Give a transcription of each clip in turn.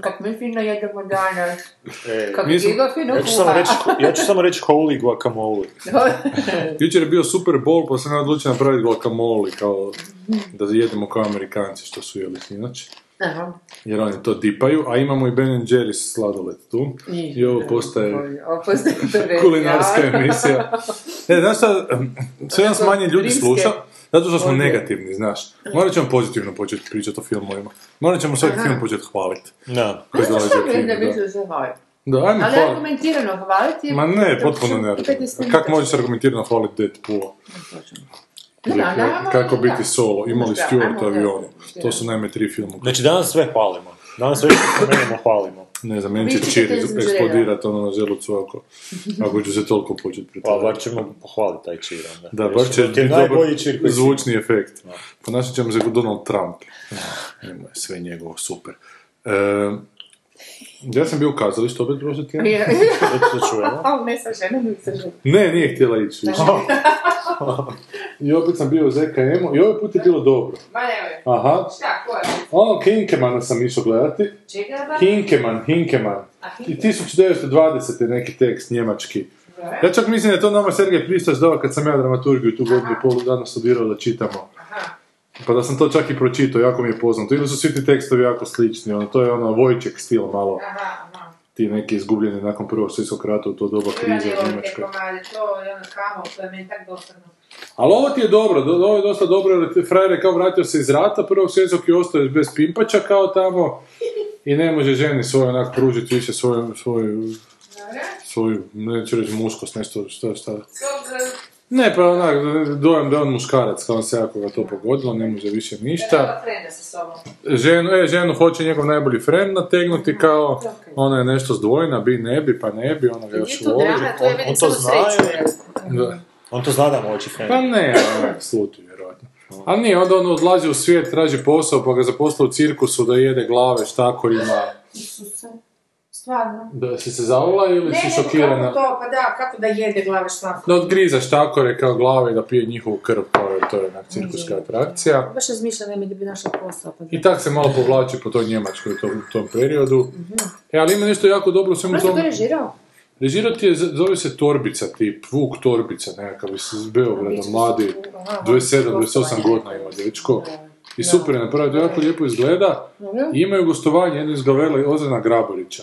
Kak mi fino jedemo danas. E, Kak mi fino ja, ću samo kuha. reći, ja ću samo reći holy guacamole. Jučer je bio Super Bowl, pa sam odlučio napraviti guacamole, kao da jedemo kao Amerikanci što su jeli sinoć. Aha. Jer oni to dipaju, a imamo i Ben Jerry's sladoled tu. I ovo postaje Ovo postaje verzija. kulinarska emisija. E, znaš šta, sve nas manje ljudi Rimske. sluša, zato što smo Ovdje. negativni, znaš. Morat ćemo pozitivno početi pričati o filmovima. Morat ćemo svaki film početi hvaliti. Da. Koji Znaš dolazi u da ajmo Ali argumentirano hvaliti... Ma ne, potpuno ne. i 15 Kako možeš argumentirano hvaliti Deadpoola? Da, da, da, Kako da. biti solo, imali Stuart avionu. Da. To su najme tri filma. Znači danas sve hvalimo. Danas sve što spomenemo hvalimo. Ne znam, meni će ćete čir iz željela. eksplodirati ono na želucu ako, ako ću se toliko početi Pa pretvarati. bar ćemo pohvaliti taj čir onda. Da, bar će biti najbolji dobar čir koji zvučni efekt. Ponašat ćemo se kao Donald Trump. Nema, sve njegovo super. E, ja sam bio u kazalištu opet prošli tjedan. Je. To to čujemo. Ali ne sa ženom, nego sa ženom. Ne, nije htjela ići više. I opet sam bio u ZKM-u i ovaj put je bilo dobro. Ma nemoj. Aha. Šta, ko je? Ono, Hinkemana sam išao gledati. Čega? Hinkeman, Hinkeman. I 1920. neki tekst njemački. Ja čak mislim da je to nama Sergej Pristaš dao kad sam ja dramaturgiju tu godinu i pol dana studirao da čitamo. Pa da sam to čak i pročitao, jako mi je poznato. Ili su svi ti tekstovi jako slični, ono, to je ono Vojček stil malo. Aha, aha. Ti neki izgubljeni nakon prvog svjetskog rata u to doba krize u Njemačkoj. to je ono kamo, to je meni tak dosadno. Ali ovo ti je dobro, do- ovo je dosta dobro jer frajer je kao vratio se iz rata prvog svjetskog i ostao bez pimpača kao tamo i ne može ženi svoj onak pružiti više svoju, svoju, svoju, neću reći muškost, nešto, šta, šta. Svog, Ne, pa onak, dojam da je on muškarac, kao se jako ga to pogodilo, ne može više ništa. Ženu, e, ženu hoće njegov najbolji friend nategnuti kao, ona je nešto zdvojna, bi, ne bi, pa ne bi, ona ga još Nije to voli. drama, to je on- vidim on to samo zna. Da. On to zna da moći friend. Pa ne, onak, sluti vjerojatno. Ali nije, onda on odlazi u svijet, traži posao, pa ga zaposle u cirkusu da jede glave štakorima. Stvarno. Da si se zaula ili Ne, si ne, šokirana? kako to, pa da, kako da jede glave šta? Da odgriza štakore kao glave i da pije njihovu krv, kao je to je onak cirkuska atrakcija. Baš razmišljam da mi da bi našla posao. Pa I tak se malo povlači po toj Njemačkoj u tom, u tom periodu. E, ali ima nešto jako dobro u svemu Možda tom. to režirao? Režirao ti je, zove se Torbica tip, Vuk Torbica nekakav iz Beograda, mladi, 27-28 godina ima dečko. I super je napravio, to jako lijepo izgleda. I imaju gostovanje jedno iz Gavela Ozana Grabarića,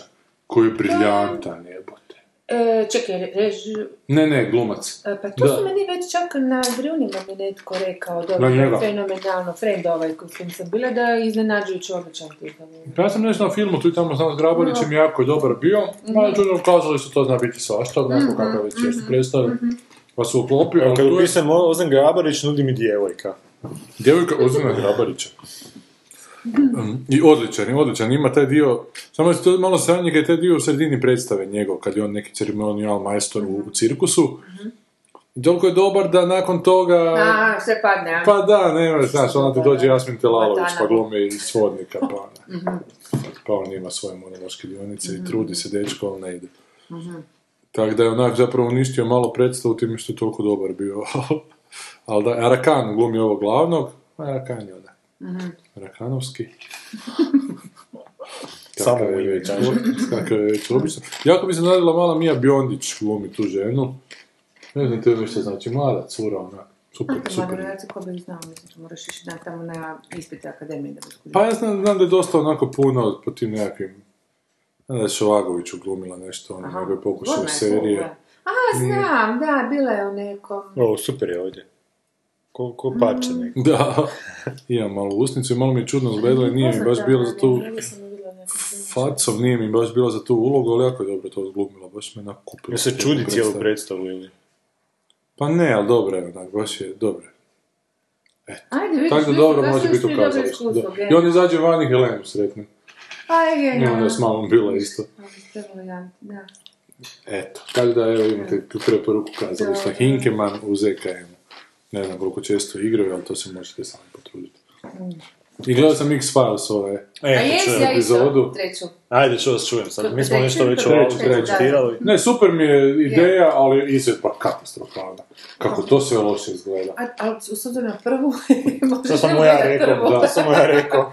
koji je briljantan jebote. E, čekaj, rež... Ne, ne, glumac. E, Pa to Da. su meni već čak na Brunima mi netko rekao, Na dobro, njega. fenomenalno, friend ovaj kod kojim sam bila, da je iznenađujući odličan tip. Pa ja sam nešto na filmu tu i tamo znam s Grabarićem, jako je dobar bio. Ali čudno ukazali su to zna biti svašta, onako kakav već jest predstavljen. Pa su uklopili, ali Kad tu je upisam Ozan Grabarić, nudi mi djevojka. djevojka Ozana Grabarića. Mm, I odličan, je odličan, ima taj dio, samo je to malo sranje kad je taj dio u sredini predstave njegov, kad je on neki ceremonijal majstor u, u cirkusu. I toliko je dobar da nakon toga... A, sve padne, a? Pa da, nema, znaš, onda ti dođe Jasmin Telalović, pa glumi iz svodnika, pa ne. Pa on ima svoje monološke dionice i trudi se dečko, ali ne ide. Tako da je onak zapravo uništio malo predstavu time što je toliko dobar bio. ali da, Arakan glumi ovog glavnog, Arakan je onak. Arakanovski. Samo je već, kaže. kakav je već obično. Jako mi se nadala mala Mija Biondić glumi tu ženu. Ne znam te nešto znači, mlada cura, onak. Super, Ma, super. ko bi znao, mislim, da moraš ići na tamo na ispite akademije da bi. Pa ja znam, znam da je dosta onako puno po tim nekakvim... Znam da je Šovagović uglumila nešto, ono, Aha. nego je pokušao serije. A, znam, da, bila je u nekom... O, super je ovdje. Ko, ko parče neko. Da, imam malo usnicu i malo mi je čudno izgledalo i nije mi baš bilo za tu... Facov nije mi baš bilo za tu ulogu, ali jako je dobro to odglumila, baš me nakupila. Ja se čudi cijelu predstavu ili... Pa ne, ali dobro je onak, baš je dobro. Ajde, vidiš, Tako da dobro može biti u kazalištu. I on izađe van i Helenu sretne. Aj, je, I onda je s mamom bila isto. Eto, tako da evo imate tu preporuku kazališta Hinkeman u ZKM. Ne znam koliko često igraju, ali to se možete sami potruditi. I gledao sam X-Files ove. E, čujem. ja epizodu. treću. Ajde, što vas čujem sad. Mi smo Treću nešto već treću. komentirali. Ne, super mi je ideja, ali izved pa katastrofalna. Kako to sve loše izgleda. A, ali u sudu na prvu, To sam mu ja rekao, da, sam mu ja rekao.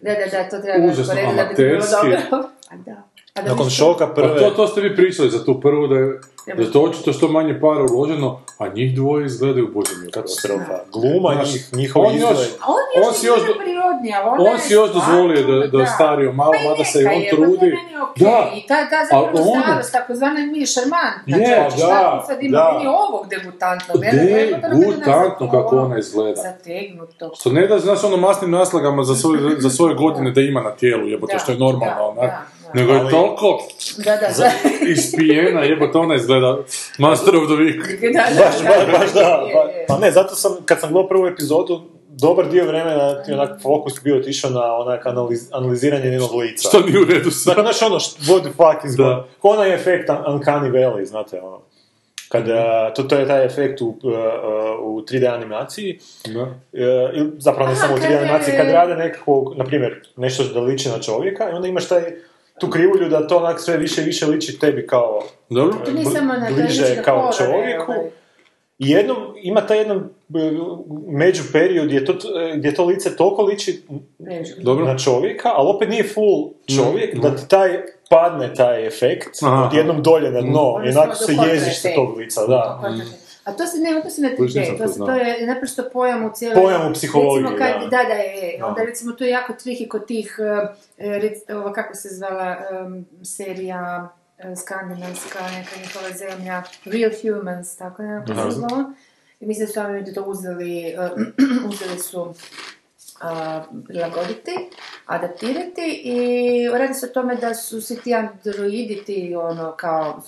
Da, da, da, to treba usporediti da bi to bilo dobro. A da. A da Nakon šoka Pa prve... to, to ste vi pričali za tu prvu, da je, da je to očito što manje para uloženo, a njih dvoje izgledaju bože mi. Katastrofa. Gluma Znaš, njih, njihov on još- izgled. A on još On si je još još do- ali On si još dozvolio da, da je stario malo, Pa mada se i on je, trudi. Pa je meni okej. Da, I ta, ta zapravo ona- starost, takozvana mi je šarmantna. Je, šta da, sad ima da. meni ovog debutantnog? ne, kako ona izgleda. Zategnuto. Što ne da, znaš, ono masnim naslagama za svoje, za svoje godine da ima na tijelu, jebote, Da, što je normalno, da, da, da. Nego je Ali- toliko Da, da, da. ispijena, jebote, ona izgleda Master of the Week. Da, da, Baš, baš, baš, da. je, je. Pa ne, zato sam, kad sam gledao prvu epizodu, dobar dio vremena ti onak fokus bio otišao na onak analiz, analiziranje njenog lica. Što nije u redu sa... Dakle, znaš ono, što- what the fuck is Da. onaj efekt Un- Uncanny Valley, znate ono. Kad, a, to, to je taj efekt u, uh, uh, u 3D animaciji, Da. Ili zapravo ne Aha, samo u kad 3D je- animaciji, kad rade nekakvog, na primjer, nešto da liči na čovjeka, i onda imaš taj, tu krivulju da to onak sve više i više liči tebi kao Dobro? To nije bl- samo na bliže kao čovjeku. ovaj. I jednom, ima taj jedan e, među period gdje to, e, gdje to lice toliko liči. Dobro. na čovjeka, ali opet nije full čovjek, Mm, da ti taj padne taj efekt, Aha. odjednom dolje na dno, onako smo se jeziš sa tog lica, da. A to se ne To 3D, nisam to, se- to je naprosto pojam u cijeloj... Pojam u psihologiji, recimo kad, da. da. Da, je, Da. onda recimo to je jako triki kod tih, eh, rec- ova, kako se zvala em, serija eh, skandinavska, neka njihova zemlja, Real Humans, tako Aha. se zvala. I mislim da su oni to uzeli, eh, uzeli su prilagoditi, adaptirati i radi se o tome da su svi ti androidi ti ono kao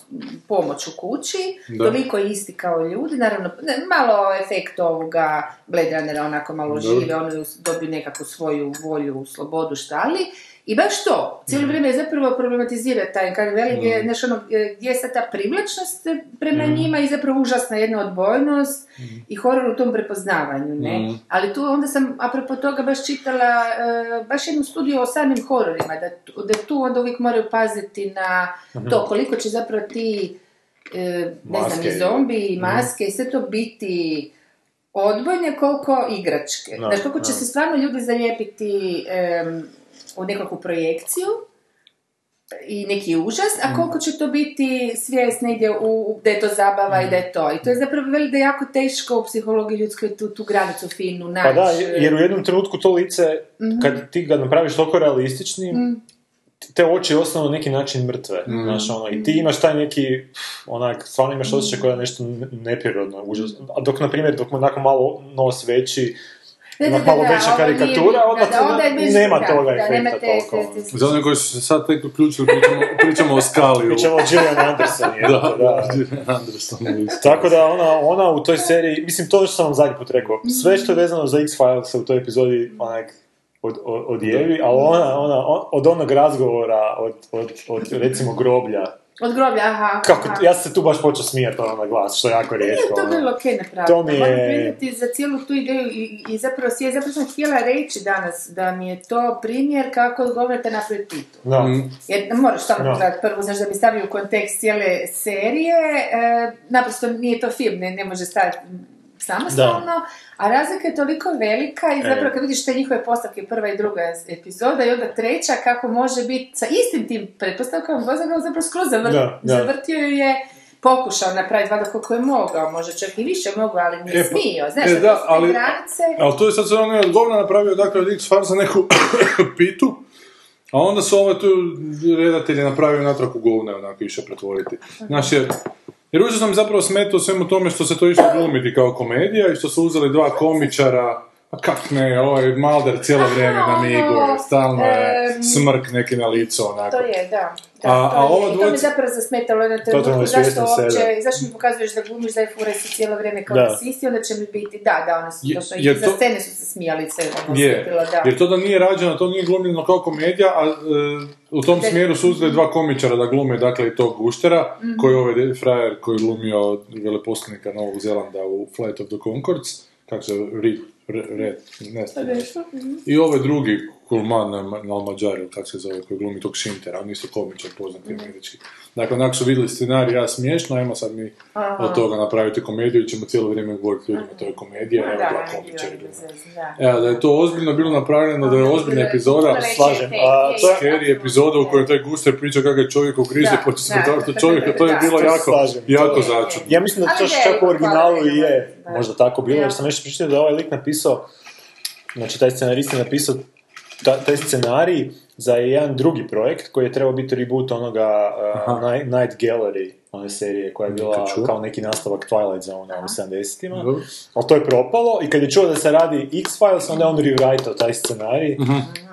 pomoć u kući, Da. toliko isti kao ljudi, naravno ne, malo efekt ovoga Blade Runnera onako malo Dobro. žive, oni dobiju nekakvu svoju volju, slobodu, šta li. I baš to, cijelo vrijeme je zapravo problematizira taj kad velik je, znaš ono, e, gdje je sad ta privlačnost prema njima i zapravo užasna jedna odbojnost i horor u tom prepoznavanju, ne? Mhm. Ali tu onda sam, apropo toga, baš čitala e, baš jednu studiju o samim hororima, da, da tu onda uvijek moraju paziti na to koliko će zapravo ti, e, ne znam, Maske i i- zombi i maske i sve to biti odbojne koliko igračke. Da, Znaš, koliko će da. se stvarno ljudi zalijepiti em, u nekakvu projekciju i neki užas, a koliko će to biti svijest negdje u, u- da je to zabava i da je to. I to je zapravo veli da je jako teško u psihologiji ljudskoj tu, tu granicu finu naći. Pa da, jer u jednom trenutku to lice, Mhm. kad ti ga napraviš toliko realističnim, te oči ostanu na neki način mrtve, Mhm. znaš, ono, i ti imaš taj neki, onak, stvarno imaš osjećaj kao da je nešto ne- neprirodno, užasno. A dok, na primjer, dok mu onako malo nos veći, Da, da, malo veća karikatura, da, onda, nema da, toga efekta te- toliko. Za one koji su se sad tek uključili, pričamo, pričamo o skali. Pričamo o Gillian Anderson, je, Da, da, da, Anderson. Tako da ona, ona u toj seriji, mislim to što sam vam zadnji put rekao, sve što je vezano za X-Files se u toj epizodi onak od, od, odjevi, ali ona, ona, on- od onog razgovora, od, od, od recimo groblja, Od groblja, aha. kako, aha. ja sam se tu baš počeo smijati ono na glas, što je jako Nije rijetko. to ono. bilo okej napravljeno. To mi je- Moram za cijelu tu ideju i, i zapravo, si- ja zapravo sam htjela reći danas da mi je to primjer kako govorite na Titu. Da. Mm. Jer moraš samo Da. pogledati prvo, znaš, da bi stavio u kontekst cijele serije, e, naprosto nije to film, ne, ne može staviti samostalno, a razlika je toliko velika i zapravo E. kad vidiš te njihove postavke, prva i druga epizoda i onda treća, kako može biti sa istim tim pretpostavkama, Gozan zapravo skroz zavr- Da, da. zavrtio ju je pokušao napraviti valjda koliko je mogao, možda čak i više mogao, ali nije E, pa- smio, znaš, e, da, da, ali- granice. Ali to je sad se on je napravio dakle od X-Farsa neku pitu, a onda su ove tu redatelji napravili natrag u govne onako više pretvoriti. Znaš, jer, jer užasno mi zapravo smeta u svemu tome što se to išlo glumiti kao komedija i što su uzeli dva komičara, A kak ne, ovaj Mulder cijelo vrijeme Aha, namiguje, ono, stalno je smrk neki na licu, onako. To je, da. da A- to a je. ova I to mi zapravo zasmetalo na trenutku, zašto uopće, sebe. zašto mi pokazuješ da glumiš da je fura si cijelo vrijeme kao Da. da. si isti, onda će mi biti, da, da, ona su Je- došla, jer i za to- scene su se smijali se, ono, Je, osjetila, da. jer to da nije rađeno, to nije glumljeno kao komedija, a e, u tom Da. smjeru su uzeli dva komičara da glume, dakle i tog guštera, Mhm. koji je ovaj frajer koji je glumio veleposlanika Novog Zelanda u Flight of the Conchords, kako se Red, Red, ne znam. I ovaj drugi Kulman na, na Almađaru, kako se zove, koji glumi tog Šintera, oni su komičar poznati Mhm. američki. Dakle, onako su vidjeli scenarij, ja smiješno, ajmo sad mi od toga napraviti komediju i ćemo cijelo vrijeme govoriti ljudima, to je komedija, Ma evo da, dva da. Evo, da je to ozbiljno bilo napravljeno, da je ozbiljna epizoda, slažem. A, to je- scary epizoda u kojoj taj guster priča kako je čovjek ugrize, Da, počne se u čovjeka, to je bilo jako, jako začudno. Ja mislim da to je, čak u originalu i je da. možda tako bilo, jer sam nešto pričao da je ovaj lik napisao, znači taj scenarist je napisao ta, taj scenarij za jedan drugi projekt koji je trebao biti reboot onoga uh, Night, Night Gallery, one serije koja je bila kao neki nastavak Twilight Zone u 70-ima. Dobro. Ali to je propalo i kad je čuo da se radi X-Files, onda je on rewritao taj scenarij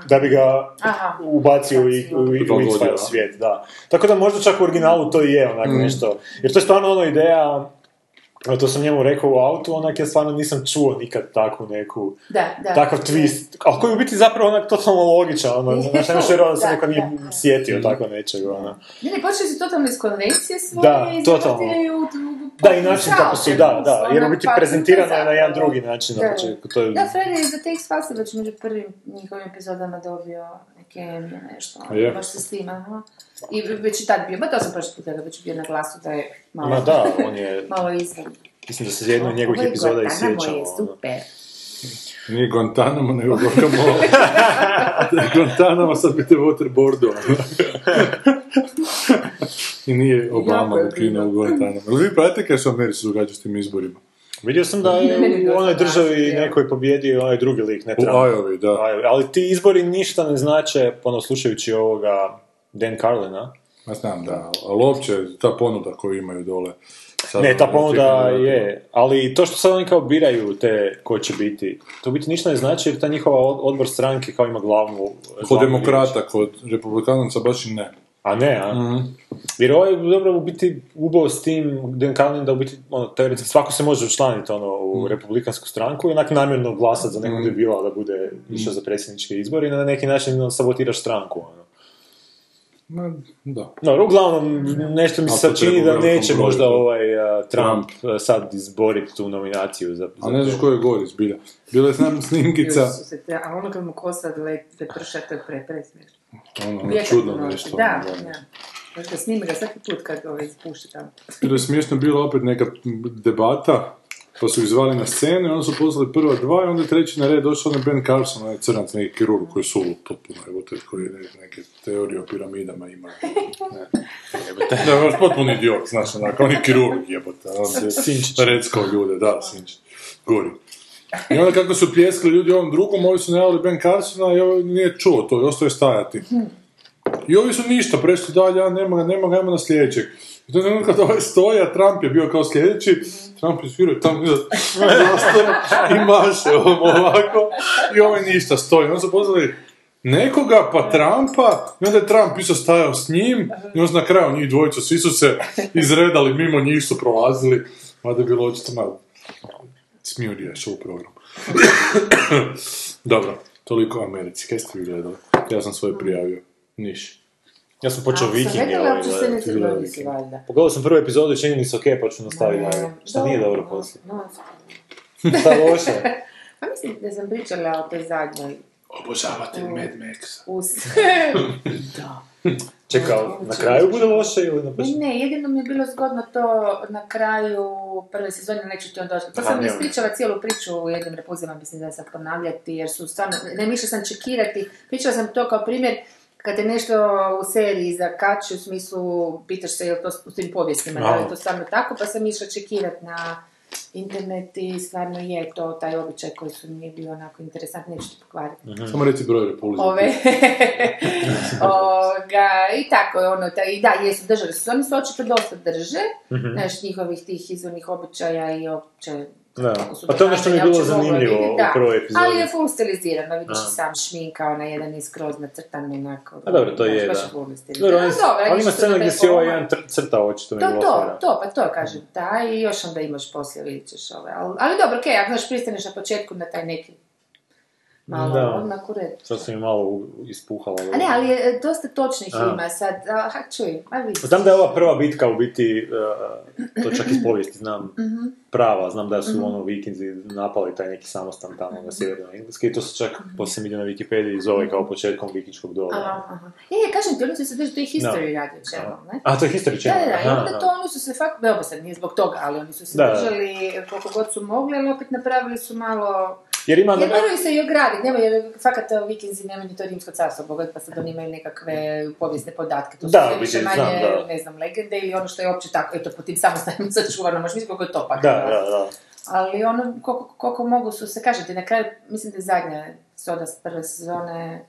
da bi ga Aha. ubacio u, i- u, u, u X-Files svijet, da. Tako da možda čak u originalu to i je onak nešto. Jer to je stvarno ono ideja, a to sam njemu rekao u autu, onak ja stvarno nisam čuo nikad takvu neku, Da, da. takav twist, ali koji je u biti zapravo onak totalno logičan, ono, znaš, nemaš vjerovati da se Da, neko nije da, da. sjetio tako nečeg, ono. Ne, počeli su totalno iz konvencije svoje Da, i totalno. u- Da, i način kako su, da, da, jer u biti prezentirano je na jedan drugi način na Da. to je... Da, Fred je za te X-Files već među prvim njihovim epizodama dobio Emmy, nešto. ono, Je. Baš se s tim, aha. I već i tad bio, ba to sam prošli puta već bio na glasu da je malo, Ma da, on je, malo izvan. mislim da se jednu od njegovih Ovo je epizoda i sjećamo. je ono. super. Nije Guantanamo, nego Guacamole. Je Guantanamo, sad bi te waterboardo. I nije Obama je ukinuo. Guantanamo. Ali vi pratite kaj se u Americi događa s tim izborima? Vidio sam da je u onoj državi neko je pobjedio onaj drugi lik, ne U Trump. Iowa, da. Iowa. Ali ti izbori ništa ne znače, ono slušajući ovoga Dan Carlina. Ja znam, da. Ali uopće, ta ponuda koju imaju dole. Sad Ne, ta ponuda je, ali to što sad oni kao biraju te ko će biti, to u biti ništa ne znači jer ta njihova od- odbor stranke kao ima glavnu... Kod glavnu demokrata, kod republikanaca baš i ne. A ne, a? Mhm. Jer ovaj dobro u biti ubao s tim Dan Carlin da u biti, ono, teoretski svako se može učlaniti ono, u Mhm. republikansku stranku i onak namjerno glasati za nekog debila da bude Mhm. išao za predsjedničke izbore i na neki način ono, sabotiraš stranku. Ono. Ma, da. No, uglavnom, nešto mi se sad čini da neće možda da. ovaj uh, Trump, uh, sad izboriti tu nominaciju za... A za ne znaš ko je gori, zbilja. Bila je znam snimkica, Isuse, te- a ono kad mu kosa lete prša, to je pre, pre smiješno. Ono, ono Vjetar čudno nešto. Da, ono, da. Znaš ga snimi ga svaki put kad ovaj ispuši tamo. Jer je smiješno bila opet neka debata, pa su ih zvali na scenu i onda su poslali prva dva i onda je treći na red došao onaj Ben Carson, onaj crnac, neki kirurg koji je sulu potpuno, evo te koji ne- neke teorije o piramidama ima. Ne. Da, baš potpuno idiot, znaš, onako, on je kirurg jebote, on se Sinčić. ljude, da, Sinčić, gori. I onda kako su pljeskali ljudi ovom drugom, ovi su najavili Ben Carsona i ovaj nije čuo to i ostao je stajati. I ovi su ništa, prešli dalje, a nema ga, nema ga, ajmo na sljedećeg. I to je kad ovaj stoji, a Trump je bio kao sljedeći, Trump je svirao tamo iza i maše ovom ovako, i ovaj ništa stoji. Onda su pozvali nekoga, pa Trumpa, i onda je Trump isto stajao s njim, i onda na kraju njih dvojicu, svi su se izredali, mimo njih su prolazili, mada je bilo očito malo smijurija show program. Dobro, toliko o Americi. Kaj ste vi gledali? Ja sam svoje prijavio. Niš. Ja sam počeo A, Vikinge Sam ovaj, uopće se ne se valjda. Pogledao sam prvu epizodu i čini mi se ok, pa ću nastaviti dalje. Šta nije dobro poslije? No, Šta loše? Pa mislim da sam pričala o toj zadnjoj Obožavatelj Mad Maxa. us... da. Čekaj, na kraju bude loše ili na Ne, početku? ne, jedino mi je bilo zgodno to na kraju prve sezone, neću ti onda... To sam ne, ispričala cijelu priču u jednim repuzima, mislim da sam ponavljati, jer su stvarno, ne mišla sam čekirati, pričala sam to kao primjer, kad te nešto u seriji zakači, u smislu, pitaš se je li to u tim povijestima, da li je to stvarno tako, pa sam išla čekirati na internet i stvarno je to taj običaj koji su mi je bio onako interesantni, neću ti pokvariti. Samo reci broj repulzija. Ove, Ovoga, i tako je ono, ta, i da, jesu, držali su, se. oni se očito dosta drže, Mhm. znaš, njihovih tih izvornih običaja i opće Da. Pa to je ono što mi je bilo zanimljivo vidjeti, u prvoj epizodi. Ali je full stilizirano, vidiš i sam šminka, ona jedan iskroz nacrtan onako. A dobro, to je, da. Dobro, on, ima scena gdje je si ovaj ovo- jedan crta očito mi je To, to, to, pa to kažem, da, i još onda imaš poslije, vidit ćeš ove, ali, ali dobro, okej, ako znaš pristaneš na početku na taj neki malo Da. odmah u redu. Sad sam mi malo ispuhala. A ne, ali je e, dosta točnih A. ima sad, a, ha, čuj, a vidi. Znam da je ova prva bitka u biti, uh, to čak iz povijesti znam, Mhm. prava, znam da su ono vikinzi napali taj neki samostan tamo na sjeverno Engleske i to se čak poslije vidio na Wikipediji zove kao početkom vikinškog doba. Aha, aha. Je, kažem ti, oni su se to je history radio channel, ne? A, to je History Da, Channel. da, aha, onda to aha. oni su se fakt, dobro sad nije zbog toga, ali oni su se da. držali koliko god su mogli, ali opet napravili su malo... Jer ima... Jer moraju se i ograditi, nema, jer fakat vikinzi nemaju to rimsko carstvo bogati, pa sad oni imaju nekakve povijesne podatke, to su Da, više manje, znam, ne znam, legende ili ono što je uopće tako, eto, po tim samostanim sačuvano, možeš misliti koliko je to pak. Da, ono. da, da. Ali ono, koliko, koliko mogu su se, kažete, na kraju, mislim da je zadnja soda prve sezone,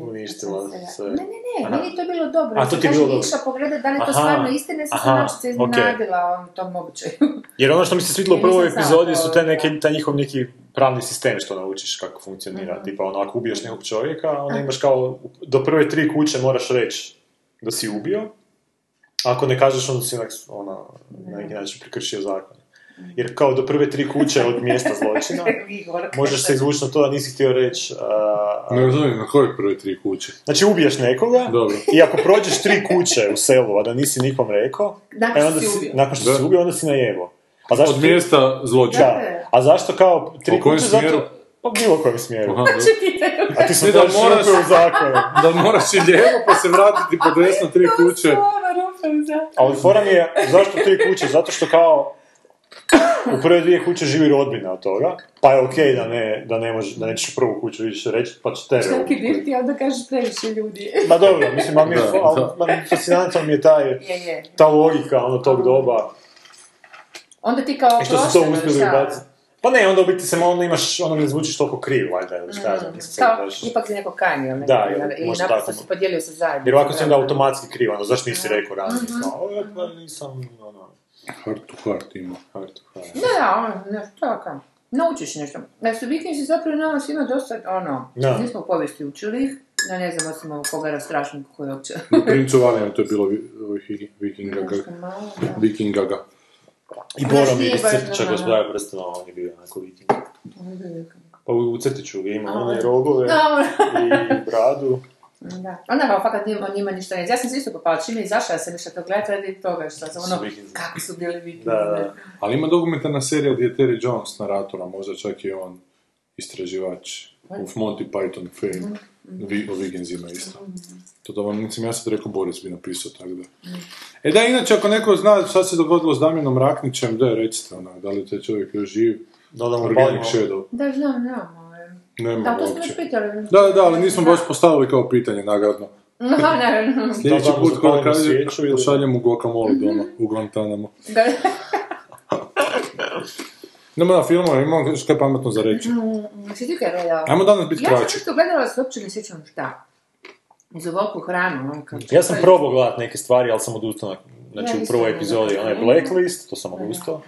Uništila se- sve. Ne, ne, ne, Aha. meni je to bilo dobro. A, to ti je bilo dobro. išla pogledat da li to Aha, stvarno istina, ja sam se okej. iznenadila okay. tom mogućoj. Jer ono što mi se svidjelo u prvoj epizodi su te da. neki, taj njihov neki pravni sistem što naučiš kako funkcionira. Mhm. Tipa ono, ako ubiješ nekog čovjeka, onda imaš kao, do prve tri kuće moraš reći da si ubio. Ako ne kažeš, onda si onak, ono, na neki način prekršio zakon. Jer kao do prve tri kuće od mjesta zločina, možeš se izvući na to da nisi htio reći... a, a- Ne znam na koje prve tri kuće. Znači ubiješ nekoga Dobro. i ako prođeš tri kuće u selu, a da nisi nikom rekao, Nakon e, što onda si ubio. nakon što Da. si ubio, onda si najebo. A zašto Od mjesta zločina. Da. A zašto kao tri kuće? smjeru? Zato... Pa bilo kojem smjeru. Aha, dobro. A ti sam da da moraš- u zakonu. da moraš i lijevo pa se vratiti po desno tri kuće. Ali fora mi je, zašto tri kuće? Zato što kao u prve dvije kuće živi rodbina od toga, pa je okej da ne, da ne može, da nećeš prvu kuću više reći, pa će tebe Čak i ubiti. dirti, a onda kažeš previše ljudi. Ma dobro, mislim, ali fascinantan mi je taj, Je, je. ta logika ono tog doba, Onda ti kao i što su to uspjeli šta? Pa ne, onda u biti se onda imaš, onda ne zvučiš toliko kriv, valjda, ili šta znam, Kao, ipak si neko kanio, ne? Da, ili, možda naprosto tako. si podijelio sa zajednicom. Jer ovako si onda da. automatski kriv, ono, zašto nisi rekao ranije? Mhm. Kao, "E, pa nisam, ono, Heart to heart ima. hard to hard. Da, da, ono, nešto tako. Naučiš nešto. Da su vikinzi zapravo nama svima dosta, ono, Da. nismo u povijesti učili ih, ja ne znam, osim ovog Kogara strašnog koji je uopće... U Princu Valinu to je bilo vi- ovih vikinga, vikinga ga. I Boromir iz Crtića gospodara prstenova, on je bio onako viking. Pa u, Crtiću je imao one rogove Da, i bradu. Da. Onda kao fakat njima, njima ništa ne. Ja sam se isto popala, čim je izašla, ja sam išla to gledati radi toga što sam ono, kako su bili vikinzi. Da, da. Ali ima dokumentarna serija gdje je Terry Jones naratora, možda čak i on istraživač u Monty Python fame, vi, o Vikingzima isto. To da vam, mislim, ja sam rekao Boris bi napisao, tako da. E da, inače, ako neko zna šta se dogodilo s Damjanom Raknićem, da, recite onak, da li je taj čovjek još živ, Dodamo Organic palimo. Shadow, Da, znam, znam. Nema Da, to smo još pitali. Da, da, ali nismo baš postavili kao pitanje nagradno. Aha, naravno. Sljedeći Da, da mu put zapalimo kaže, ili- pošaljemo guacamole doma, u Guantanamo. Da. Nema da filmova, imamo što je pametno za reći. Si ti kaj gledao? Ajmo danas biti Ja sam kraći. nešto gledala, se uopće ne sjećam šta. Za ovakvu hranu, ono kao... Ja sam probao gledat neke stvari, ali sam odustao, na- znači Ja u prvoj gledala. epizodi, onaj Blacklist, to sam odustao.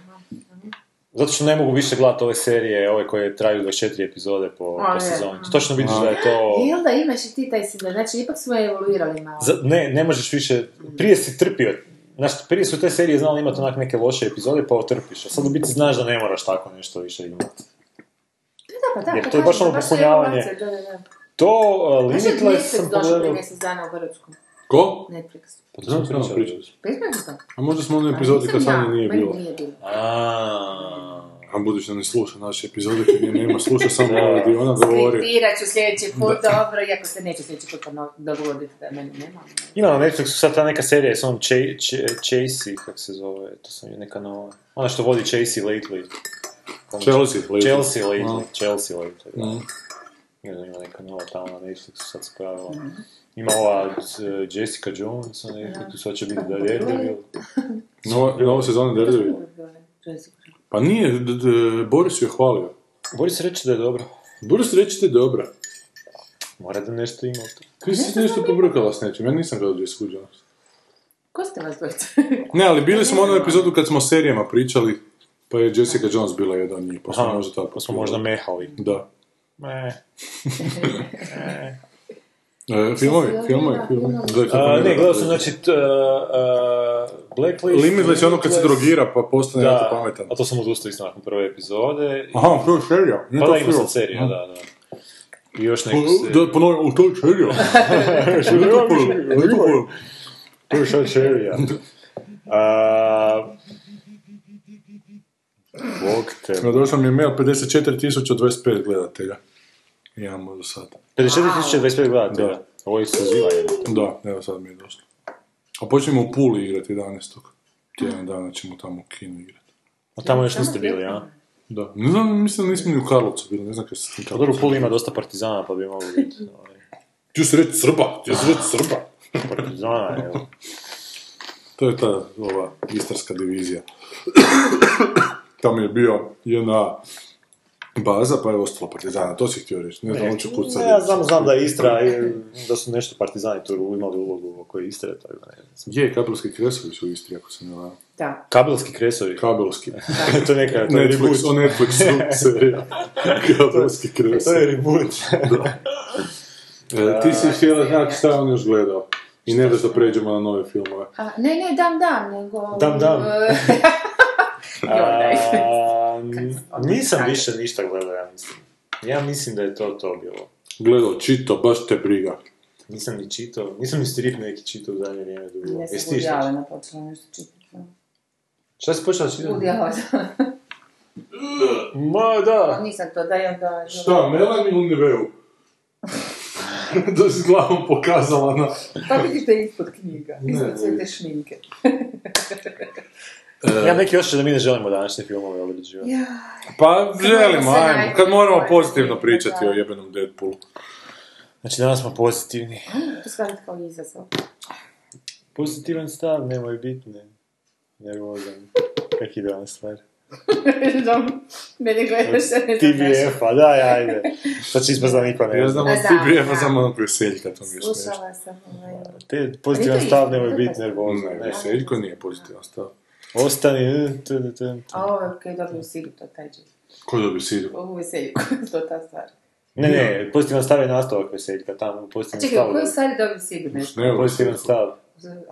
Zato što ne mogu više gledati ove serije, ove koje traju 24 epizode po, A, po je. sezoni. Točno vidiš da je to... Jel da imaš i ti taj sindrom, znači ipak smo evoluirali malo. Za, ne, ne možeš više, prije si trpio, znaš, prije su te serije znali imati onak neke loše epizode, pa otrpiš, a sad u biti znaš da ne moraš tako nešto više imati. Da, pa da, jer pa to je baš ono je popunjavanje. Da, da, da. To, uh, da Limitless sam pogledao. mjesec dana u Hrvatsku? Ko? Netflix. Pa Znam, znam, pričali. Pa to? A možda smo u onoj epizodi kad Nisam Sanje ja, nije meni bilo. nije bilo. A budući da ne sluša naše epizode, kad nje nema, sluša samo ovo gdje ona govori. Skriptirat ću sljedeći put, dobro, iako se neće sljedeći put pono- dogoditi da mene nema. Ima na Netflixu sad ta neka serija s onom Ch- Ch- Chasey, kako se zove, to sam je neka nova. Ona što vodi Chasey Lately. Chelsea, lately. Chelsea Lately. Chelsea Lately, da. Mm. Ne znam, ima neka nova tamo na Netflixu sad se pojavila. Ima ova uh, Jessica Jones na Netflixu, sad će biti Daredevil. Nova, nova sezona Daredevil. Pa nije, d- d- Boris ju je hvalio. Boris reći da je dobro. Boris reći da je dobra. Mora da nešto ima tome. Ti si nešto pobrkala s nečim, ja nisam gledao Jessica Jones. Ko ste vas dvojica? Ne, ali bili smo u onu epizodu kad smo o serijama pričali, Pa je Jessica Jones bila jedan od njih, pa smo Aha, možda tako. pa smo možda mehali. Da. Ne. E, filmovi, filmovi, filmovi. A, mi ne, je- gledao sam, znači, t, uh, Blacklist... Limitless je ono kad se drogira pa postane jako Da, pametan. a to sam odustao isto nakon prve epizode. I- Aha, to je serija. Pa to da, ima sad serija, da, da. I još Pa, neku Da, ponovim, u, to je serija. To je sad serija. Bog te. Došao mi je mail 54.025 gledatelja. Imamo do sad. 54.025 gledatelja. Da. Ovo je se jebote. Da, evo sad mi je došlo. A počnemo u Puli igrati 11. Tjedan dana ćemo tamo u kinu igrati. A tamo još niste bili, a? Da. Ne znam, mislim da nismo ni u Karlovcu bili, ne znam kaj se s tim Pa dobro, u. Puli ima dosta partizana, pa bi mogli biti. ovaj, Ti si reći Srba, ti si reći Srba. Partizana, evo. To je ta ova istarska divizija. Tamo je bio jedna baza, pa je ostalo partizana, to si htio reći. Ne znam, kud sad Ne, ja znam, znam da je Istra, i da su nešto partizani tu imali ulogu oko Istre, tako da ne znam. Je, kabelski kresovi su u Istri, ako se ne varam. Da. Kabelski kresovi. Kabelski. to je neka, to je reboot. Netflix, o Netflixu serija. Kabelski To kresovi. je reboot. E, ti si htjela znati šta on još gledao. I ne da pređemo na nove filmove. A, ne, ne, dam, dam, nego... Dam, dam. Joj, A, n- nisam više ništa gledao, ja mislim. Ja mislim da je to to bilo. Gledao, čito, baš te briga. Nisam ni čitao, nisam ni strip neki čitao u zadnje vrijeme dugo. Ja sam? Allena počela nešto čitati. Šta si počela čitati? Woody Allen. Ma da! Nisam to, da je onda... Šta, Melanie ili Niveu? da si glavom pokazala na... Pa vidiš da je ispod knjiga, ispod sve te šminke. Ja neki osjećaj da mi ne želimo današnje filmove obrađivati. Ja, Pa želimo, se ajmo. Kad moramo pozitivno da. pričati o jebenom Deadpoolu. Znači danas smo pozitivni. to shvatiti kao izazov. Pozitivan stav, nemoj biti ne. nervozan. Kak idealna stvar. Mene gledaš, a ne znaš. TBF, a daj, ajde. Sad će ispast da niko ne Ja zna. znam od da, TBF-a da. samo onog veseljka, to mi je smiješno. Slušala sam ovaj... Te pozitivan stav, nemoj biti nervozan. Ne, Ne, veseljko nije pozitivan stav. Ostani. A ovo je kaj dobio silu, to taj džip. Ko dobio sidu? Ovo veselju, to ta stvar. Ne, ne, pozitivan stav je nastavak veseljka, tamo, A pozitivan čekaj, stav. u kojoj stvari dobio nešto? Ne, Pozitivan stav.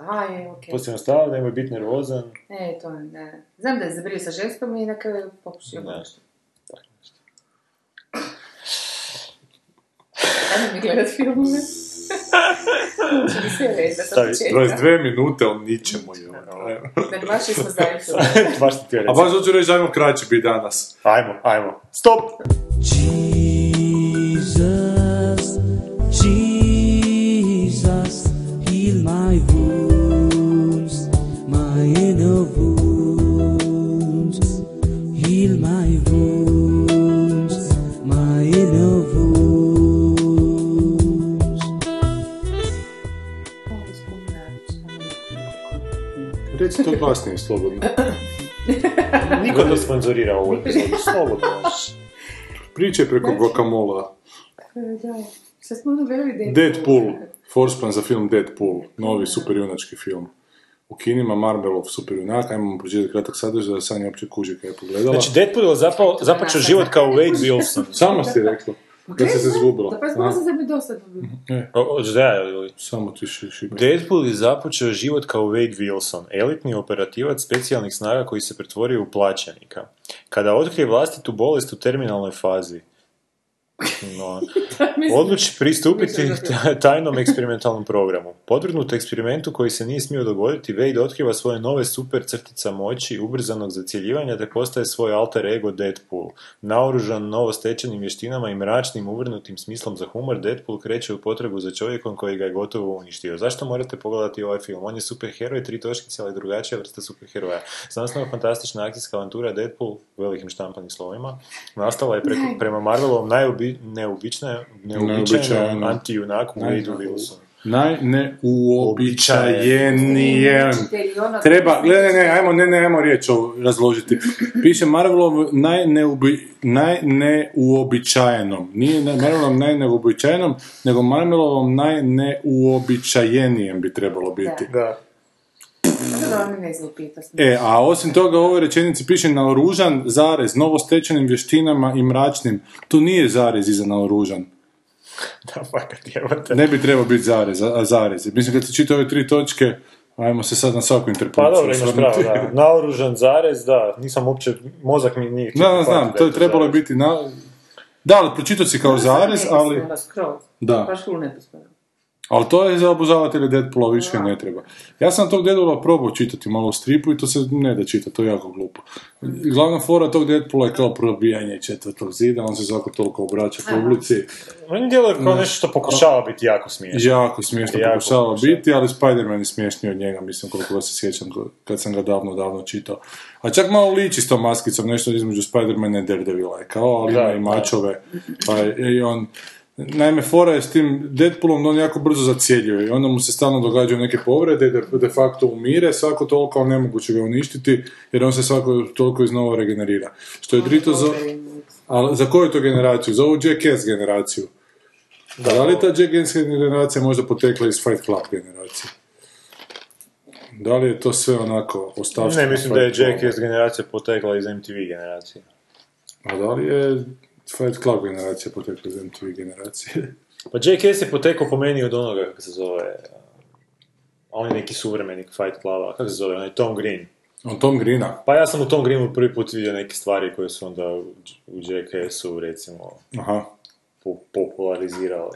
A, je, okej. Pozitivan stav, nemoj biti nervozan. Ne, to ne. Znam da je zabrio sa ženskom i na kraju pokušio Ne. nešto. Ajde mi gledat filmove. Sam Stavi početka. 22 minute o ničemu je. Dakle, baš smo filmove. Baš ti ti A reći. baš hoću reći, ajmo kraće biti danas. Ajmo, ajmo. Stop! Jesus, to glasnije, slobodno. Niko ne sponzorira ovu epizodu, slobodno. Pričaj preko guacamola. Da. Smo ono gledali Deadpool? Forspan za film Deadpool, novi superjunački film. U kinima Marvelov superjunak, ajmo mu pročitati kratak sadržaj da Sanja uopće kuži kaj je pogledala. Znači, Deadpool je zapao, započeo život kao Wade Wilson. Samo si rekla, kad si se izgubila. Da pa smo se da bi dosadno bilo. O, Hoćeš da ja ili? Samo ti. Deadpool je započeo život kao Wade Wilson, elitni operativac specijalnih snaga koji se pretvorio u plaćenika. Kada otkrije vlastitu bolest u terminalnoj fazi, no, odluči pristupiti ta- tajnom eksperimentalnom programu. Podvrgnut eksperimentu koji se nije smio dogoditi, Wade otkriva svoje nove super crtica moći, ubrzanog zacjeljivanja, te postaje svoj alter ego Deadpool. Naoružan novostečenim vještinama i mračnim, uvrnutim smislom za humor, Deadpool kreće u potrebu za čovjekom koji ga je gotovo uništio. Zašto morate pogledati ovaj film? On je superheroj, tri točkice, ali drugačija vrsta superheroja. Znanstveno fantastična akcijska avantura Deadpool, velikim štampanim slovima, nastala je preko, prema Marvelovom najubi, neobičnajem, neobičajenom Neobičajenom. antijunaku Wadeu Wilsonu. Najneuobičajenijem. Treba, gledaj, ne, ajmo, ne, ne, ajmo riječ ovo razložiti. Piše Marvelov najneubi, najneuobičajenom. Nije ne, Marvelovom najneuobičajenom, nego Marvelovom najneuobičajenijem bi trebalo biti. Da mi ne znaju pitati. E, a osim toga u ovoj rečenici piše naoružan zarez novostečenim vještinama i mračnim. Tu nije zarez iza naoružan. Da, fakat jebate. Ne bi trebao biti zarez, a a zarez. Mislim, kad se čita ove tri točke, ajmo se sad na svaku Pa interpretaciju dobro, imaš pravo, da. Naoružan zarez, da, nisam uopće, mozak mi nije... Da, da, znam, to je trebalo zarez. biti na... Da, ali pročitao si kao zarez, ali... Da. Baš nepostavljeno. Ali to je za obožavatelje Deadpoola više ne treba. Ja sam tog Deadpoola probao čitati malo u stripu i to se ne da čita, to je jako glupo. Glavna fora tog Deadpoola je kao probijanje četvrtog zida, on se svako toliko obraća publici. Meni djeluje kao nešto što pokušava biti jako smiješno. Jako smiješno Jako pokušava pokušava. biti, ali Spider-Man je smješniji od njega, mislim koliko ga se sjećam kad sam ga davno, davno čitao. A čak malo liči s tom maskicom, nešto između Spider-mana i Daredevila je kao, ali Da, ima i mačove. Pa je i on... Naime, fora je s tim Deadpoolom da on jako brzo zacjeljuje i onda mu se stalno događaju neke povrede, de, de facto umire, svako toliko, ali nemoguće ga uništiti, jer on se svako toliko iznova regenerira. Što je drito za... Ali za koju to generaciju? Za ovu Jackass generaciju. Da, li je ta Jackass generacija možda potekla iz Fight Club generacije? Da li je to sve onako ostavšteno? Ne, mislim da je? Jackass generacija potekla iz MTV generacije. A da li je Fight Club generacija potekla iz MTV generacije? Pa Jackass je potekao po meni od onoga, kako se zove, on je neki suvremenik Fight Cluba, kako se zove, onaj Tom Green. On Tom Greena. Pa ja sam u Tom Greenu prvi put vidio neke stvari koje su onda u, u Jackassu, recimo, Aha. po- popularizirale.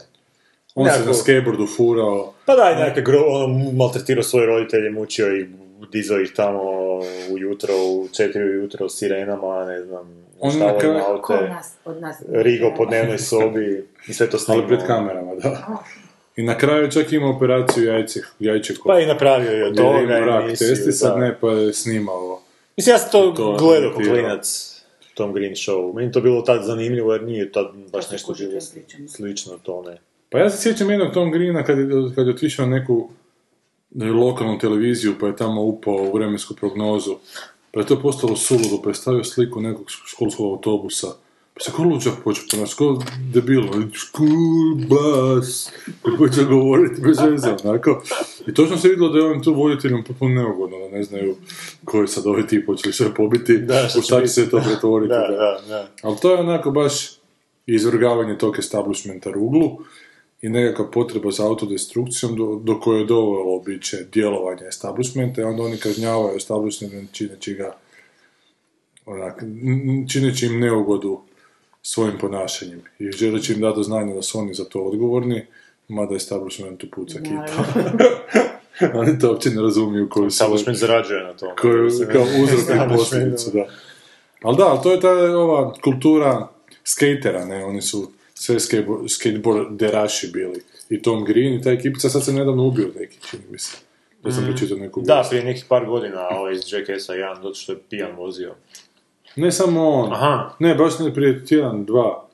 On se Nekako- na skateboardu furao. Pa da, i nekak gro, ono, maltretirao svoje roditelje, mučio ih, dizao ih tamo ujutro, u četiri ujutro s sirenama, ne znam, On na kraju- im Ko aute, nas, od nas? rigo po dnevnoj sobi i sve to snimao. Ali pred kamerama, da. I na kraju čak imao operaciju jajce, jajče Pa i napravio je od toga imao rak emisiju, testi, sad ne, pa je snimao. Mislim, ja sam to, To gledao kao klinac, Tom Green Show. Meni to bilo tad zanimljivo jer nije tad baš se nešto bilo slično tome. Pa ja se sjećam jednog Tom Greena kad je, kad je otišao na neku lokalnu televiziju pa je tamo upao u vremensku prognozu. Pa je to postalo suludo, pa je stavio sliku nekog školskog autobusa. Pa se ko luđak počeo ponašati, ko debil, school bus, i počeo govoriti bez veze, onako. I točno se vidjelo da je on tu voditeljom potpuno neugodno, da ne znaju koji sad ovi ti počeli sve pobiti, Da, u šta će će se to pretvoriti. Da, da, da. Ali to je onako baš izvrgavanje tog establishmenta ruglu i nekakva potreba za autodestrukcijom do, do koje je dovelo biće djelovanje establishmenta i onda oni kažnjavaju establishment čineći ga onak, čineći im neugodu svojim ponašanjem i želeći im dati do znanja da su oni za to odgovorni, mada establishmentu puca kita. oni to uopće ne razumiju koju su Establishment zarađuje na tome. koju, kao uzrok i Establishment, posljedicu, da. Ali da, ali to je ta ova kultura skatera, ne, oni su sve skatebo- skateboarderaši bili. I Tom Green i ta ekipica sad se nedavno ubio neki, čini mi se. Da sam pročitao neku Mm. Da, prije nekih par godina, ovaj iz Jackass-a jedan, zato što je pijan vozio. Ne samo on. Aha. Ne, baš ne prije tjedan, dva.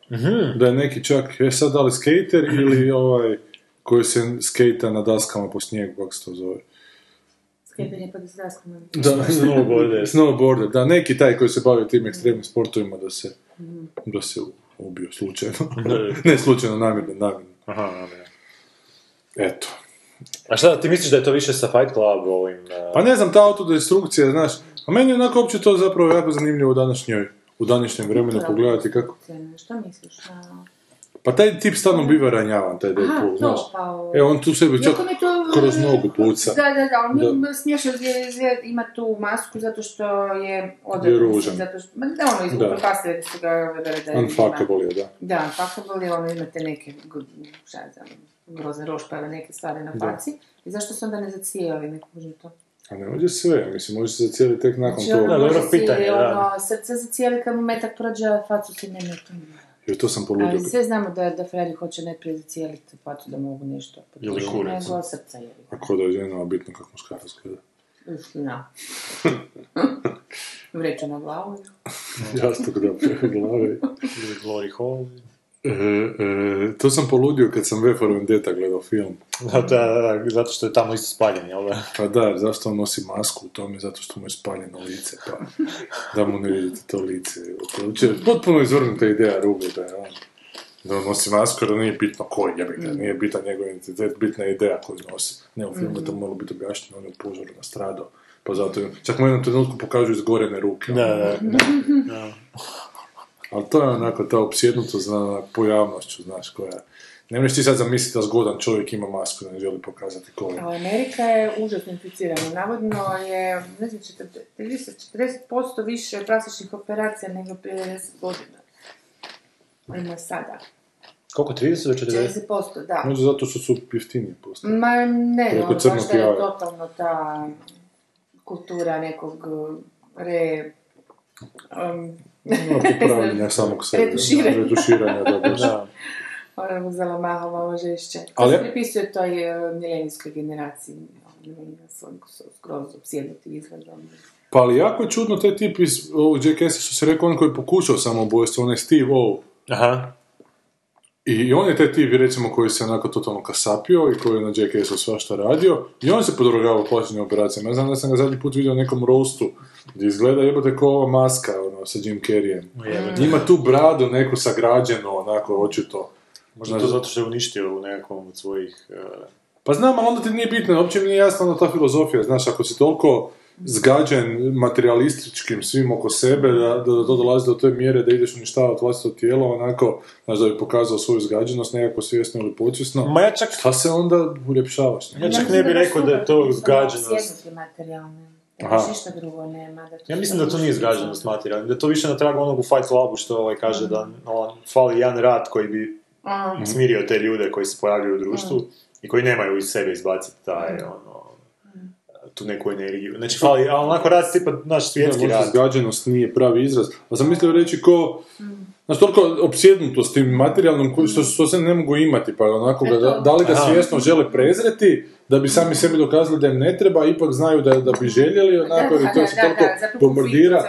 Da je neki čak, je sad da li skater ili ovaj koji se skejta na daskama po snijegu, kako se to zove. Pa da se daskama. Da, Snowboarder. Snowboarder, da, neki taj koji se bavi tim ekstremnim sportovima da se, da se ubio slučajno. ne slučajno, namjerno, namjerno. Aha, aha. Eto. A šta, ti misliš da je to više sa Fight Club ovim... uh, Pa ne znam, ta autodestrukcija, znaš, a meni je onako uopće to zapravo jako zanimljivo u današnjoj, u današnjem vremenu pogledati kako... Što misliš? A... Pa taj tip stalno biva ranjavan, taj Aha, Deadpool, znaš. to, pa... ovo- E, on tu sebi čak Iako mi to... kroz nogu puca. Da, da, da, on Da. je smiješan jer jer ima tu masku zato što je... Od, Je ružan. Zato što, ma da, ono, iz Da. upropastio jer su ga ove da je... Unfuckable je, da. Da, unfuckable je, ono, imate neke, šta ja znam, grozne rošpave, neke stvari na Da. faci. I zašto se onda ne zacijeli, ne kuži to? A ne može sve, mislim, može se cijeli tek nakon Znači, ono, toga. dobro može si, pitanje, da. ono, srce zacijeli kad mu metak prođe, a facu si ne ne. Jer to sam poludio. Ali sve znamo da, da Freddy hoće najprije zacijeliti facu da mogu nešto. Ili potrošiti, kurac. Nego srca je. Ako da je ženama bitno kako muškarac gleda. Istina. Vreća na glavu. Jastuk da preko glave. Ili Glory Hall. E, e, to sam poludio kad sam V for Vendetta gledao film. Da, da, da, zato što je tamo isto spaljen, jel da? Pa da, zašto on nosi masku u tome? Zato što mu je spaljeno lice, pa da mu ne vidite to lice. Je potpuno izvrnuta ideja Rugo da je on da on nosi masku, jer nije bitno koji, jebi ga, nije bitan njegov identitet, bitna je ideja koju nosi. Ne, u filmu je to moglo biti objašnjeno, on je u požaru nastradao. Pa zato, je- čak mu jednom trenutku pokažu izgorene ruke. Da, da, da. Ali to je onako ta opsjednutost na pojavnošću, znaš, koja... Ne možeš ti sad zamisliti da zgodan čovjek ima masku da ne želi pokazati ko je. A Amerika je užasno inficirana. Navodno je, ne znam, 40, 40% više plastičnih operacija nego prije 10 godina. Ima sada. Koliko, 30 do 40? 40%, da. Možda zato što su jeftiniji postali. Ma ne, Preko ono, baš da je totalno ta kultura nekog uh, re... Um, No, popravljanja samog sebe. Retuširanja. Retuširanja, da, baš. Da. ona je uzela maha malo žešće. To Ali- se pripisuje toj uh, milenijskoj generaciji. Oni su oni su skroz opsjednuti izgledom. Pa ali jako je čudno taj tip iz ovog Jackaissa što se rekao on koji je pokušao samoubojstvo, onaj Steve O. Aha. I on je taj tip, recimo, koji se onako totalno kasapio i koji je na Jackassu svašta radio. I on se podrogavao plaćenim operacijama. Ja znam da sam ga zadnji put vidio na nekom roastu gdje izgleda jebote kao ova maska ono, sa Jim Carreyem. Ima tu bradu neku sagrađenu, onako, očito. Možda to zato što je uništio u nekom od svojih... eh, Pa znam, ali onda ti nije bitno, uopće mi nije jasna ta filozofija, znaš, ako si toliko zgađen materialističkim svim oko sebe, da, da, da to dolazi do te mjere da ideš uništavati vlastito tijelo, onako, znaš, da bi pokazao svoju zgađenost, nekako svjesno ili podsvjesno, Ma ja čak, šta se onda uljepšavaš? ja čak ne bih rekao da je to zgađenost. Sjednuti materijalne. Da Aha. ništa drugo nema. Da Ja mislim da to nije zgaženost materijalna, da je to više na tragu onog u Fight Clubu što ovaj kaže da on, fali jedan rat koji bi Mm. smirio te ljude koji se pojavljuju u društvu i koji nemaju iz sebe izbaciti taj, ono, tu neku energiju. Znači, fali, a onako rad tipa naš svjetski Da, rad. zgađenost nije pravi izraz, a sam mislio reći ko, znaš, toliko opsjednutost tim materijalnom koji- što, što se ne mogu imati, pa onako ga, da, da li ga svjesno žele prezreti, da bi sami sebi dokazali da im ne treba, a ipak znaju da, da bi željeli, onako, Da, i to da, se toliko bombardira,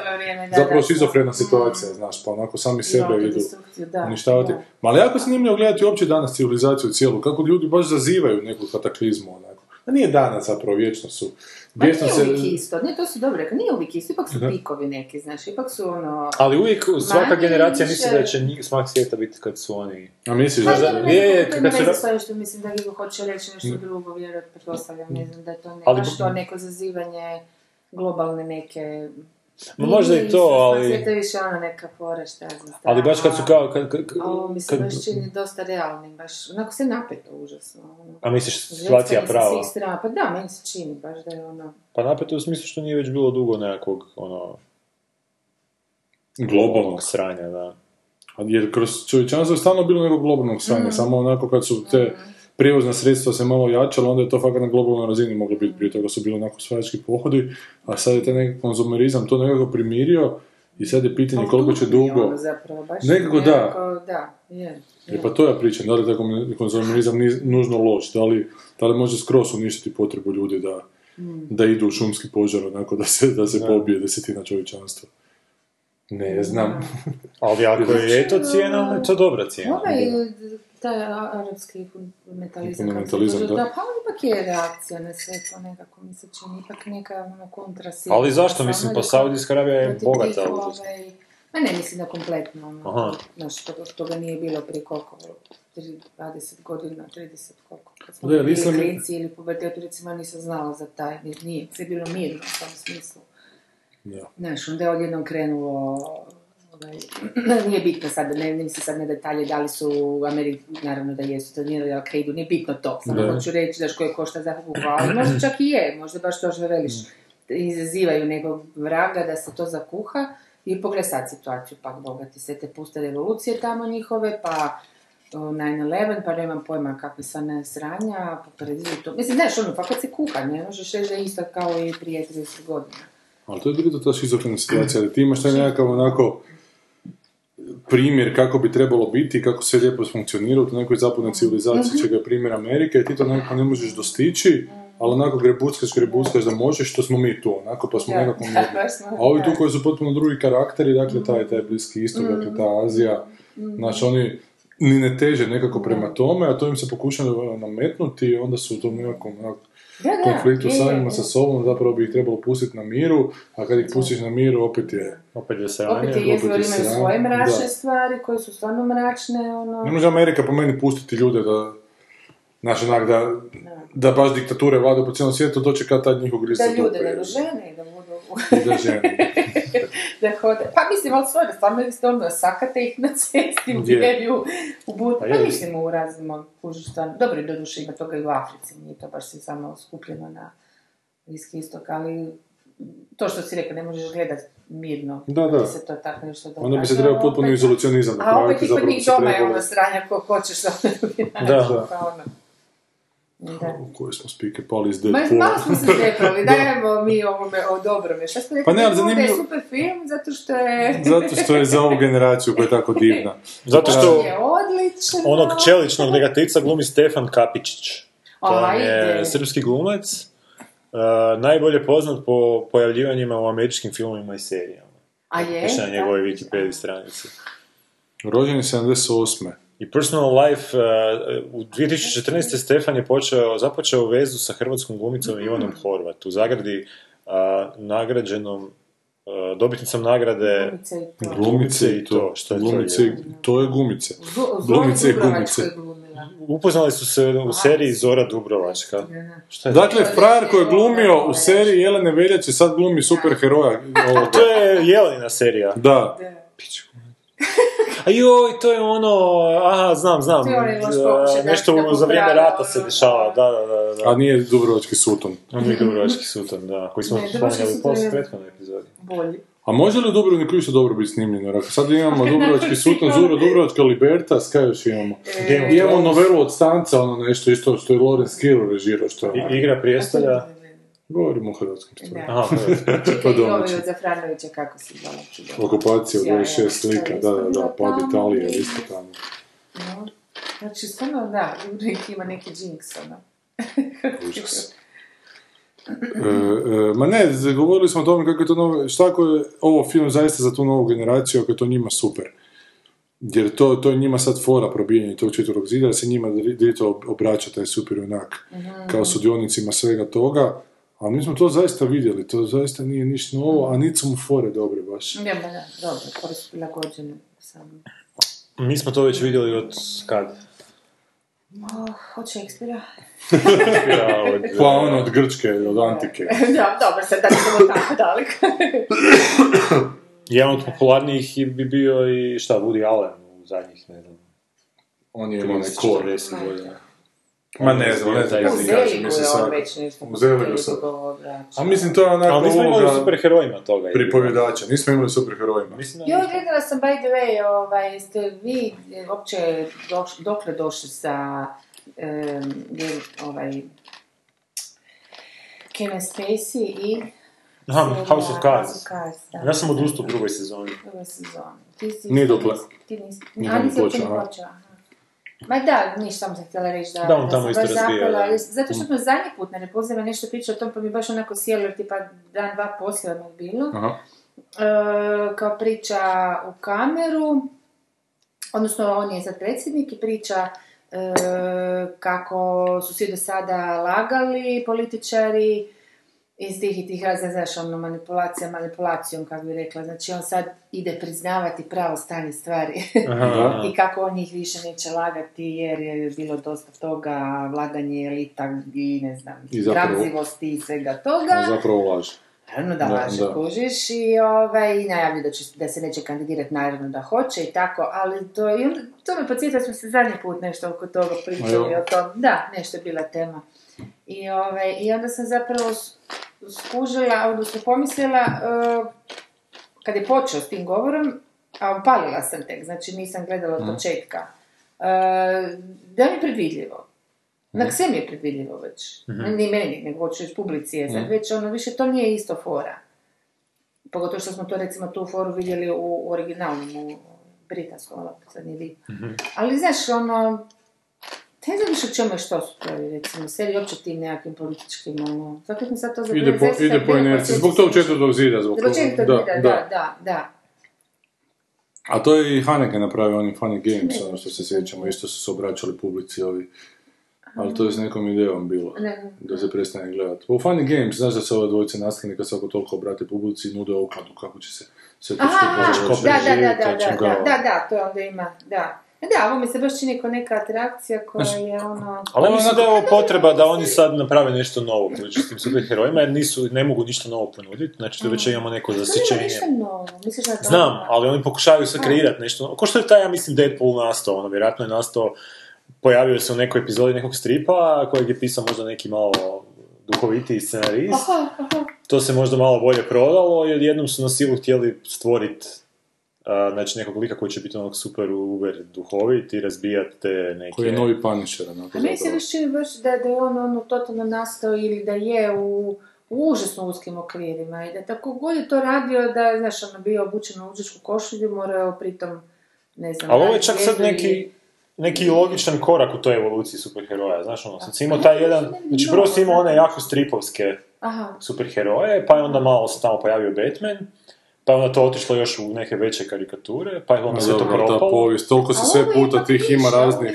zapravo šizofrena Mm. situacija, znaš, pa onako sami sebe idu autodestrukciju, da, uništavati. Ma ali jako zanimljivo gledati uopće danas civilizaciju cijelu, kako ljudi baš zazivaju neku kataklizmu, onako. A nije danas zapravo, vječno su. Ma Vječno nije uvijek isto, ne, to su dobro rekli, nije uvijek isto, ipak su pikovi neki, znaš, ipak su ono... Ali uvijek svaka Manje generacija više- misli da će njih smak svijeta biti kad su oni... A misliš Pa da... ne, je, ne, kad ne, se veze ra- što mislim da Gigo hoće reći nešto drugo, vjerojatno pretpostavljam, ne znam da je to ne, Ali- baš to neko zazivanje globalne neke... Ma možda i to, ali- Sve to je više ono neka fora, šta ja znam, Ali baš kad su kao... Kad, kad, A ovo mi se kad- baš čini dosta realnim, baš, onako se napeto užasno. Ono. A misliš situacija prava? pa da, meni se čini baš da je ono... Pa napeto u smislu što nije već bilo dugo nekakvog, ono, Globalnog sranja, da. Jer kroz čovječanstvo je stalno bilo nekog globalnog sranja, samo onako kad su te prijevozna sredstva se malo jačala, onda je to fakat na globalnoj razini moglo biti, prije toga su bili onako svajački pohodi, a sad je taj neki konzumerizam to nekako primirio i sad je pitanje Ali koliko će je dugo... Ono zapravo, baš Nekako da. nekako, da, je. E pa to ja pričam, da li je taj konzumerizam ni- nužno loš, da li, da li može skroz uništiti potrebu ljudi da, da idu u šumski požar onako da se, da se pobije desetina čovječanstva. Ne znam. Ali ako je to cijena, onda je to dobra cijena. Ovaj, taj arapski fundamentalizam, Fundamentalizam, da. da, pa ipak je reakcija na sve to nekako, mi se čini, ipak neka ono, kontrasila. Ali zašto? Mislim, pa Saudijska Arabija je bogata. ovaj, Ma ne, mislim da kompletno, ono, znaš, toga, toga nije bilo prije koliko, tri- 20 godina, 30 koliko, kad smo Da, bili klinci ili pubertetu, recimo nisam znala za taj, ni- nije, sve je bilo mirno u tom smislu. Da. Znaš, onda je odjednom krenulo, nije bitno sad, ne, ne mislim sad na detalje, da li su u Ameriki, naravno da jesu, to nije da idu, nije bitno to, samo Da. hoću reći daš koje košta za kuku, ali možda čak i je, možda baš to što veliš, izazivaju nekog vraga da se to zakuha i pogledaj sad situaciju, pak bogati sve te puste revolucije tamo njihove, pa o, 9-11, pa nemam pojma kakve sva ne sranja, pa to. Mislim, znaš, ono, fakat se kuha, ne možeš reći da je isto kao i prije 30 godina. Ali to je bilo ta šizofrena situacija, da ti imaš taj nekakav onako primjer kako bi trebalo biti i kako sve lijepo funkcionira u nekoj zapadnoj civilizaciji, čega je primjer Amerike i ti to nekako ne možeš dostići, ali onako grebuckaš, grebuckaš da možeš, što smo mi tu, onako, pa smo Da, nekako da, A ovi tu koji su potpuno drugi karakteri, dakle, taj, taj Bliski istok, dakle, ta Azija, znači oni, ni ne teže nekako prema tome, a to im se pokušava nametnuti i onda su u tom nekakvom onak, Da, da, konfliktu samima sa sobom, zapravo bi ih trebalo pustiti na miru, a kad ih pustiš na miru, opet je... Opet je sranje. Opet je opet je imaju svoje mračne da. stvari koje su stvarno mračne, ono... Ne može Amerika po meni pustiti ljude da, znaš, onak, da, da baš diktature vlada po cijelom svijetu, doće kad tad njihov gris Da za ljude, nego žene i da budu... I da žene. da hode. Pa mislim, ali stvarno vi ste ono, sakate ih na cesti, u Je. vjerju, u but. Pa Pa mislim u raznim kužiš stvarno. Dobro, do duše ima toga i u Africi, nije to baš se samo skupljeno na Bliski istok, ali to što si rekao, ne možeš gledat mirno. Da, da. Se to tako nešto događa. Onda bi se trebao potpuno izolacionizam A opet i kod njih doma je ono sranja ko hoćeš sa drugi način. Da. pa ono. Da. U kojoj smo spike pali iz Ma, Deadpoola. malo smo se zepali, dajemo mi ovome o dobrome. Šta ste rekli? Pa ne, ali da je super film, zato što je... Zato što je za ovu generaciju koja je tako divna. Zato On što je odličan. onog čeličnog negativca glumi Stefan Kapičić. To je srpski glumac, uh, najbolje poznat po pojavljivanjima u američkim filmovima i serijama. A je? Piše na njegovoj Da. Wikipedia stranici. Rođen je 78. I Personal Life, uh, u 2014. Stefan je počeo, započeo vezu sa hrvatskom glumicom Ivanom Horvat u zagradi uh, nagrađenom uh, dobitnicom nagrade Glumice i to. Glumice i to. Što je to? Glumice i to je gumice. Glumice i gumice. Upoznali su se u seriji Zora Dubrovačka. Šta je? Dakle, frajer koji je glumio u seriji Jelene Veljače sad glumi superheroja. ovoga. To je Jelena serija. Da. A joj, to je ono, aha, znam, znam. E, pokušaj da Nešto se za vrijeme rata se ono, dešava, da, da, da. da. A nije Dubrovački suton. On je Dubrovački sutan, da, koji smo spominjali u post prethodnoj epizodi. Bolji. A može li u Dubrovniku isto dobro biti snimljeno? Ako sad imamo Dubrovački suton, Zuro Dubrovačka Libertas, kaj još imamo? Of Imamo novelu od stanca, ono nešto isto što je Lawrence Kill režirao, što je I- onako- Igra prijestolja. Govorimo o hrvatskim stvarima. Aha. Čekaj, Pa i ovaj od Zafranovića, kako se zove? Okupacija od Sjajno. 26 slika, da, da, da, pad Italije, isto tamo. No. Znači, stvarno, da, uvijek ima neki džinks, ono. Užas. E, e, ma ne, govorili smo o tome kako je to novo, šta ako je ovo film zaista za tu novu generaciju, ako je to njima super. Jer to, to je njima sad fora probijanje tog četvrog zida, da se njima dirito obraća taj super junak, kao sudionicima svega toga, a mi smo to zaista vidjeli, to zaista nije ništa novo, a niti su mu fore dobre baš. Ne, ma da, dobro, koje su prilagođene sam. Mi smo to već vidjeli od kad? Oh, od Shakespearea. Ja, od, Pa ono od Grčke, od Antike. da, dobro, sad da ćemo tako daleko. Jedan od popularnijih bi bio i šta, Woody Allen u zadnjih, ne znam, On je imao 30, nekor. 40 godina. Ma ne znam, ne znam kako ti kažem, mislim sad. već nešto. U Zeligu sad. A mislim, to je onako Ali nismo imali ovoga superherojima toga. pripovjedača, nismo imali superherojima. Mislim da Jo, gledala sam, by the way, ovaj, jeste vi e, uopće doš, dokle došli sa um, ovaj, Kevin Spacey i Aha, House of Cards. House of Cards, da. Ja sam odustao u drugoj sezoni. Druga sezona. Ti si... Nije dokle. Ti nisi... A, nisi uopće Ma da, ništa sam se htjela reći da, Da, on tamo isto ali zato što smo zadnji put na nešto pričao o tom, pa mi baš onako sjelo, jer tipa dan, dva poslije odmah bilo. Aha. E, kao priča u kameru, odnosno on je sad predsjednik i priča e, kako su svi do sada lagali političari iz tih i tih razloga, znaš, ono, manipulacija manipulacijom, kako bi rekla. Znači, on sad ide priznavati pravo stanje stvari. I kako on njih više neće lagati, jer je bilo dosta toga, vladanje elita i ne znam, I gramzivosti i svega toga. zapravo laže. Naravno da laže, da. kužiš, i ovaj, najavlju da, će, da se neće kandidirati, naravno da hoće i tako, ali to, i onda, to me podsjetilo smo se zadnji put nešto oko toga pričali o tom, da, nešto je bila tema. I, ovaj, i onda sam zapravo skužila, odnosno pomislila, uh, kad je počeo s tim govorom, a upalila sam tek, znači nisam gledala od početka, uh, da mi je predvidljivo. Onak sve mi je predvidljivo već. Ni meni, nego hoću reći publici je sad već ono, više to nije isto fora. Pogotovo što smo to recimo tu foru vidjeli u, u originalnom, u britanskom, ali sad nije. Ali znaš, ono, ne znam više čemu je što su to, recimo, seriji uopće tim nekakvim političkim, ono, zato mi sad to za Ide po, ide po inerciji. Zbog tog četvrtog zida. Zbog Zbog tog- četvrtog da, da. da, da, da. A to je i Haneke napravio onim Funny Games, ono što se sjećamo, isto su se obraćali publici ovi. Ali to je s nekom idejom bilo, Ne. da se prestane gledati. U Funny Games, znaš da se ove dvojice nastavnika svako toliko obrate publici i nude okladu kako će se sve to završiti. da, da, da, da, Kako da, da, da, da, to onda ima, da. Da, ovo mi se baš čini kao neka atrakcija koja je ono... Ali mislim da je ovo potreba da oni sad naprave nešto novo među s tim superherojima, jer nisu, ne mogu ništa novo ponuditi, znači to već imamo neko zasićenje. nema ništa novo, misliš da je to Znam, ali oni pokušavaju sad kreirati nešto. Ko što je taj, ja mislim, Deadpool nastao, ono, vjerojatno je nastao, pojavio se u nekoj epizodi nekog stripa, kojeg je pisao možda neki malo duhovitiji scenarist. Aha, aha. To se možda malo bolje prodalo i odjednom su na silu htjeli stvoriti znači nekog lika koji će biti onog super uber duhovit i razbijati te neke... Koji je novi Punisher, onako A meni se više čini baš da, da je on ono totalno nastao ili da je u, u užasno uskim okvirima i da tako god je to radio da, znaš, ono bio obučen u užašku košulju, morao pritom, ne znam... Ali ovo je čak sad vezu i- neki, neki logičan korak u toj evoluciji superheroja, znaš ono, sad si imao taj jedan, znači prvo si imao one jako stripovske Aha, superheroje, pa je onda malo se tamo pojavio Batman, pa onda to otišlo još u neke veće karikature, pa je onda sve to dobro, ta propalo. povijest, toliko se sve puta tih ima raznih...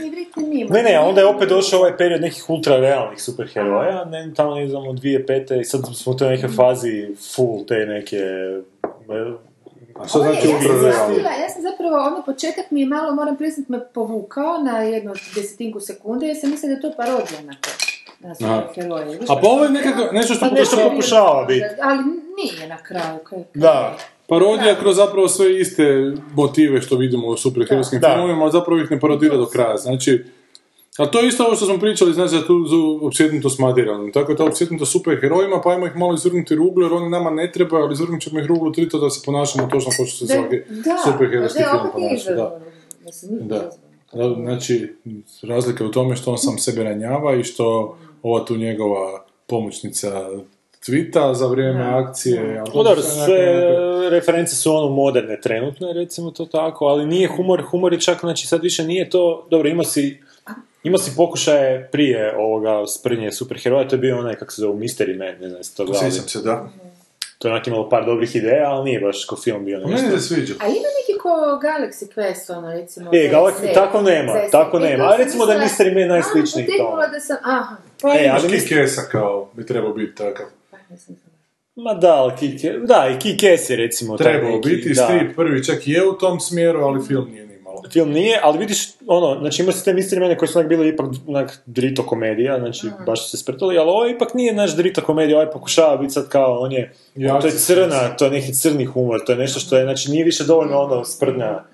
Ne, ne, onda je opet došao ovaj period nekih ultra realnih superheroja, ne, tamo ne znam, od 2005. i sad smo u toj neke fazi full te neke... A što Ovo je- znači ja ja sam zapravo, ono početak mi je malo, moram priznat, me povukao na jednu desetinku sekunde, jer sam mislila da je to parodija na to. Na A pa ovo je nekako, nešto što Pa nešto pokušava- pokušava biti. Ali nije na kraju. Kaj, Da. Parodija kroz zapravo sve iste motive što vidimo u superherojskim filmovima, ali zapravo ih ne parodira do kraja. Znači, ali to je isto ovo što smo pričali, znači da tu za opsjednutost materijalnom. Tako je to opsjednutost superherojima, pa ajmo ih malo izvrnuti ruglu, jer oni nama ne trebaju, ali izvrnut ćemo ih ruglu trito da se ponašamo točno kao što se svaki superherojski film ponaša. Da. Da. Da, Znači, razlika je u tome što on sam sebe ranjava i što ova tu njegova pomoćnica tvita za vrijeme akcije. ali dobro, su sve nekakve- reference su ono moderne, trenutne, recimo to tako, ali nije humor, humor je čak, znači sad više nije to, dobro, imao si, imao si pokušaje prije ovoga sprnje superheroja, to je bio onaj, kako se zove, Mystery Man, ne znam, jeste to gledali. Se, da. To je onak imalo par dobrih ideja, ali nije baš ko film bio A Meni nešto. se sviđa. A ima neki ko Galaxy Quest, ono, recimo... E, Galaxy, tako nema, tako E, nema. sam A recimo da je Mystery Man najsličniji A, da sam, aha. Pa E, ali Kikesa kao bi trebao biti takav. Ma da, ali Kick- da, i Kick-Ass je recimo Trebao neki, biti, da. strip prvi čak je u tom smjeru, ali film nije ni malo. Film nije, ali vidiš, ono, znači imao si te Mystery Mane koji su onak bili ipak onak drito komedija, znači baš su se spretali, ali ovo ipak nije naš drito komedija, ovaj pokušava biti sad kao, on je, Ja, to je se- crna, to je neki crni humor, to je nešto što je, znači nije više dovoljno ono sprdnja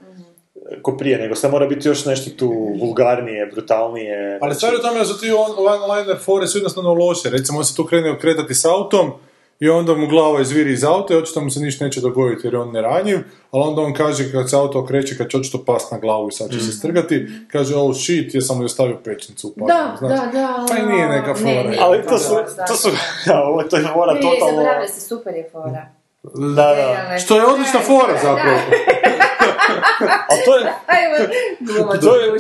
ko prije, nego sad mora biti još nešto tu vulgarnije, brutalnije. Ali stvar je u tome da su ti on- one-liner fore su jednostavno loše. Recimo, on se tu krene okretati s autom i onda mu glava izviri iz auta i očito mu se ništa neće dogoditi jer je on neranjiv, ali onda on kaže kad se auto okreće, kad će očito past na glavu i sad će se strgati, kaže oh shit, ja sam mu ostavio pečnicu u Da, znaš. da, da. Pa i nije neka fora. Ne, nije Ali to su, to su, da. ja, ovo to je mora Ne, totalno... se, super je fora. Da, da. Što je odlična fora zapravo. Ali to je, Ajmo, To je-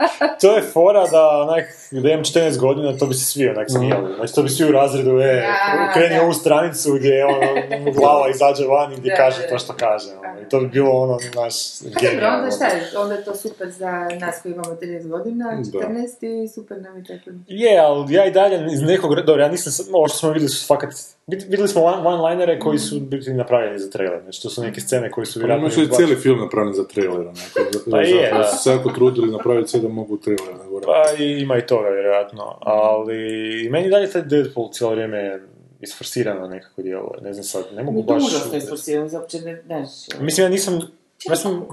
to je fora da onak, da imam 14 godina, to bi se svi onak smijali. Znači, to bi svi u razredu, e, kreni ovu stranicu gdje ono, glava izađe van i gdje kaže to što kaže. Ono. I to bi bilo ono, naš, Pa genijalno. onda šta je, onda je to super za nas koji imamo 13 godina, Da. 14 i super nam je tako. Je, ali ja i dalje iz nekog, dobro, ja nisam, ovo što smo vidjeli su fakat, vidjeli smo one- one-linere koji su biti napravljeni za trailer, znači to su neke scene koje su Pa vjerojatno... imaš i izbačene. cijeli film napravljen za trailer, onako. Za- Pa je, zapravo da. su se jako trudili napraviti sve da mogu trailer nagovoriti. Pa i ima i toga, vjerojatno. Ali meni dalje taj Deadpool cijelo vrijeme isforsirano nekako djelo. Ne znam sad, ne mogu Mi baš... užasno isforsiramo, uopće ne, znaš. Mislim, ja nisam... Ja sam...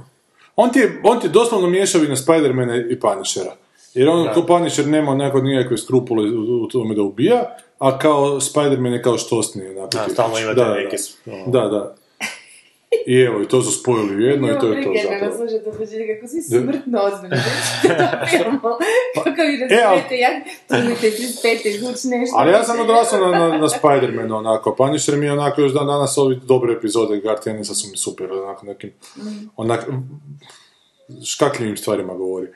On ti je, on ti je doslovno miješavina Spidermana i Punishera. Jer on Da. kao Punisher nema onako nikakve skrupule u, u tome da ubija, a kao Spider-Man je kao štosni. Onako, A, tipič. stalno imate da, neke... Da, ono, da, da. I evo, i to su spojili u jedno i to je to zapravo. slušati počinje kako svi Da. smrtno ozbiljno. to. Kako vi E, razumijete, ja trudite 35 izvući nešto. Ali ja sam odrastao na, na, na Spider-Manu, onako. Punisher mi je onako još dan danas ovi dobre epizode Garth Enisa su mi super, onako nekim, onak, škakljivim stvarima govori.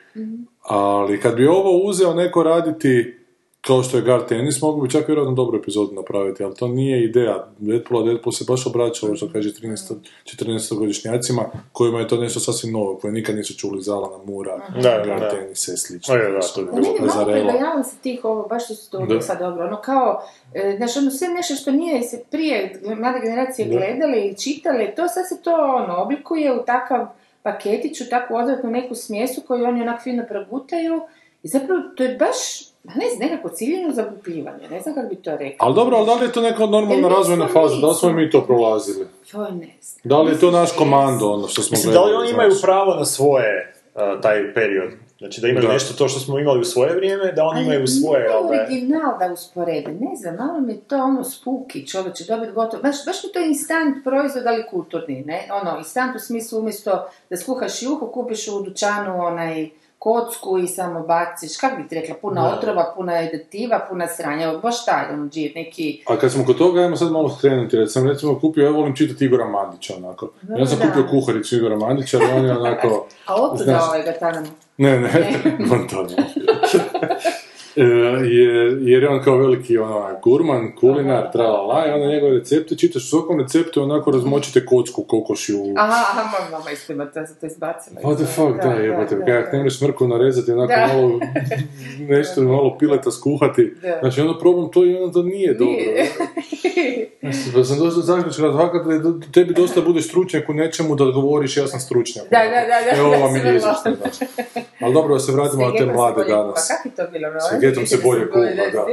Ali kad bi ovo uzeo neko raditi kao što je Gar Tennis, mogu bi čak vjerojatno dobru epizodu napraviti, ali to nije ideja Deadpoola. Deadpool se baš obraća ovo što kaže 13 14-godišnjacima, kojima je to nešto sasvim novo, koje nikad nisu čuli za Alana Mura, Da, Gar da. Tennisa i slično. Da, da, to bi Pa meni Zarela. pribojavamo se tih ovo, baš što se to Da. sad dobro, ono kao, e, znaš, ono sve nešto što nije se prije mlade generacije Da. gledali ili čitali, to sad se to ono, oblikuje u takav paketić, u takvu odvratnu neku smjesu koju oni onak fino progutaju i zapravo to je baš, ma ne znam, nekako ciljeno zagupljivanje, ne znam kako bi to rekao. Ali dobro, ali da li je to neka normalna mi razvojna faza? Da li smo i mi to prolazili? Joj, ne znam. Da li je to naš komando, ono što smo Mislim, da li gledali, oni imaju pravo na svoje, uh, taj period? Znači da imaju Da. nešto to što smo imali u svoje vrijeme, da oni Ali imaju svoje, nije jel da? original da usporede, ne znam, malo mi je to ono spuki, čovječe, dobiti gotovo, baš, baš mi je to instant proizvod, ali kulturni, ne, ono, instant u smislu umjesto da skuhaš juhu, kupiš u dućanu onaj kocku i samo baciš, kako bi ti rekla, puna Da. otrova, puna editiva, puna sranja, baš taj, ono, džir, neki, A kad smo kod toga, ajmo sad malo skrenuti, jer sam recimo kupio, ja volim čitati Igora Mandića, onako. Ja sam Da. kupio kuharicu Igora Mandića, jer on je onako... a otuda Znaš- ovaj ga tamo. Ne, ne, on to ne. E, jer, jer je on kao veliki ono, gurman, kulinar, tralala, i onda njegove recepte, čitaš u svakom receptu, onako razmočite kocku kokoši u... Aha, aha, moja mama isto ima, to, to izbacila. What the fuck, da, da, kako da. ne možeš mrku narezati, onako Da. malo, nešto malo pileta skuhati. Da. Znači, ono probam to i onda to nije dobro. Nije. Znači, Pa sam došao do zaključka da tebi dosta budeš stručnjak u nečemu da govoriš ja sam stručnjak. Da, da, da, da, Evo vam je da. Ali dobro da se vratimo na te se mlade danas. kuha. Kako je to bilo? Vegetom se bolje kuha, da.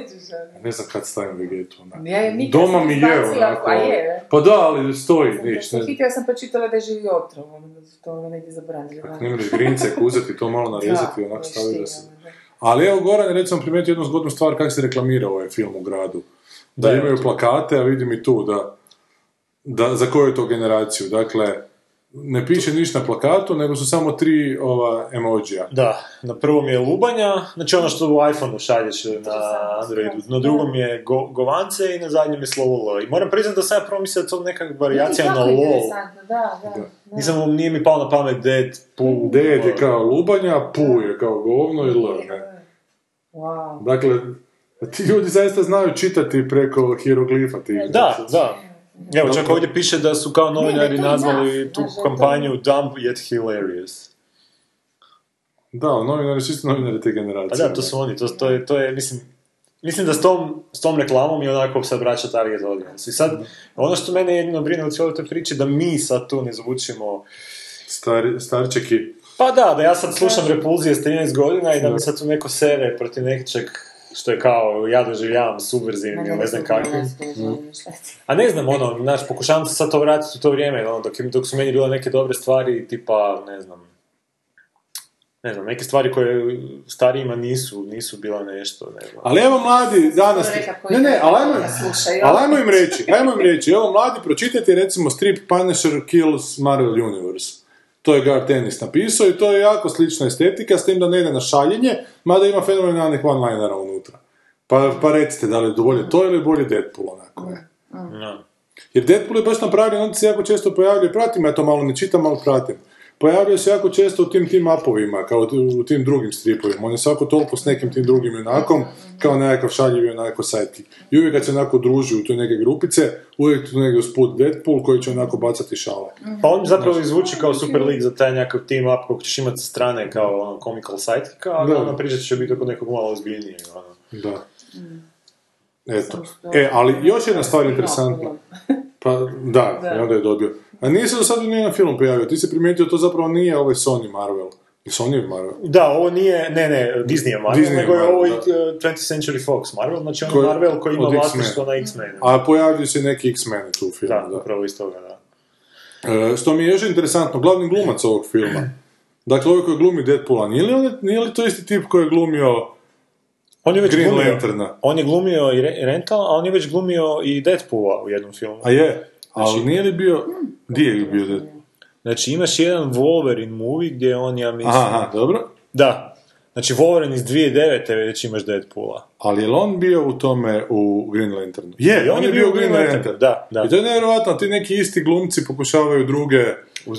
Ne znam kad stavim vegetu. onak. Ja je nikad Doma mi je onako. je. Pa da, ali stoji, niš. Ne, Sam hitila sam počitala da je živi otrov, ono, da su to ono negdje zabranili. Ako ne možeš grince uzeti, to malo narezati, Da, onak stavi da se... ono, da. Ali evo Goran je recimo primijetio jednu zgodnu stvar kako se reklamira ovaj film u gradu. Da, Da, imaju plakate, a vidim i tu da, da za koju je to generaciju. Dakle, ne piše ništa na plakatu, nego su samo tri ova emojija. Da, na prvom je lubanja, znači ono što u iPhoneu šalješ na Androidu, na drugom je go, govance i na zadnjem je slovo L. I moram priznati da sam ja mislio da to neka varijacija na LOL. Da, da. da. Nisam, nije mi pao na pamet Dead, Poo. Ded je kao lubanja, pu je kao govno i l. Ne? Wow. Dakle, ti ljudi zaista znaju čitati preko hieroglifa tih. Da, da. Evo, čak ovdje piše da su kao novinari Ne, nazvali da, tu da, da, kampanju Dumb yet hilarious. Da, novinari su isto novinari te generacije. A Pa da, to su oni, to, to, je, to je, mislim, mislim da s tom, s tom reklamom i onako se vraća target audience. I sad, ono što mene jedino brine u cijeloj toj priči, da mi sad tu ne zvučimo Stari, starčeki. Pa da, da ja sad slušam repulzije s 13 godina i da mi sad tu neko sere protiv nečeg što je kao, ja doživljavam subverzivnim ili ne znam kakvim. A ne znam, ono, znaš, pokušavam se sad to vratiti u to vrijeme, ono, dok, dok su meni bile neke dobre stvari, tipa, ne znam, ne znam, neke stvari koje starijima nisu, nisu bila nešto, ne znam. Ali evo mladi danas... Ne, ne, ne ali ajmo, ali ajmo im reći, ajmo im reći, evo mladi, pročitajte recimo strip Punisher Kills Marvel Universe. To je Gar Tennis napisao i to je jako slična estetika, s tim da ne ide na šaljenje, mada ima fenomenalnih one-linera unutra. Pa, pa recite da li je bolje to ili bolje Deadpool onako? No. Jer Deadpool je baš napravljen, on se jako često pojavljuje, pratim ja to malo, ne čitam, ali pratim. Pojavljuje se jako često u tim tim upovima, kao u tim drugim stripovima. On je svako toliko s nekim tim drugim junakom, kao nekakav šaljivi onako sidekick. I uvijek kad se onako druži u te neke grupice, uvijek tu negdje usput Deadpool koji će onako bacati šale. Pa on zapravo izvuči kao Super League za taj nekakav team up kog ćeš imati sa strane kao ono, comical sidekicka, a Da. ono priča će biti oko nekog malo ozbiljnijeg. Ono. Da. Eto. E, ali još jedna stvar interesantna. Pa, da, Da. i onda je dobio. A nije se do sada ni jedan film pojavio. Ti si primijetio, to zapravo nije ovaj Sony Marvel. I Sony Marvel. Da, ovo nije, ne, ne, Disney je Marvel, Disney nego je Marvel, ovo i da. uh, 20th Century Fox Marvel, znači on Koji- Marvel koji ima X-Men. vlasništvo na X-Men. A pojavljuju se neki X-meni tu u filmu. Da, Da, upravo iz toga, da. E, što mi je još interesantno, glavni glumac ovog filma. Dakle, ovaj koji glumi Deadpoola, nije li, nije li to isti tip koji je glumio On je već Green glumio, Lanterna? on je glumio i Re- Rental, a on je već glumio i Deadpoola u jednom filmu. A je, ali Znači- nije li bio... Di je bio? Znači imaš jedan Wolverine movie gdje on, ja mislim... Aha, aha, dobro. Da, znači Wolverine iz 2009. već imaš Deadpoola. Ali je on bio u tome u Green Lanternu? Je, I on je bio u Green Lanternu, da, da. I to je nevjerojatno, ti neki isti glumci pokušavaju druge... Uz,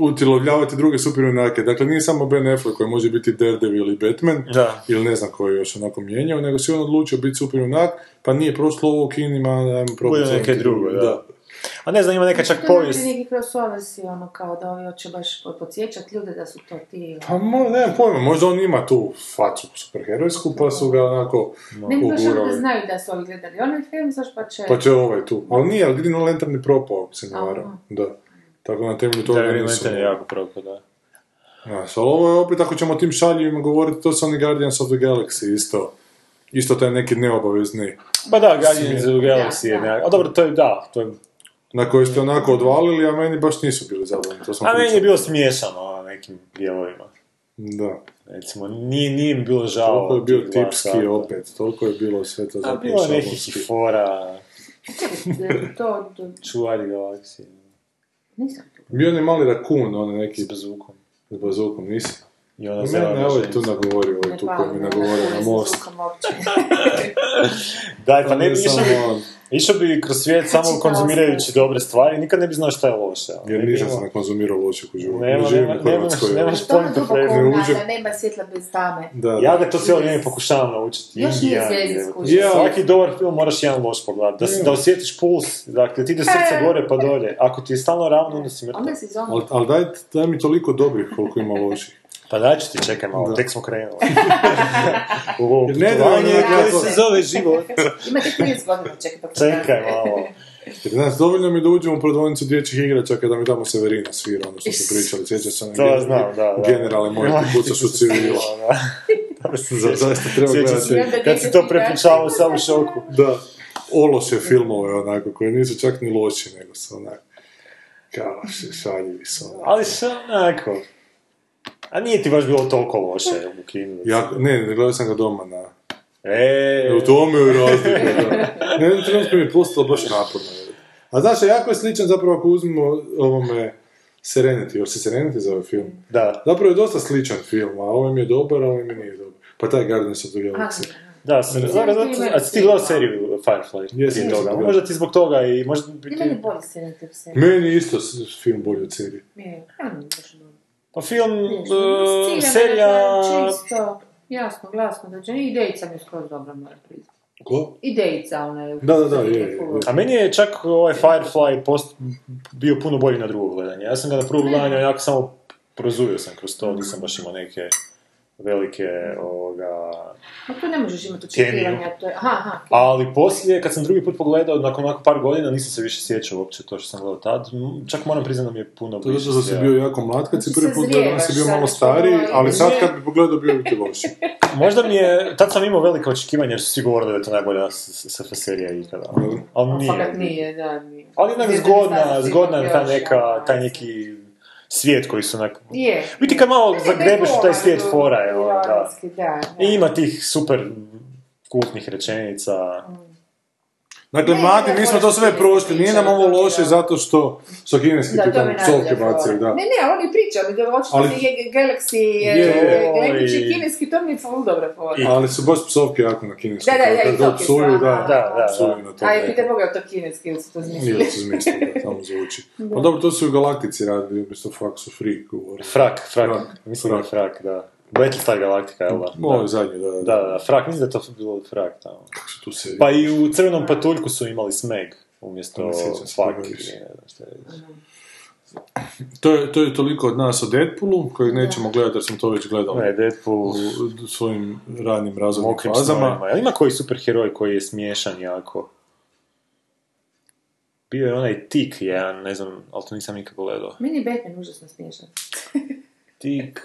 utilovljavati druge superjunake. Dakle, nije samo Ben Affleck koji može biti Daredevil i Batman, Da. ili ne znam koji je još onako mijenjao, nego si on odlučio biti superjunak, pa nije prošlo ovo kinima, ajmo probati neke drugo, drugi, da. A ne znam, ima neka čak To povijest. je neki crossover si ono kao da ovi hoće baš podsjećati ljude da su to ti. Pa mo, nemam pojma, možda on ima tu facu superherojsku, pa su ga onako Ne bi baš ono da znaju da su ovi gledali onaj film, zaš pa će... Pa će ovaj tu. Ali nije, ali Green Lantern je propao, se ne varam. Da. Tako na temelju Da, toga Green nisu... Lantern je jako propao, da. Znaš, ali ovo je opet, ako ćemo o tim šaljivima govoriti, to su oni Guardians of the Galaxy isto. Isto taj neki neobavezni, Pa da, Guardians of the Galaxy je Da, da. nekak... A dobro, to je, da, to je... na koji ste onako odvalili, a meni baš nisu bili zadovoljni. To smo A meni je bilo smiješano na nekim dijelovima. Da. Recimo, nije, nije mi bilo žao. Toliko je bio tipski sata. opet, toliko je bilo sve to A zapravo bilo je šablonski. nekih fora, to... to- čuvari galaksije, Nisam tu. Bio je mali rakun, onaj neki s bazukom. s bazukom, nisi? I ona zelena ovaj tu nagovorio, ovaj tu koji mi ne, nagovorio na most. Daj, pa ne bi išao. Išao bi kroz svijet samo Čitao konzumirajući sam. dobre stvari, nikad ne bi znao šta je loše. bi nisam se ne konzumirao loših u životu. Nema, Ne živim nema, u nemaš- Hrvatskoj. nemaš evo. To je point of duboko reference. Ne uđem. da nema svjetla bez tame. Da, Ja da. ga to cijelo vrijeme pokušavam naučiti. Još nije skužio. Ja. Svaki dobar film moraš jedan loš pogledati. Da, da osjetiš puls, dakle ti ide srce gore pa dolje. Ako ti je stalno ravno, onda si mrtav. Ali al daj, daj mi toliko dobrih koliko ima loših. Pa daj ću ti, čekaj malo, Da. tek smo krenuli. U ovo ne putovanje treba koje se zove život. Imate 30 godina, čekaj pa Čekaj malo. Jer znaš, dovoljno mi da uđem u prodavnicu dječjih igračaka da mi tamo Severina svira, ono što smo pričali, sjećaš se na To znam, da, da. generale moje ti pucaš u civila. Za- Zaista treba gledati. se, kad si to prepričavao sam u šoku. Da, ološe filmove onako, koji nisu čak ni loši, nego su onako, kao šaljivi su onako. Ali što onako... A nije ti baš bilo toliko loše u kinu. Jako, ne, ne, gledao sam ga doma na... E, U tome je razlika. Ne, jednom trenutku mi je postalo baš naporno. A znaš, a jako je sličan zapravo ako uzmemo ovome Serenity, još se Serenity zove film. da, Zapravo je dosta sličan film, a ovaj mi je dobar, a ovaj mi nije dobar. Pa taj Guardians of the Galaxy. da, s- zato- zato- a si ti gledao seriju Firefly? Jesam, jesam toga. gledao. Možda ti zbog toga i možda Ti meni bolje serije. Meni je isto film bolji od serije. Je, Pa film, ciljano, serija... Čisto, jasno, glasno, da će, idejica mi je skroz dobra, moram priznati. Ko? Idejica, ona je... Da, da, da, je, je. A meni je čak ovaj Firefly post, bio puno bolji na drugo gledanje. Ja sam ga na prvo gledanje onako samo prozuvio sam kroz to, nisam baš imao neke velike ovoga... A to ne možeš imati očekivanja, to je... Aha, aha. Ali poslije, kad sam drugi put pogledao, nakon onako par godina, nisam se više sjećao uopće to što sam gledao tad. Čak moram priznati da mi je puno To je više zato što si bio jako mlad kad si prvi put gledao, si bio malo što stariji, ali sad kad bi pogledao bio bi ti loši. Možda mi je, tad sam imao velike očekivanja jer su svi govorili da je to najbolja SF serija ikada. Ali nije. fakat nije, da, nije. Ali Zvijezda zgodna, zgodna je ta neka, taj neki svijet koji su onak... Je. Biti kad malo zagrebeš u taj svijet fora ono, da. Da. I ima tih super kultnih rečenica. Dakle, mladi, mi smo to sve kineski prošli, nije nam ovo je loše da. zato što su kineski Da, tu tamo je psovke fora. da. Ne, ne, oni pričaju, oni da Ali- da se je Galaxy, Je, je, oj. Gledajući kineski, to mi je dobra fora. Ali su baš psovke jako na kinesku. Da, da, da, psuju, da. Da, da, psuju da. na to. A i neko. pite Boga je to kineski ili su to zmislili. da su zmislili, da, samo zvuči. Pa dobro, to su i u Galaktici radili, umjesto su free. Frak, frak. Mislim da je frak, da. Battlestar Galactica, jel da? Ovo zadnje, da, da, da, frak, mislim da je to bilo frak tamo. Kako su tu serije? Pa i u Crvenom patuljku su imali Smeg umjesto ili ne znam šta je. To je, to je toliko od nas o Deadpoolu, kojeg nećemo gledati jer smo to već gledali Ne, Deadpool, u svojim ranim razvojnim fazama. Jel ima koji superheroj koji je smiješan jako? Bio je onaj Tik jedan, ne znam, ali to nisam nikad gledao. Meni je Batman užasno smiješan. Tik...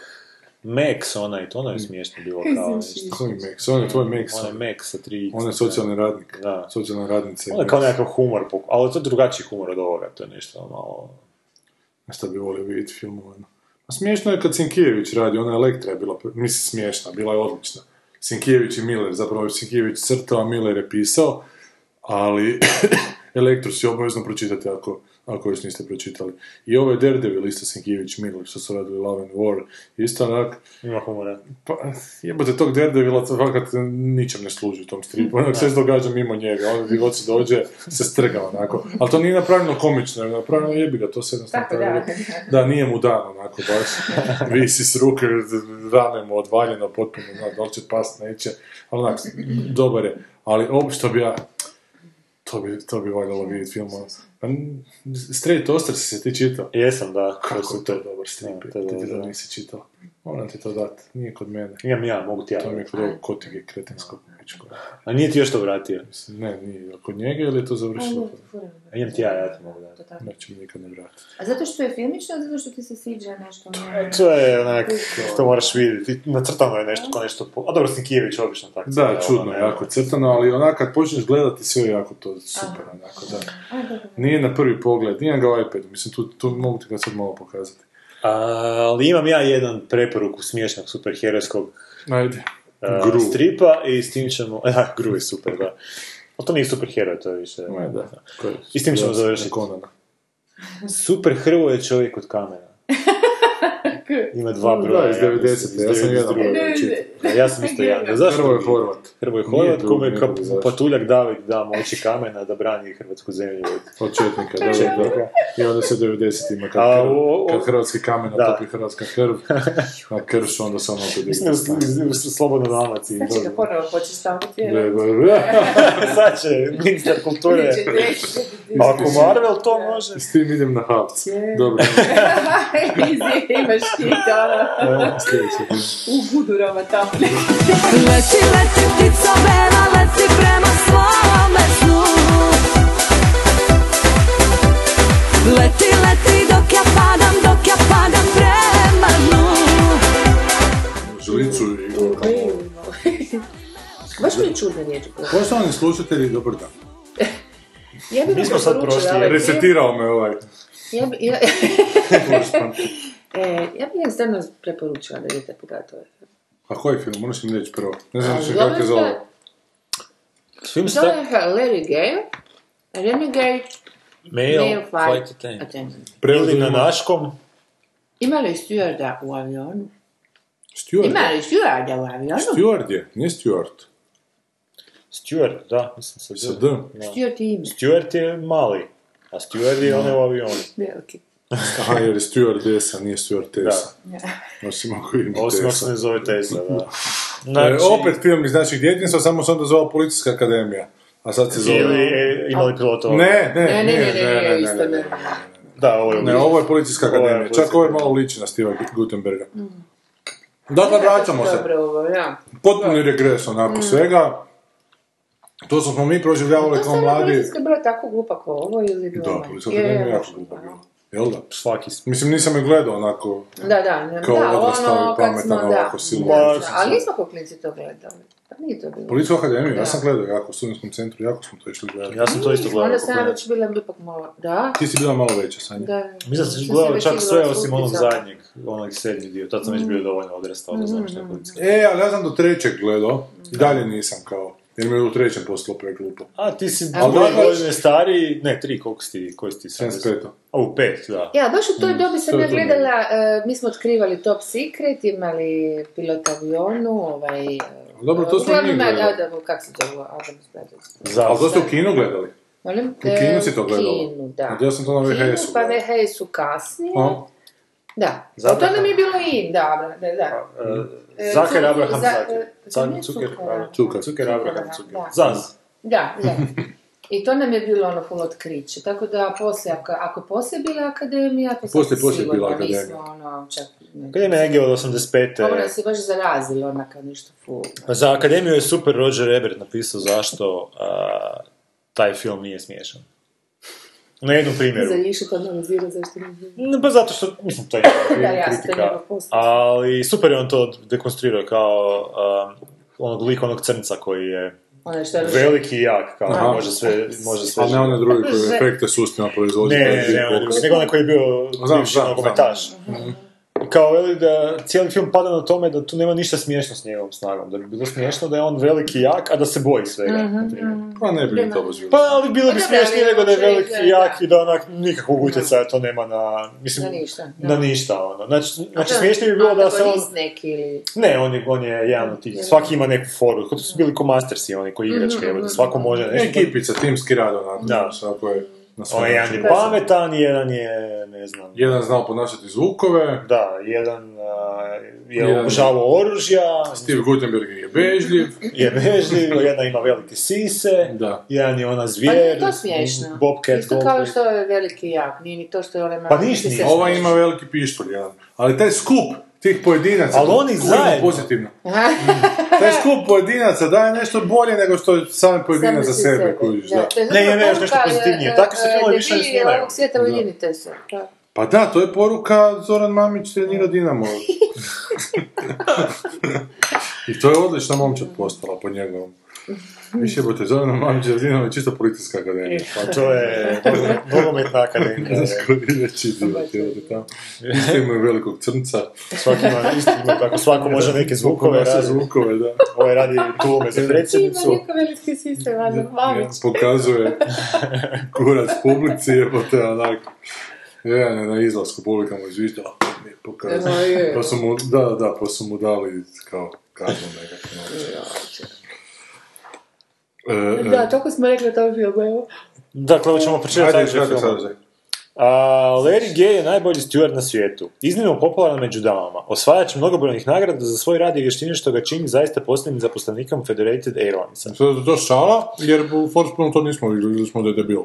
Max onaj, to ono je smiješno bilo kao nešto. Koji Max? On je tvoj Max. Onaj Max sa tri On je socijalni radnik. Da. Socijalna radnica. Ono je kao nekakav humor, ali to je drugačiji humor od ovoga, to je nešto malo... Šta bi volio vidjeti filmova. A smiješno je kad Sinkijević radi, ona Elektra je bila, mislim smiješna, bila je odlična. Sinkijević i Miller, zapravo je Sinkijević crtao, a Miller je pisao, ali Elektru si obavezno pročitati ako, ako još niste pročitali. I ovo je Daredevil, isto Sinkivić Mil, što su radili Love and War, isto onak, Ima humora. pa, jebote tog Daredevila, fakat ničem ne služi u tom stripu, onak sve se događa mimo njega, on gdje god se dođe, se strga onako, ali to nije napravljeno komično, nego napravljeno jebi ga, to se jednostavno Tako, da. da, nije mu dan onako baš, visi s ruke, rame mu odvaljeno potpuno, zna, da li će past, neće, ali onak, dobar je, ali ovo što bi ja, to bi, to bi valjalo vidjeti film, ono. Pa, Straight Oster si se ti čitao? Jesam, da. Kako to dobar strip, to je ti ti dobro, da nisi čitao. Moram ti to dati, nije kod mene. Imam ja, mogu ti ja. To mi je kod ovog kotige kretinskog pičko. A nije ti još to vratio? Mislim, Ne, nije. Kod njega ili je to završilo? A imam ti ja, ja ti mogu dati. Neće mi nikad ne vratiti. A zato što je filmično, ili zato što ti se sviđa nešto? ono? To je onak, to moraš vidjeti. Nacrtano je nešto kao nešto... po- A dobro, Sinkijević obično tako. Da, čudno, ono, je, jako crtano, ali onak kad počneš gledati sve je jako to super, onako, da. Nije na prvi pogled, nije ga u iPadu, mislim, tu, tu mogu ti ga sad malo pokazati. Ali imam ja jedan preporuku smiješnog superherojskog Ajde. A, Gru. stripa i s tim ćemo... Da, Gru je super, da. Ali to nije superheroj, to je više... Ma da. I s tim ćemo završiti. Super Hrvo je čovjek od kamena. Ima dva Da, broja. iz 90-te, iz ja sam jedan 92. broj čitao. Da, Ja sam isto jedan. Zašto? Hrvoje Horvat. Hrvoje Horvat, kome zašto? patuljak David da moći kamena da brani hrvatsku zemlju. Od četnika, da, da, da. Četnika. I onda se u 90-ima, kad, A, o- o- kad hrvatski kamen Da. otopi hrvatska krv, a krš onda samo opet Mislim da slobodno Dalmaciji. Sad će ga ponovo početi staviti. Sad će ministar kulture. Ako Marvel to može. S tim idem na Havc. Dobro, Imaš u budurama tamo. Leti, leti, ptico bela, leti prema svome snu Leti, leti, dok ja padam, dok ja padam prema dnu Žlicu i Baš mi je čudna riječ. Poštovani slušatelji, dobar dan. Ja bih Mi smo sad prošli. Resetirao me ovaj. Ja bi, ja, e, ja bi jednostavno preporučila da idete pogledati ovaj film. A koji film? Moraš mi reći prvo. Ne znam što kako je zove. Film se Zove se Larry Gale, Renegade Male Male Flight Flight Attendant. Attendant. Prevod Ili na naškom. Ima li stjuarda u avionu? Steward. Ima je. li stjuarda u avionu? Steward je, nije Stewart. Stuart, da, mislim se Sa da. D. Da. Stjuard je ime. Stuart je mali, a Steward je onaj u avionu. Veliki. Aha, jer je stewardesa, nije stewardesa. Osim ako ima Osim ako se ne zove Tesla, da. E, Znači, opet film iz naših djetinjstva, samo se onda zvala Policijska akademija. A sad se zove... Ili e, imali pilotova. Ne, ne, Ne, ne, ne, ne, ne, isto ne. Da, ovo je Ne, ovo je Policijska Ovo je akademija. Policijska Čak ovo je malo liči na Steva Gutenberga. Dakle, vraćamo se. Dobro, ovo, ja. Potpuni regres onako svega. To smo mi proživljavali To kao mladi. policijska bila tako glupa kao ovo ili bilo? Da, Policijska Je, akademija je jako glupa da. bila. Jel da? svaki Mislim, nisam je gledao onako Da, da, ne, Kao da, ono, kad pametan smo, da, ovako silno. da, Ma, da, ali nismo kao klinci to gledali. Pa nije to bilo. Policijsku akademiju, ja sam gledao jako u studentskom centru, jako smo to išli gledati. Ja sam to isto gledao. Onda sam ja već bila ipak malo, da, Ti si bila malo veća, Sanja. da. Mislim da sam gledao čak sve osim onog zadnjeg, onog sedmi dio. Tad sam već bio dovoljno odrastao da znam što je policijska. E, ali ja sam do trećeg gledao, i dalje nisam kao, jer mi je u trećem postalo preglupo. A ti si A dvije dobro. godine stariji, ne, tri, koliko si ti, koji si ti sad? 75. A u pet, da. Ja, baš u toj dobi sam to je ja gledala, e, mi smo otkrivali Top Secret, imali pilot avionu, ovaj... e, Dobro, to smo mi gledali. Adam, kak se zove, Adam's Brothers. Za, Ali to ste u kinu gledali? Molim? U kinu si to gledala? U kinu, da. A ja sam to na Kinu, VHS-u Pa. VHS-u kasnije. A? Da. Za- A to nam je bilo in, da, da, da. E, Abraham Zaker. e, Cak- ne Cuker, Cukera. Cukar. Cuker Abraham Cuker. Da. Zaz. Da, da. I to nam je bilo ono full otkriće. Tako da poslije, ako, ako je poslije bila akademija, to Poslije- poslije je bila akademija. nismo ono čak... Kad je negdje od 85. Ovo nas je baš zarazilo onaka nešto full. Za akademiju je super Roger Ebert napisao zašto a, taj film nije smiješan. Na jednom primjeru. Za više to analizira zašto ne znam. Ne, Pa zato što, mislim, to je Da, kritika, ali super je on to dekonstruirao kao um, onog lika, onog crnca koji je što je veliki i jak, kao Aha. može sve, može sve Ali ne one druge koji efekte sustavno proizvodi. Ne, ne, ne, ne, nego onaj koji je bio bivši znam, nogometaš. Kao veli da cijeli film pada na tome da tu nema ništa smiješno s njegovom snagom. Da bi bilo smiješno da je on veliki i jak, a da se boji svega. primjer. Pa ne bi mi to baš bilo. Pa, ali bilo bi da, nego da je veliki da, i da. jak i da onak nikakvog utjecaja to nema na... Mislim, Na ništa, da. Na ništa, ono. Znači, znači A smješnije bi bilo da se on... neki ili... Ne, on je, on je jedan od tih, svaki ima neku foru, to su bili ko Mastersi, oni koji igračke, evo, da svako može nešto. Ekipica, timski rad, onako. Da. znaš, Ako je na svom Ovaj jedan je pametan, jedan je, ne znam, Jedan znao ponašati zvukove, da, jedan a, je Jedan- obožavao oružja, Steve Gutenberg je bežljiv, je vežljiv, jedna ima velike sise, da. jedan je ona Pa zvijer, nije to smiješno. Bobcat Isto kao što je veliki jak, nije ni to što je onaj Pa ništa Ova ima veliki pištolj, jedan. Ali taj skup tih pojedinaca, Ali oni to je zajedno. pozitivno. Taj skup pojedinaca daje nešto bolje nego što sami pojedinac za sebe, kužiš, da. je Ne, ne, još nešto pozitivnije. e, Takvi se e, filmovi više ne snimaju. ovog svijeta ujedinite se. Da. Pa da, to je poruka Zoran Mamić trenira Dinamo. I to je odlična momčad postala po njegovom. Više bote, Zoran Mamić je Dinamo je čisto policijska akademija. Pa to je nogometna akademija. Znaš koji je veći idiot, evo te tamo. Isto imaju velikog crnca. Svaki ima isto ima, kako svako može neke zvukove radi. zvukove, da. Ovaj radi tulume za Ima predsjednicu. neko veliki sise, valjda, mamić. Pokazuje kurac publici, je te onako. Jedan je na izlasku, publika mu izvišta, pokazuje. je. Pa su mu, da, da, pa su mu dali kao kaznu nekakvu. E, e, Da, toliko smo rekli o tom filmu, evo. Dakle, ovo ćemo pročitati Ajde, sadržaj sadržaj? A, Larry Gay je najbolji steward na svijetu. Iznimno popularan među damama. Osvajač mnogobrojnih nagrada za svoj rad i vještine što ga čini zaista posljednim zaposlenikom Federated Airlinesa. Sad je to šala, jer u Forspunu to nismo vidjeli, vidjeli smo da je debil.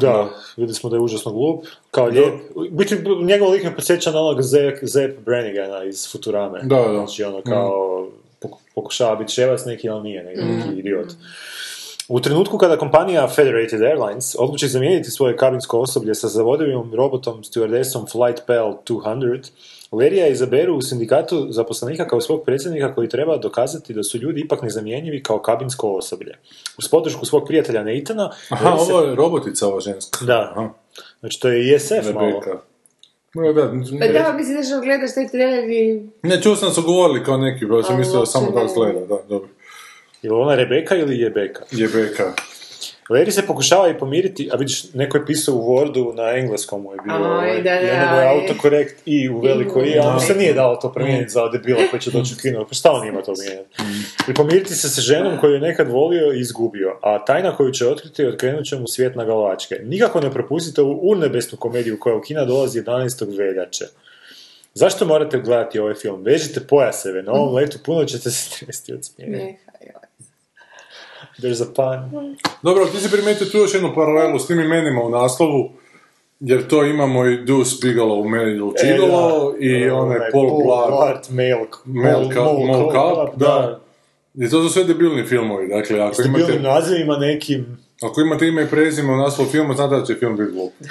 Da, vidjeli smo da je užasno glup, kao lijep. Biti, njegov lik me podsjeća na onog Zep, Zep Brannigana iz Futurame. Da, da. Znači, ono, kao, pok- pokušava biti ševac neki, ali nije, neki idiot. U trenutku kada kompanija Federated Airlines odluči zamijeniti svoje kabinsko osoblje sa zavodivim robotom stewardesom Flight Pal 200, Lerija izaberu u sindikatu zaposlenika kao svog predsjednika koji treba dokazati da su ljudi ipak nezamjenjivi kao kabinsko osoblje. Uz podršku svog prijatelja Nathana, Aha, se- ovo je robotica ova ženska. Da. Aha, Znači, to je ISF malo. Rebeka. No, da, Pa da, mislim da što gledaš taj trailer i... Ne, čuo sam da su govorili kao neki, pa sam mislio da samo ne. gleda, da, dobro. Je li ona Rebeka ili je Beka? Jebeka. Larry se pokušava i pomiriti, a vidiš, neko je pisao u Wordu na engleskom mu je Aj, ovaj, da, da, i onda mu je autokorekt i u veliko i, a mu se nije dalo to promijeniti za debila koji će doći u kino, pa šta on ima to mijenjati? I pomiriti se sa ženom koju je nekad volio i izgubio, a tajna koju će otkriti otkrenut će mu svijet na galačke. Nikako ne propustite ovu urnebesnu komediju koja u kina dolazi 11. veljače. Zašto morate gledati ovaj film? Vežite pojaseve, na ovom letu puno ćete se tresti od smijeha. There's a pun. Dobro, ti si primijetio tu još jednu paralelu s tim imenima u naslovu, jer to imamo i Deuce Bigelow, Meryl Gigolo i onaj Paul Blart, Cup, da. I to su sve debilni filmovi, dakle, ako S debilnim imate, nazivima nekim... ako imate ime i prezime u naslovu filma, znate da će film biti glup.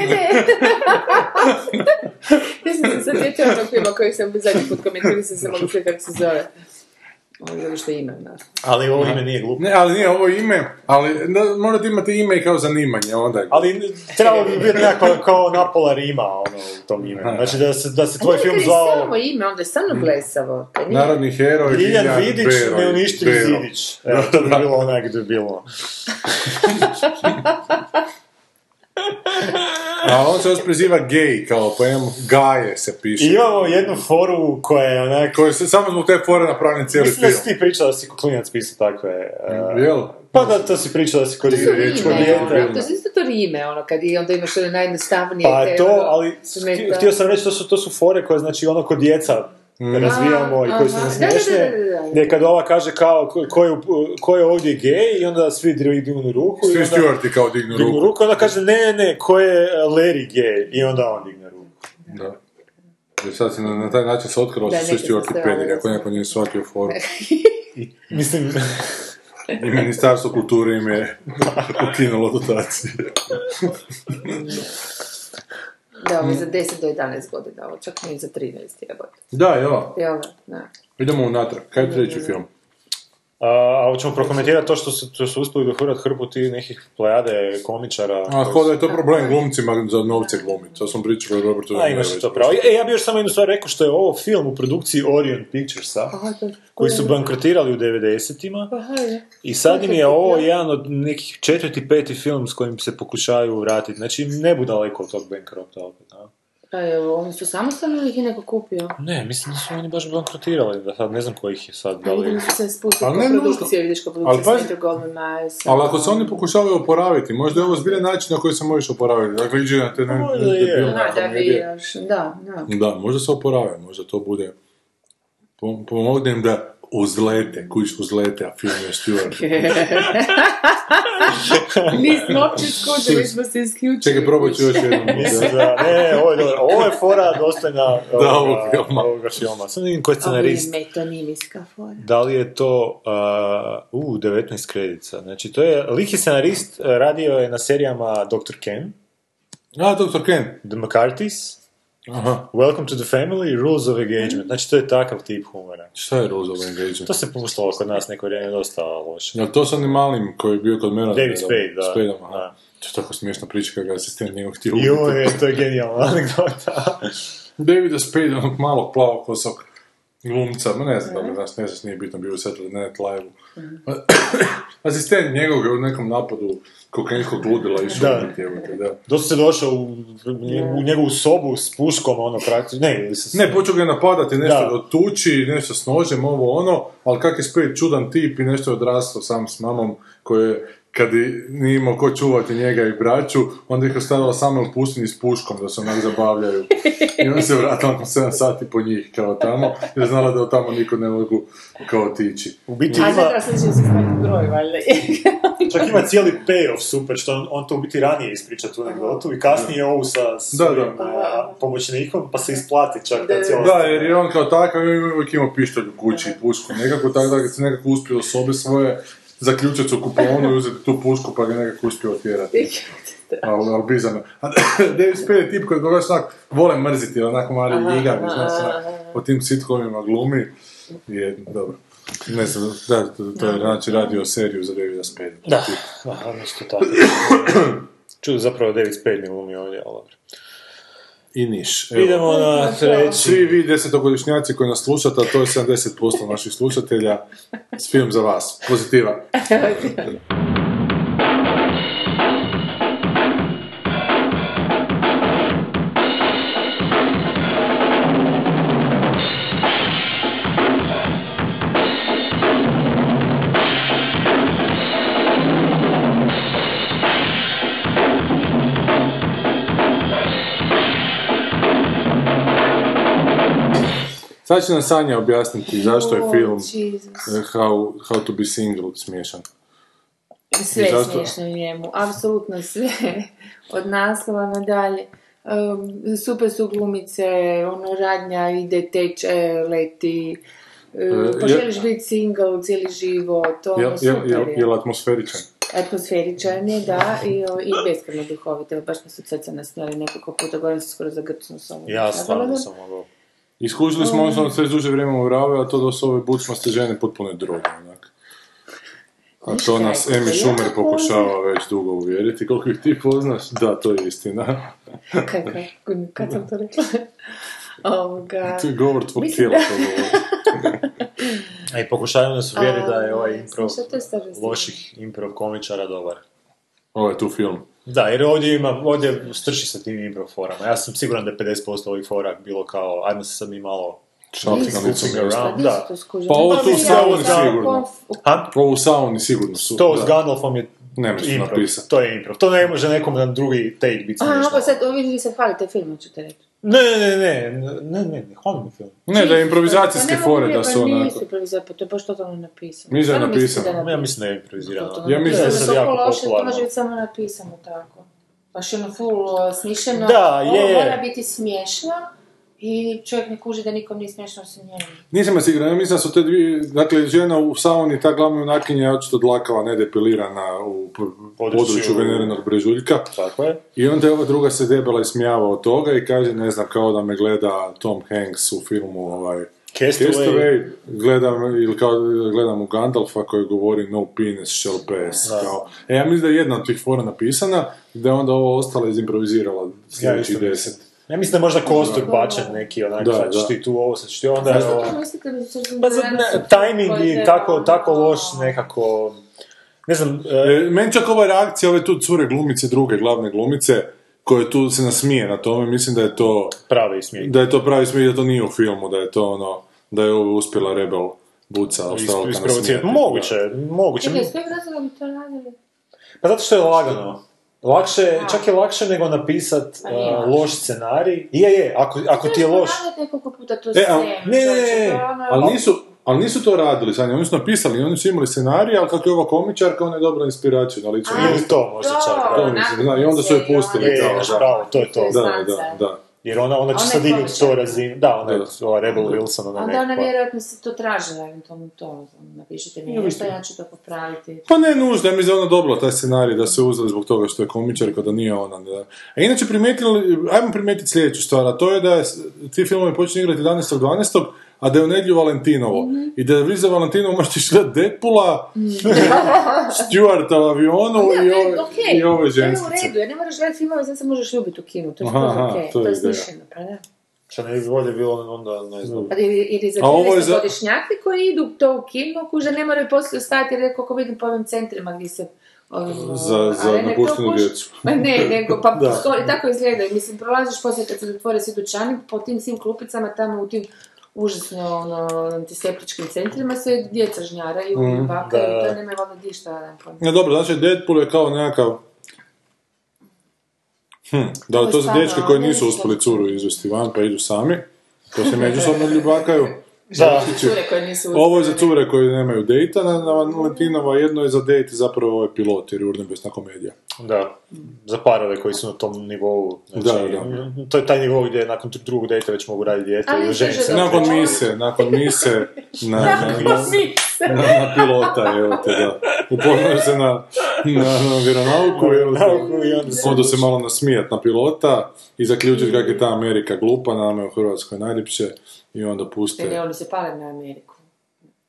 Ne, ne, ne, ne. sam se sad sjetila onog filma koji sam zadnji put komentirala, sam se mogu sve kako se zove. Ovo zato što ima, da. Ali ovo ime nije glupo. Ne, ali nije ovo ime, ali da, morate imati ime i kao zanimanje, onda. Ali trebalo bi biti nekako kao napola Rima ono, u tom imenu. Znači da se, da se tvoj film zvao samo ime, onda je stvarno blesavo. Kad nije- Narodni heroj, Liljan Vidić, Beroj, neuništivi Bero. Zidić. Evo, to bi bilo onak debilno. A on se još preziva gay, kao pojem Gaje se piše. I imamo jednu foru koja je onak... Koji se samo zbog te fore napravljen cijeli Mislim da film. si ti pričao da si klinac pisao takve... uh, Jel? Pa da, to si pričao da si koristio riječ kod ono, to su isto to rime, ono, kad i onda imaš one najjednostavnije Pa te, to, ono, ali htio sam reći, to su, to su fore koje, znači, ono kod djeca razvijamo i koji su Aha, nam da, da, da, smiješne. da, da, da. Gdje kad ova kaže kao, ko, ko je, u- ko je ovdje gej, i onda svi dignu ruku. Svi Stewarti kao dignu dignu ruku. ruku, onda kaže ne, ne, ne, ko je uh, Larry gay, i onda on digne ruku. Da. Jer sad se na, na taj način se otkrilo Da, su svi se pederi, ako neko nije shvatio foru. Mislim, I Ministarstvo kulture im je ukinulo dotacije. Da, ovo je za 10 do 11 godina, ovo čak nije za 13 jebote. Da, jo. Jel da? Da. Idemo unatrag. Kaj je treći film? A, hoćemo prokomentirati to što su, to su uspjeli dohurati hrpu ti nekih plejade komičara. A koji ko su- da je to problem glumcima za novce glumiti. To smo pričali o Robertu A, imaš to pravo. E, ja bih još samo jednu stvar rekao što je ovo film u produkciji Orion Picturesa, koji su bankrotirali u 90-ima. I sad im je ovo jedan od nekih četvrti, peti film s kojim se pokušaju vratiti. Znači, ne bu daleko od tog bankrota opet. a? Pa evo, oni su samostalno ili ih je neko kupio? Ne, mislim da su oni baš bankrotirali, da sad ne znam ko ih je sad, da li... su se spustili Ali ne nužno. produkciju, vidiš ko Ali produkcija pazi- s Metro Goldman Mayer. Ali ako se oni pokušavaju oporaviti, možda je ovo zbilja način na koji se možeš oporaviti. Dakle, iđe na te ne, Možda ne, je. Da, da još, da, da. Da, možda se oporave, možda to bude... Po, pomogne im da uzlete, kuć uzlete, a film je Stewart. Nismo uopće skužili, smo se isključili. Čekaj, probat ću još jednom. Mislim da, ne, ovo je dobro. Ovo je fora dostojna ovoga, ovog filma. ovoga filma. Sad vidim ko je scenarist. metonimijska fora. Da li je to, uh, u, 19 kredica. Znači, to je, lik je scenarist, radio je na serijama Dr. Ken, A, Dr. Ken. The McCarthy's, Aha. Welcome to the Family, Rules of Engagement. Znači, to je takav tip humora. Šta je Rose of Engagement? To se puštalo kod nas neko vrijeme dosta loše. Jel to s onim malim koji je bio kod mene? David Spade, da. Spadeom, aha. Da. To je tako smiješna priča kada ga je asistent njegov htio ubiti. Joj, to je genijalna anegdota. Davida Spade, onog malog plavog kosog glumca, ma ne znam da li ne znaš, nije bitno bio u Saturday Night Live-u. Asistent njegov je u nekom napadu kokainskog ludila išao Da. ubiti, evo te, da. Dosta se došao u, u njegovu sobu s puškom, ono, praktično, ne, ili se... Ne, počeo ga je napadati, nešto Da. da. tuči, nešto s nožem, ovo ono, ali kak je Spade čudan tip i nešto je odrastao sam s mamom koje kad je nije imao ko čuvati njega i braću, onda ih je ostavila samo u pustinji s puškom da se onak zabavljaju. I on se vratila nakon 7 sati po njih kao tamo, jer je znala da od tamo niko ne mogu kao otići. U biti ima, se broj, valjda. čak ima cijeli payoff super, što on, on to u biti ranije ispriča tu anegdotu i kasnije ovu sa svojim Da, a, pomoćnikom, pa se isplati čak ta cijela Da, jer je on kao takav uvijek imao pištolj u kući i pušku. Nekako tako da kad se nekako uspio sobe svoje zaključati u kuponu i uzeti tu pušku pa ga nekako uspio otjerati. Ali, ali bizarno. A David Spade je tip koji ga baš onak vole mrziti, onako mali ljigavi, znaš, po tim sitcomima glumi. Je, dobro. Ne znam, da, to, to je znači radio seriju za Davida Spade. Da, da, nešto tako. Čudo zapravo David Spade ne glumi ovdje, ali dobro. I niš. Evo. Idemo na treći. Svi vi desetogodišnjaci koji nas slušate, a to je 70% naših slušatelja, s film za vas. Pozitiva. Sad će nam Sanja objasniti zašto je film eh, how, how to be single smiješan. Sve je zašto- smiješno u njemu, apsolutno sve, od naslova nadalje. Um, super su glumice, ono radnja ide, teče, leti, E, uh, poželiš biti single cijeli život, ono Je, super je, je. je li atmosferičan? Atmosferičan je, da, i, i beskreno duhovit, evo baš smo se od srca nasmijali nekoliko puta, govorim se skoro zagrcnu s ovom. Ja stvarno sam mogao. Iskužili smo ono sve duže vrijeme u rave, a to da su ove bučmaste žene potpuno droge, onak. A to nas Amy ja Schumer to pokušava već dugo uvjeriti. Koliko ih ti poznaš? Da, to je istina. Kako, kad sam to rekla? Ovoga... To je govor tvog Mislim tijela. da- to govori. A i pokušaju nas uvjeriti da je ovaj improv loših improv komičara dobar. Ovo je tu film. Da, jer ovdje ima, ovdje strši sa tim improv forama. Ja sam siguran da je 50% ovih fora bilo kao, ajmo se sad mi malo. Gdje Da. su to skužili? Pa ovo Pa tu mislim, sa ovo ovim kao sigurno. Ha? Ovo u sauni sigurno su. To s da. Gandalfom je Ne možeš improv. napisati. To je improv. To ne može nekom na drugi take biti A, smiješno. pa sad, ovi vi sad hvalite film, ću te reći. Ne, ne, ne, ne, ne, ne, ne, hvala mi film. Ne, da je improvizacijske Pa fore da su pa onako. nisu improvizacije, pa to je baš totalno napisano. Mislim da je napisano. da Ja mislim da je improvizirano. To- Ja mislim da je je sad jako loše, to popularno. može biti samo napisano tako. Baš ono full uh, smišljeno. Da, je, Ovo je. mora biti smiješno i čovjek ne kuži da nikom nije smiješno osim njemu. Nisam ja siguran, ja mislim da su te dvije, dakle, žena u sauni, ta glavna junakinja je očito dlakava, nedepilirana u Području- području venerenog brežuljka. Tako je. I onda je ova druga se debela ismijava od toga i kaže, ne znam, kao da me gleda Tom Hanks u filmu ovaj, Castaway. Castaway, gledam, ili kao gledam u Gandalfa koji govori no penis shall pass. Da. Kao. E, ja mislim da je jedna od tih fora napisana, da je onda ovo ostala izimprovizirala Ja sljedećih isto deset. Ja mislim da je možda kostur bačen neki, onak, Da, sad ćeš da. ti tu ovo, sad ćeš ti onda... Ovo- Pa za ne, timing i tako, tako loš nekako... Ne znam, e, E, meni čak ova reakcija, ove tu cure glumice, druge glavne glumice, koje tu se nasmije na tome, mislim da je to, pravi smijeh. da je to pravi smijeh, da to nije u filmu, da je to ono, da je ovo uspjela Rebel Buca, nasmijeti. Moguće, moguće. Čekaj, s kojeg razloga bi to radili? Pa zato što je lagano. Lakše, čak je lakše nego napisat Pa uh, loš scenarij. Je, je, ako, ako ti je loš... Raditi nekoliko puta tu E, ne, ne, ne, je ono- Ali nisu, ali nisu to radili, Sanja, oni su napisali, oni su imali scenarij, ali kako je ova komičarka, ona je dobila inspiraciju na licu. Ili to možda čak. Da. i onda su je pustili Je, imaš da. pravo, to je to. Da, da, da. Jer ona, ona će Ona sad dignut to razinu. Da, ona je ova Rebel Wilson, ona Onda ona vjerojatno se to tražila, eventualno to, napišite mi Ja nešto, ja ću to popraviti. Pa ne nužno, ja mislim da je ona dobila taj scenarij da se uzeli zbog toga što je komičarka, da nije ona. Da. A inače primijetili, ajmo primijetiti sljedeću stvar, a to je da je, ti filmovi počinju igrati 11.12. a da je u nedjelju Valentinovo. Mhm. I da vi za Valentinovo možete gledati Deadpoola, Stuarta u avionu Da, i je ove, okej, i ove To je u ženskice. redu, jer ne moraš gledati filmove, sad se možeš ljubiti u kinu, to je Aha, okej, to je to je smišljeno, pa da. Šta ne bi bolje bilo, onda ne znam. Pa ili, ili za A ovo je za- 13-godišnjaki koji idu to u kino, kuže ne moraju poslije ostati, jer koliko vidim po ovim centrima gdje se ovim, Za- za napuštenu djecu. Pa ne, nego, pa Da. to, i tako izgledaju. Mislim, prolaziš poslije kad se zatvore svi dućani, po tim svim klupicama tamo u tim užasno ono, antiseptičkim centrima se djeca žnjaraju i Mhm, bakaju, da. to nema valjda ne pojma. Ja, dobro, znači Deadpool je kao nekakav... Hm, da To to za koji ne nisu uspjeli curu izvesti van, pa idu sami, pa se međusobno ljubakaju. Da. Cure koje nisu Ovo je za cure koji nemaju dejta na, na Valentinova, jedno je za dejt zapravo ovo je pilot jer je urnebesna komedija. Da, za parove koji su na tom nivou. Znači, Da, To je taj nivo gdje nakon drugog dejta već mogu raditi dijete Ali i više ženi se. da- Nakon mise, nakon mise na, na, na, na, na pilota, evo te da. Upoznaju se na, na, na vjeronauku, evo te. Onda se malo nasmijat na pilota i zaključiti kako je ta Amerika glupa, nama je u Hrvatskoj najljepše i onda Ne, ne, puste. oni se pale na Ameriku.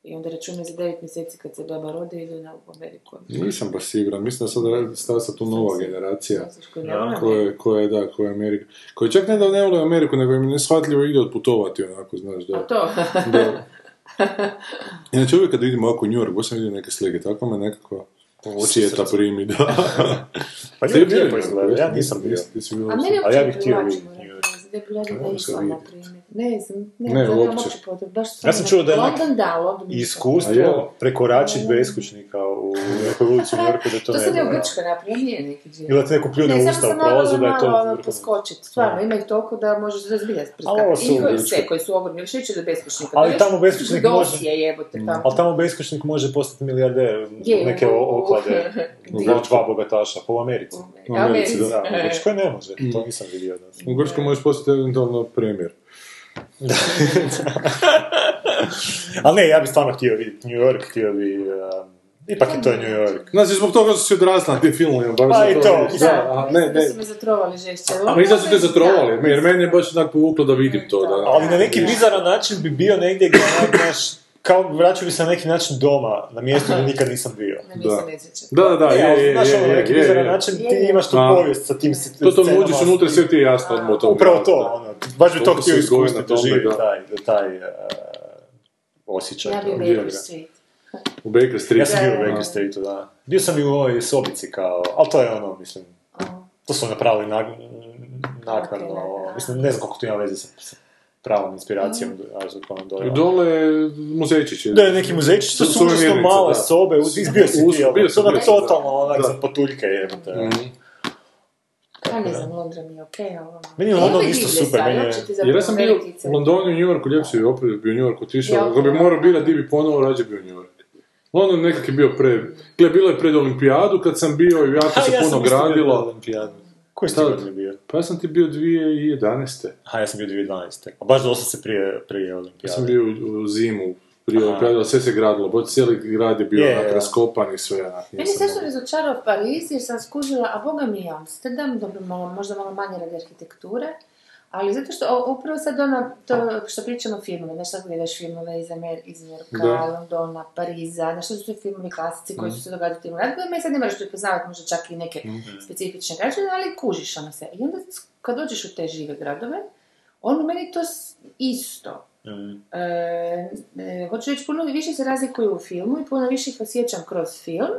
I onda računaju za 9 mjeseci kad se doba rode idu na Ameriku. Nisam baš siguran, mislim da sad stasa tu nova generacija. Ne koji ne vole koje, koje, da, koje Amerika. Koji čak ne da ne vole Ameriku, nego im neshvatljivo ide otputovati, onako, znaš, A da. to. da. Inače, uvijek kad vidimo ovako New York, baš sam vidio neke slike, tako me nekako sjeta primi, da. Pa Ti je bio lijepo New izgleda, ja nisam bio. Ti si bio A meni A ja uopće bih ne htio privlači, vidjeti moram New York. priznati. Da bi gledala da išla, na primjer. Ne znam, ne, Ne, ne, nemam uopće. baš Ja sam čuo da je London da, London je? Iskustvo prekoračiti beskućnika u nekoj ulici u New Yorku da to To ne se ne u bude. Grčkoj napravio, nije neki džir. Ili da te neko pljune Ne, u samo u prolazu da je to malo ono, poskočiti. Stvarno, ima ih toliko da možeš razbiljati Ali ovo su prskati. I koji u sve, koji su ogromni, još do beskućnika. Ali To je tamo beskućnik može- Dosije jebote tamo. Ali tamo beskućnik može postati milijarder, Je, neke u- oklade, dva, bogataša, po Americi. U Americi, Da, u Grčkoj ne može, to nisam vidio. U Grčkoj možeš postati eventualno premijer. Ali ne, ja bih stvarno htio vidjeti New York, htio bi... um, ipak je to New York. Znači, zbog toga su se odrasli na tim filmovima, baš Pa za i to. Da, Da, a, ne, mislim da ne. su me zatrovali žešće. A mislim da su te zatrovali, jer meni je baš tako povuklo da vidim to. Da, Ali na neki bizaran način bi bio negdje gdje, znaš, kao vraćao bi se na neki način doma, na mjestu gdje nikad nisam bio. Ne, nisam Da. Da, da, da, je, je, znaš, ono, je, na neki je, bizaran je. način ti Je. imaš tu povijest sa tim s- To to scenama. uđeš unutra i sve ti je jasno odmah o tom Upravo to, ono, baš bi to htio na tome, doživjeti taj, taj uh, osjećaj. Ja bi Baker. Street. U Baker Street. Ja sam bio u Da. Baker Streetu, da. Bio sam i u ovoj sobici kao, ali to je ono, mislim, to su napravili naknadno, mislim, ne znam koliko to ima veze sa pravom inspiracijom, mm. za Conan Doyle. Dole muzejčić je. Da je neki muzejčić, to Su- su užasno male da. sobe, izbio si ti, bio sam, to bio da. totalno onak Da. za patuljke jebate. Mhm. Ja ne znam, Londra mi je okej, ali... ono- Meni je London isto super, sad, meni je- Jer ja sam bio u Londonu i New Yorku, ljep si opet bio u New Yorku, otišao, Ja, ako bi da. morao birat, di bi ponovo rađe bio u New York. London nekak je bio pre... Gle, bilo je pred olimpijadu kad sam bio i jako se ja sam puno isto bio gradilo. olimpijadu. Koji ste godine bio? Pa ja sam ti bio 2011. Ha, ja sam bio 2012. A baš dosta se prije, prije Ja olimpijade. sam bio u, u zimu, prije olimpijade, sve se gradilo, bo cijeli grad je bio Je, onak raskopan i sve. onak, Meni se što razočarao Pariz jer sam skužila, a boga mi je Amsterdam, dobro, malo, možda malo manje radi arhitekture, Ali zato što, upravo sad ono, to što pričamo o filmove, znaš sad gledaš filmove iz, Amer, iz Da. Londona, Pariza, znaš što su to filmovi klasici koji su se događali u tim gradovima i sad ne moraš prepoznavati možda čak i neke specifične građane, ali kužiš ono sve. I onda kad dođeš u te žive gradove, ono meni to isto. E, e, hoću reći, puno više se razlikuju u filmu i puno više ih osjećam kroz film,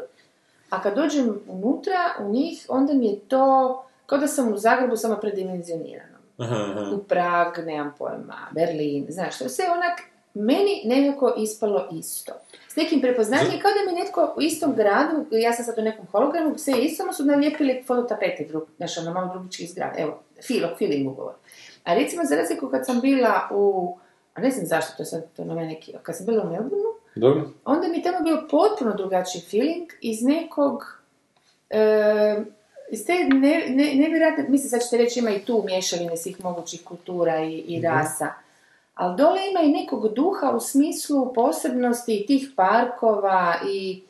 a kad dođem unutra u njih, onda mi je to kao da sam u Zagrebu samo predimenzionirano. Aha. U Prag, nemam pojma, Berlin, znaš, to sve onak, meni nekako ispalo isto. S nekim prepoznanjem, kao da mi netko u istom gradu, ja sam sad u nekom hologramu, sve isto, su nalijepili fototapete, drug, znaš, ono malo drugičkih zgrada, evo, filo, feeling ugovor. A recimo, za razliku kad sam bila u, a ne znam zašto, to sad to na mene neki, kad sam bila u Melbourneu, Dobro? onda mi je tamo bio potpuno drugačiji feeling iz nekog e, iz te ne, ne, nevjerojatne, mislim sad ćete reći ima i tu mješavine svih mogućih kultura i, i rasa, ali dole ima i nekog duha u smislu posebnosti tih parkova i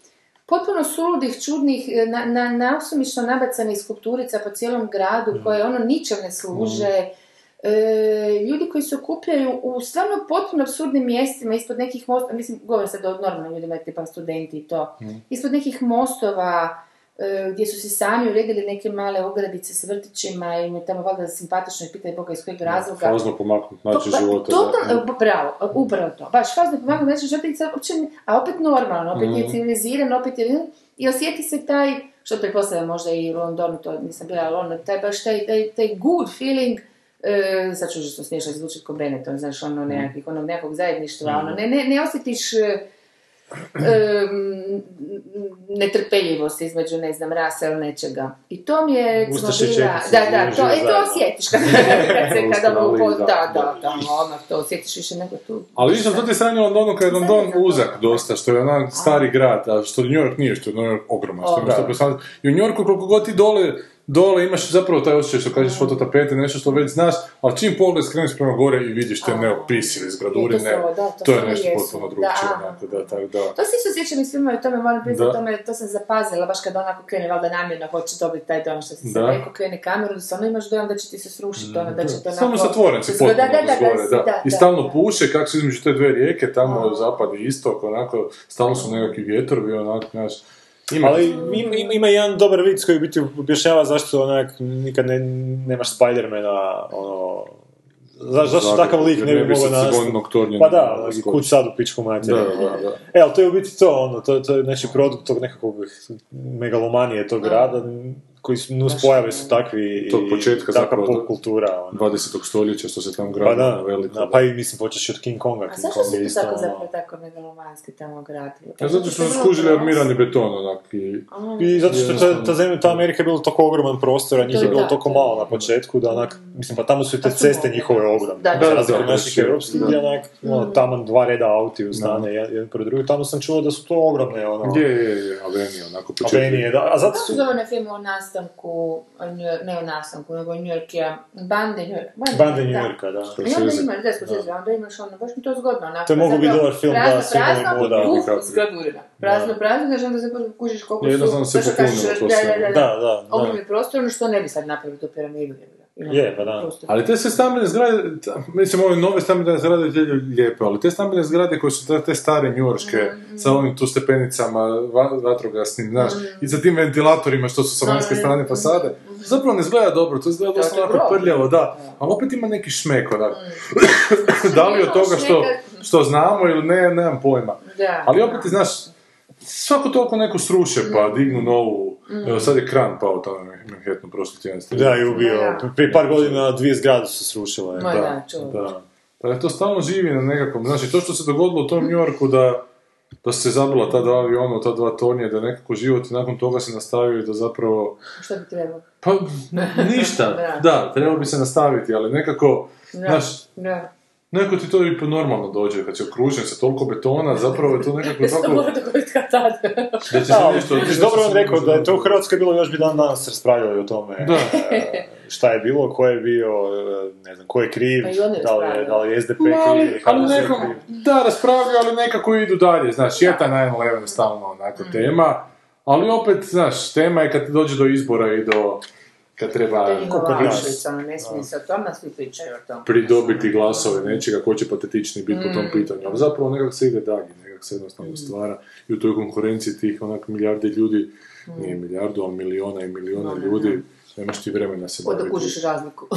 potpuno suludih, čudnih, e, na, na, nasumično nabacanih skulpturica po cijelom gradu koje ono ničem ne služe, e, ljudi koji se okupljaju u stvarno potpuno absurdnim mjestima, ispod nekih mostova, mislim, govorim sad o normalnim ljudima, tipa studenti i to, ispod nekih mostova, gdje su se sami uredili neke male ogradice s vrtićima i je tamo valjda simpatično i pitaj Boga iz kojeg razloga. Fazno pomaknut način Pa, života. totalno, bravo, upravo to. Baš fazno pomaknut način života, a opet normalno, opet Mhm. je civiliziran, opet je... I osjeti se taj, što pretpostavljam možda i u Londonu, to nisam bila u Londonu, taj baš taj, taj, taj good feeling, e, sad ću što smiješno zvučiti ko Benetton, znaš, ono nekakvih, onog nekakvog zajedništva, ono, ne, ne, ne osjetiš e, em, netrpeljivost između, ne znam, rasa ili nečega. I to mi je, Ustaše bila... Da, da, to, e, to osjetiš kad, kad se, kad ono, Australiji, upo- da, da, da, da. odmah to osjetiš više nego tu. Ali vidiš na to ti strane Londonu, kad je London uzak dosta, što je onak stari grad, a što New York nije, što je New York ogroman, što. 150 I u New Yorku koliko god ti dole, dole imaš zapravo taj osjećaj što kažeš fototapete, nešto što već znaš, ali čim pogled skreneš prema gore i vidiš te neopisive zgradurine, to su- da, to to je su nešto jesu. potpuno Da, drugčije, onako, da, tako da. To se isto sjećam iz filma i tome moram priznati, Da. tome, to sam zapazila, baš kad onako krene, valjda namjerno hoće dobiti taj dojam što si se Da. rekao, krene kameru, da stvarno imaš dojam da će ti se srušiti, ono, da će to onako... Samo zatvorenci Da, potpuno da, da, da, da. da, I da, stalno da. puše, kako se između te dve rijeke, tamo zapad i istok, onako, stalno su nekakvi vjetrovi, onako, znaš, ima... Ali ima, ima, ima jedan dobar vic koji biti objašnjava zašto onak nikad ne, nemaš Spidermana, ono... Za, zašto takav lik ne bi mogao nastati? Pa da, kuć sad u pičku Da, materiju. da, da. E, ali to je u biti to, ono, to, to je znači produkt tog nekakvog megalomanije tog grada, koji su, nus pojave su takvi Tog i početka takva zapravo, pop kultura. Ono. 20. stoljeća što se tam Pa gradi da, na veliko. da, pa i mislim počeš od King Konga. A King zašto Kong su tako ono- zapravo tako megalomanski tamo gradili? Ja, zato što su skužili armirani beton, onak, i... I zato što ta, ta zemlja, ta Amerika je bilo toliko ogroman prostor, a njih je bilo toliko malo na početku, da onak, mislim, pa tamo su i te Pa ceste njihove ogromne. Da, Da, da, naših da. europskih, gdje onak, ono, taman dva reda auti u stane, jedan, pro drugi, tamo sam čuo da su to ogromne, ono, Je, je, je, Avenija, onako, početak. avenije, da, a zato Kako su, se zove film o nastanku, ne o nastanku, nego New York je, Bande New York. Bande, bande New da. Yorka, da. I onda imaš, da, Scorsese, onda imaš ono, baš mi to zgodno, onako. To je mogao biti dobar film da prazno, svi prazno, moda. uh, DiCaprio. zgradurina. Prazno, prazno, znaš, onda zapravo kužiš koliko su... Jednostavno se to popunilo to da, sve. da, da, Da, da, da. Ogromni prostor, ono što ne bi sad napravili tu piramidu. Je pa da. prostor. Ali te sve stambene zgrade, mislim, ove nove stambene zgrade je lijepe, ali te stambene zgrade koje su te, stare njurške, Mm, sa ovim tu stepenicama, va, vatrogasnim, znaš, i sa tim ventilatorima što su sa vanjske Mm, strane fasade, zapravo ne izgleda dobro, to izgleda dosta onako prljavo, da, ali opet ima neki šmek, onak. Mm. da li od toga što, što znamo ili ne, nemam pojma. Da, Ali opet, ti znaš, svako toliko neko sruše, Mm. pa dignu novu, evo sad je kran pao tamo na Manhattanu prošli tjedan. Da, i ubio, prije par godina dvije zgrade su se srušile. Da, da, da. Pa da to stalno živi na nekakvom, znači to što se dogodilo u tom New Yorku da, da se zabila ta dva aviona, ta dva tornija, da nekako život nakon toga se nastavio i da zapravo, Što bi trebalo? pa ništa, Da. da, trebalo bi se nastaviti, ali nekako, Da, znaš, da. Neko ti to i po normalno dođe, kad si okružen sa toliko betona, zapravo je to nekako tako, mora dogoditi kad tad. da će se nešto... nešto dobro on rekao da je to u. Hrvatskoj bilo, još bi dan danas raspravljali o tome. Da. e, šta je bilo, ko je bio, e, ne znam, ko je kriv, Pa da li je, da li je SDP Ma, kriv ali, ili ali kriv. da, raspravljaju, ali nekako idu dalje, znaš, je ta 9-11 stalno onako tema, ali opet, znaš, tema je kad dođe do izbora i do kad treba ono, ne smije se o tome, a svi pričaju o tom. pridobiti glasove nečega, ko će patetičniji biti po tom Mm. pitanju. Ali zapravo nekak se igra dalje, nekak se jednostavno stvara i u toj konkurenciji tih onak milijarde ljudi, nije milijardu, ali miliona i miliona No, no, ljudi, nemaš ti vremena se baviti. kužiš razliku.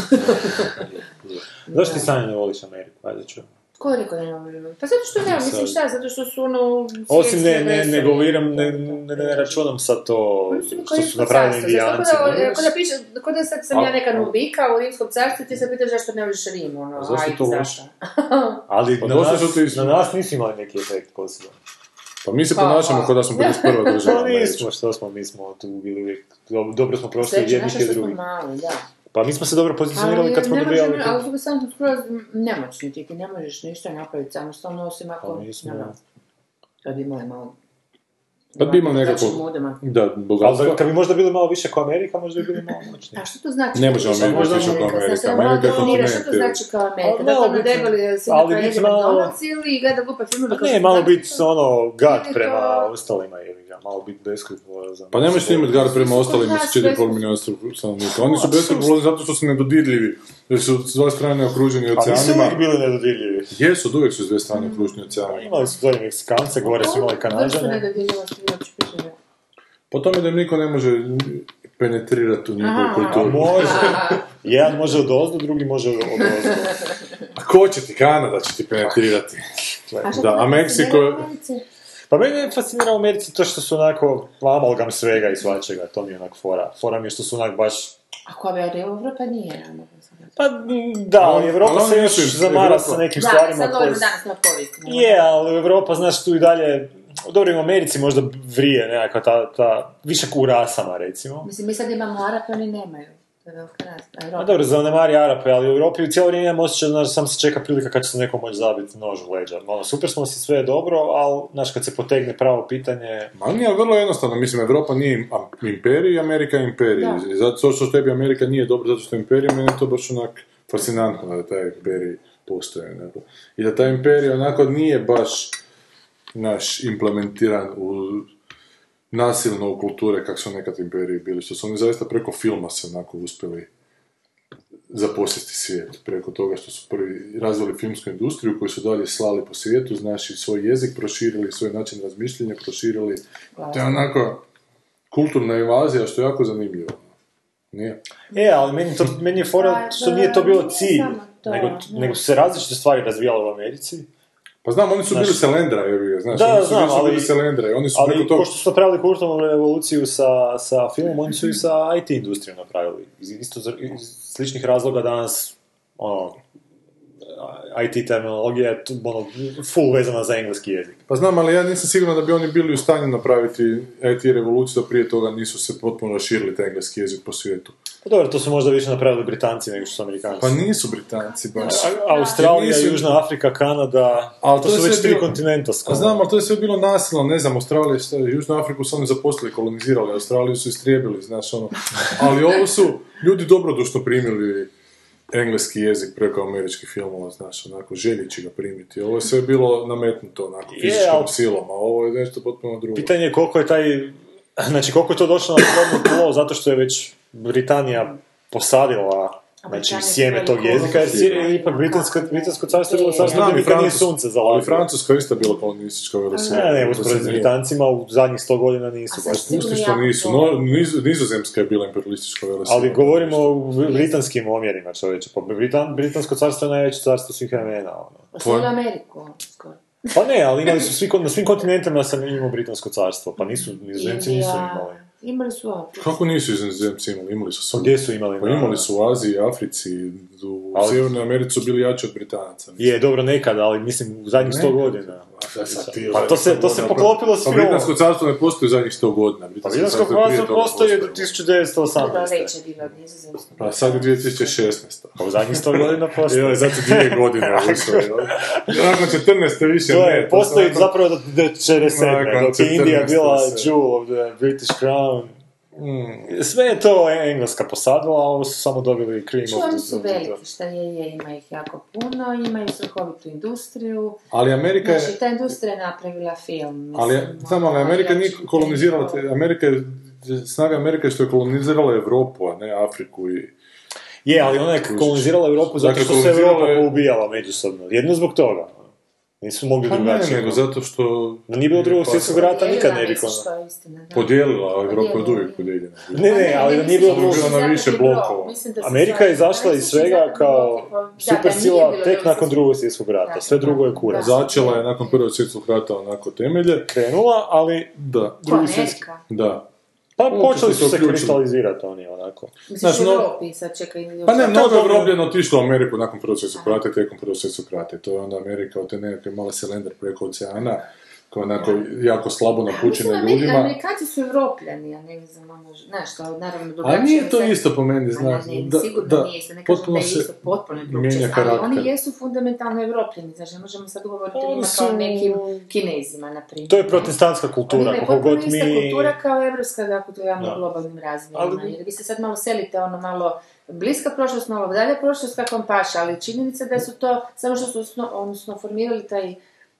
Zašto ti Sanja ne voliš Ameriku? Ajde ću. Ko da ne? Pa zato što ne, mislim šta, zato što su ono... Osim ne, ne, ne govorim, ne, ne, ne računam sad to su što su napravili indijanci. Ko da, piše, ko da sad sam ja A- neka nubika u rimskom carstvu, ti se pitaš zašto ne voliš Rim, ono, A zašto to voliš? zašto? Ali Pa na, nas, na nas nisu imali neki efekt poseban. Pa mi se Pa, ponašamo pa. kao da smo 51. država. Pa nismo, što smo, mi smo tu bili uvijek, dobro, smo prošli Sreće, jednih naša i što smo mali, da. Pa mi smo se dobro pozicionirali kad smo ne dobijali... Ali su samo skroz nemoćni ti, ti ne možeš ništa napraviti samostalno, osim ako... Pa mi smo- ono, Kad bi imali malo... Pa bi imali Znači, nekako, da, Ali bogatstvo. da, kad bi možda bili malo više kao Amerika, možda bi bili malo moćniji. A što to znači? Ne možemo Što mi možda više kao Amerika. Znači, Amerika je definira Što to kontinent, znači kao Amerika? Ali Da biti- debeli se ali napravi McDonald's ili gleda glupa filmove Pa ne, malo biti ono gad Ili prema ostalima, jebi ga, malo biti beskrupulozan. Pa nemoš ti imati gar prema ostalim Kod s nas 4,5 bez- milijuna stanovnika. Oni su beskrupulozni zato što su nedodirljivi. Jer su s dvije strane okruženi Pa nisu oceanima. uvijek bili nedodirljivi. Jesu, od uvijek su s dvije strane okruženi oceanima. Imali su dolje Meksikance, gore su imali uopće pišete. Po tome da im niko ne može penetrirati u. A kulturu. može. Jedan može od ozdo, drugi može od ozdo. A ko će ti Kanada će ti penetrirati? Da, a Meksiko... Pa mene je fascinira u Americi to što su onako amalgam svega i svačega, to mi je onak fora. Fora mi je što su onak baš... A koja bi nije, mogu sam reći. Pa da, ali Evropa se još zamara sa nekim Da, stvarima sad koje... govorimo danas na povijesti. Je, ali Europa, znaš, tu i dalje... Dobro, u Americi možda vrije nekakva ta, ta višak u rasama, recimo. Mislim, mi sad imamo Arape, oni nemaju. To je velika razlika. A Europa. dobro, zanemari Arape, ali u Europi u cijelo vrijeme imam osjećaj, znaš, sam se čeka prilika kad će se neko moći zabiti nož u leđa. Ono, super smo si, sve je dobro, ali, znaš, kad se potegne pravo pitanje... Ma nije, ali vrlo jednostavno. Mislim, Evropa nije im- a- imperij, Amerika je imperij. Da. I Zato što tebi Amerika nije dobro, zato što je imperij, meni je to baš onak fascinantno da taj imperij postoje. onako. I da taj imperij onako nije baš naš implementiran u nasilno u kulture kak su nekad imperiji bili, što su oni zaista preko filma se onako uspjeli zaposliti svijet, preko toga što su prvi razvili filmsku industriju koju su dalje slali po svijetu, znači svoj jezik proširili, svoj način razmišljanja proširili. To je onako kulturna invazija što je jako zanimljivo. Nije? E, ali meni, to, meni je fora Pa, što da, nije to bilo cilj, nego, nego su se različite stvari razvijale u Americi. Pa znam, oni su Znaš- bili selendra, ga, znaš, Da, oni su, znam, nisu bili ali- selendra i oni su Ali toga... pošto su napravili kulturnu revoluciju sa, sa filmom, oni su i sa IT industrijom napravili. Iz, isto iz sličnih razloga danas, ono, IT terminologija je ono, full vezana za engleski jezik. Pa znam, ali ja nisam siguran da bi oni bili u stanju napraviti IT revoluciju, da prije toga nisu se potpuno raširili taj engleski jezik po svijetu. Pa dobro, to su možda više napravili Britanci nego što su Amerikanci. Pa nisu Britanci baš. A- Australija, Nisu- Južna Afrika, Kanada, Ali to, to su već tri bilo- kontinenta A skoro. znam, ali to je sve bilo nasilno, ne znam, Australija, šta- Južnu Afriku su oni zaposlili, kolonizirali, Australiju su istrijebili, znaš, ono. Ali ovo su ljudi dobrodušno primili engleski jezik preko američkih filmova, znaš, onako, željeći ga primiti. Ovo je sve bilo nametnuto, onako, fizičkom ali- silom, a ovo je nešto potpuno drugo. Pitanje je koliko je taj, znači koliko je to došlo na plodno tlo, zato što je već Britanija posadila znači, sjeme je tog jezika, ulogu. ipak britansko, britansko carstvo je bilo carstvo Znam, gdje nikad nije sunce Ali zalazilo. Francuska je isto bila kolonistička velesila. Ne, ne, usporedbi s Britancima u zadnjih sto godina nisu A sad baš. sigurno Pusti što nisu. No, Niz- Nizozemska je bila imperialistička velesila. Ali govorimo o britanskim omjerima, čovječe. Pa Britan, Britansko carstvo je najveće carstvo svih vremena. Ono. Osvojili Ameriku, skoro. Pa ne, ali imali su svi, na svim kontinentima sam imao Britansko carstvo, pa nisu, nizozemci nisu imali. Imali su ovdje. Kako nisu iz Nizozemci imali? Imali su Pa gdje su imali? Pa imali su u Aziji, Africi, u Ali- Sjevernoj Americi su bili jači od Britanaca. Je, dobro, nekad, ali mislim u zadnjih sto godina. Pa Pa to se, to se poklopilo s Pa. Britansko carstvo ne postoji u zadnjih 100 godina. Pa Britansko carstvo je postoji od Bilo 1918. veće bilo od nizozemskog. Pa sad je 2016. Pa u zadnjih sto godina Joj, postoji. zato dvije godine ušlo. Nakon 14. više To ne. je, postoji zapravo do, do 47. Nakon dok je Indija 14. bila jewel of the British crown. Mm. Sve je to Engleska posadila, a ovo su samo dobili cream Što the... oni su veliki, šta je, je, ima ih jako puno, imaju svrhovitu industriju. Ali Amerika je... Znači, ta industrija je napravila film. Ali, mislim, samo, ali ono, Amerika nije jači- kolonizirala, te- Amerika je snaga Amerike što je kolonizirala Europu, a ne Afriku i... Je, ali ona je kolonizirala Europu zato Dakle, što se Europa je- poubijala međusobno. Jedno zbog toga. Nisu mogli Pa drugačije. nego zato što... Da nije bilo drugog Pa- svjetskog rata, nikad ne bi da. Podijelila, a Europa je uvijek podijeljena. Ne, ne, ali da nije bilo drugog bilo na više blokova. Amerika je izašla iz svega kao super sila tek nakon drugog svjetskog rata. Sve drugo je kurac. Začela je nakon prvog svjetskog rata onako temelje. Krenula, ali Da. drugi svjetski... Da. Pa počeli su se uključili. kristalizirati oni onako. Misliš u no- Europi, sad čekaj. Pa ne, mnogo Evropljana otišlo u Ameriku nakon prvog svjetskog rata i tijekom prvog svjetskog rata. To je onda Amerika od te nekakve male silender preko oceana, je onako jako slabo Mislim, Ameri- ljudima. Amerikanci su Evropljani, a ne znam, ono, znaš, to naravno A drugačije. nije to isto po meni, A znaš. ne, ne, da, sigurno da, nije isto, ne kažem da potpuno je isto potpuno drugčije, ali karakter. oni jesu fundamentalno evropljani, znači ne možemo sad govoriti o njima kao su- nekim kinezima, na primjer. To je protestantska kultura, potpuno god ista mi... kultura kao evropska, dakle, to je javno Da. globalnim razmjerima. Ali- Jer vi se sad malo selite ono malo bliska prošlost, malo dalje prošlost kako vam paša, ali činjenica da su to, samo što su osno, odnosno formirali taj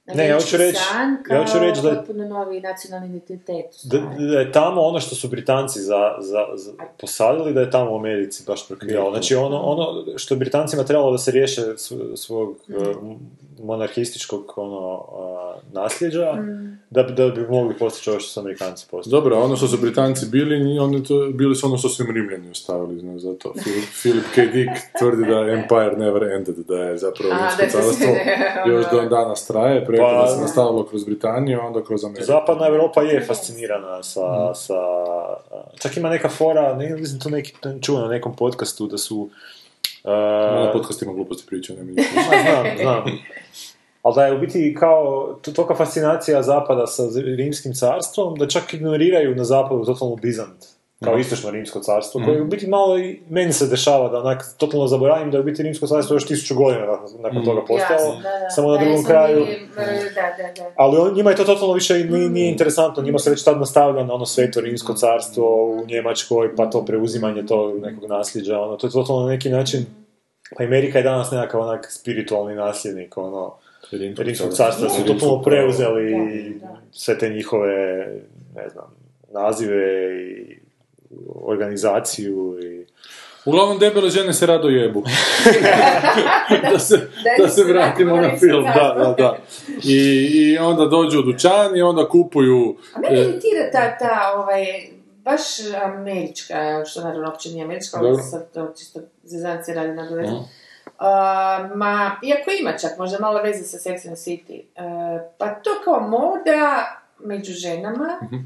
Ne, ja hoću reći- ja hoću reći da je- potpuno novi nacionalni identitet. Da, da je tamo ono što su Britanci za, za, za posadili, da je tamo u Americi baš prokrijalo. Znači ono, ono što Britancima trebalo da se riješe sv- svog Mm. Monarhističkog ono, a, nasljeđa, Mm. da, bi- da bi mogli postići ovo što su Amerikanci postigli. Dobro, ono što su Britanci bili, ni- oni to, bili su ono što su im Rimljani ostavili, znaš, zato Philip, Philip K. Dick tvrdi da Empire never ended, da je zapravo Rimsko to carstvo sve- još do danas traje, preko Pa- da se nastavilo kroz Britaniju, onda kroz Ameriku. Zapadna Europa je fascinirana sa, sa... Čak ima neka fora, ne mislim to neki, čuo na nekom podcastu da su... Na Uh, podcastima gluposti pričaju, ne mi znam, znam. Ali da je u biti kao to- tolika fascinacija zapada sa rimskim carstvom, da čak ignoriraju na zapadu totalno Bizant, kao istočno rimsko carstvo, koje u biti malo i meni se dešava da onak totalno zaboravim da je u biti rimsko carstvo još tisuću godina nakon- Mhm. toga da. samo na drugom kraju. mi, e, Da, da, da. Ali on, njima je to totalno više i nije, nije interesantno, njima se već tad nastavlja na ono sveto rimsko carstvo u Njemačkoj, pa to preuzimanje tog nekog nasljeđa, ono, to je totalno na neki način, pa Amerika je danas nekakav onak spiritualni nasljednik, ono, Rimskog carstva. su totalno preuzeli Da, da. sve te njihove, ne znam, nazive i organizaciju i... Uglavnom, debele žene se rado jebu. da, se, Da da se vratimo na film, da, da, da. I, I onda dođu u dućan i onda kupuju... A mene e, iritira ta, ta, ovaj, baš američka, što naravno uopće nije američka, ali sad to čisto zezanci radi na dovezu. Mhm. ma, iako ima čak možda malo veze sa Sex and City, uh, pa to kao moda među ženama, Mhm.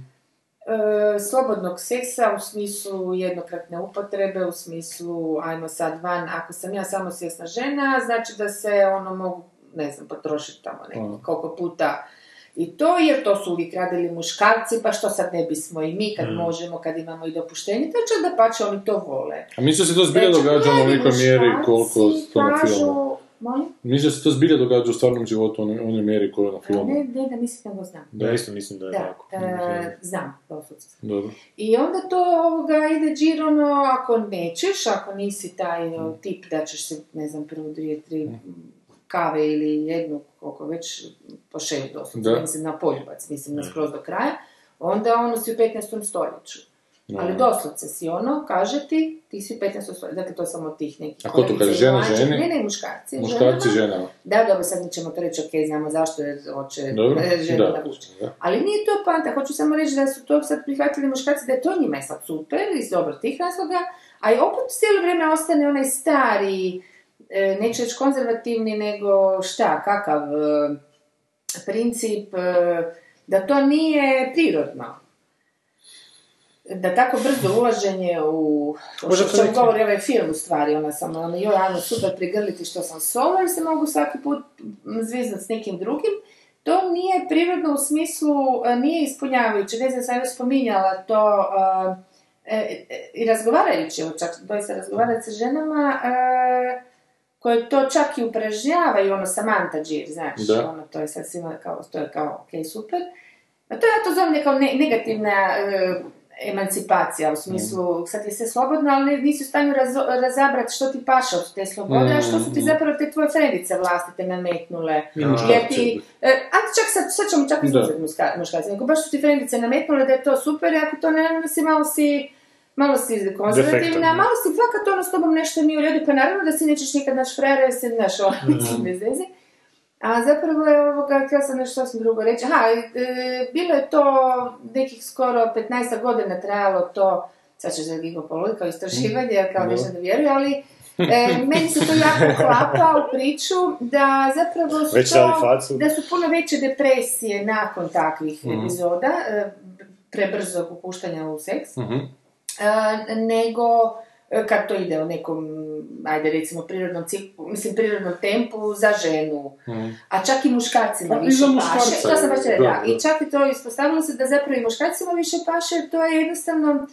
E, slobodnog seksa u smislu jednokratne upotrebe, u smislu ajmo sad van, ako sam ja samo svjesna žena, znači da se ono mogu, ne znam, potrošiti tamo neki, koliko puta i to, jer to su uvijek radili muškarci, pa što sad ne bismo i mi kad Mm. možemo, kad imamo i dopuštenje, će da pače oni to vole. A da se to zbilja Znači, događa u onolikoj mjeri koliko muškarci to na kažu- filmu? Molim? Misliš da se to zbilja događa u stvarnom životu u onoj onoj mjeri koju je na filmu? Ne, ne, da mislim nego znam. Ja isto mislim da je Da, tako. e, znam, doslovce. Dobro. I onda to ovoga ide džirono, ako nećeš, ako nisi taj o, tip da ćeš se, ne znam, prvo dvije, tri m, kave ili jednu, koliko već, po šest doslovce, Da. mislim na poljubac, mislim na skroz do kraja, onda ono si u 15. stoljeću. Da. Ali doslovce si ono, kaže ti, ti si u 15. stoljeću, dakle to je samo tih nekih... A ko to kaže, žena ženi? Ne, ne, muškarci. Muškarci ženama. ženama. Da, dobro, sad mi ćemo to reći, ok, znamo zašto jer hoće Dobro, žena da. Ali nije to poanta, hoću samo reći da su to sad prihvatili muškarci, da je to njima je sad super iz dobro tih razloga, a i opet cijelo vrijeme ostane onaj stari, e, neću reći konzervativni, nego šta, kakav e, princip, e, da to nije prirodno. Da tako brzo ulaženje u... Što neki- govori ovaj film u stvari, ona samo, ono, joj, ajmo super prigrliti što sam solo, jer se mogu svaki put zviznat s nekim drugim, to nije prirodno u smislu, e, nije ispunjavajuće, ne znam, sam još spominjala to, e, e, e, i razgovarajući, evo čak doista razgovarati sa ženama, e, koje to čak i upražnjavaju, ono Samantha Gir, znaš, Da. ono, to je sad svima kao, to je kao, ok, super. A to ja to zovem neka ne- negativna e, emancipacija, u smislu, sad je sve slobodno, ali nisi u stanju razo- razabrati što ti paša od te slobode, a što su ti zapravo te tvoje frendice vlastite nametnule. Jer ti, e, a čak sad, sad ćemo čak izuzeti muška- muškarce, nego baš su ti frendice nametnule da je to super, i ako to ne nosi, malo si, malo si konzervativna, malo si fakat ono s tobom nešto nije u redu, pa naravno da si nećeš nikad naš frere, jer se znaš ono, mislim, bez veze. A zapravo je ovoga, htjela sam nešto sasvim drugo reći. Aha, e, bilo je to nekih skoro 15 godina trajalo to, sad ću za Gigo Poludi kao istraživanje, jer kao nešto ne vjeruju, ali e, meni se to jako klapa u priču da zapravo su Već to, da su puno veće depresije nakon takvih epizoda, e, prebrzog upuštanja u seks, e, nego kad to ide u nekom, ajde recimo, prirodnom ciklu, mislim prirodnom tempu za ženu. A čak i muškarcima Pa više paše. To sam baš rekla, da, da. I čak i to ispostavilo se da zapravo i muškarcima više paše, to je jednostavno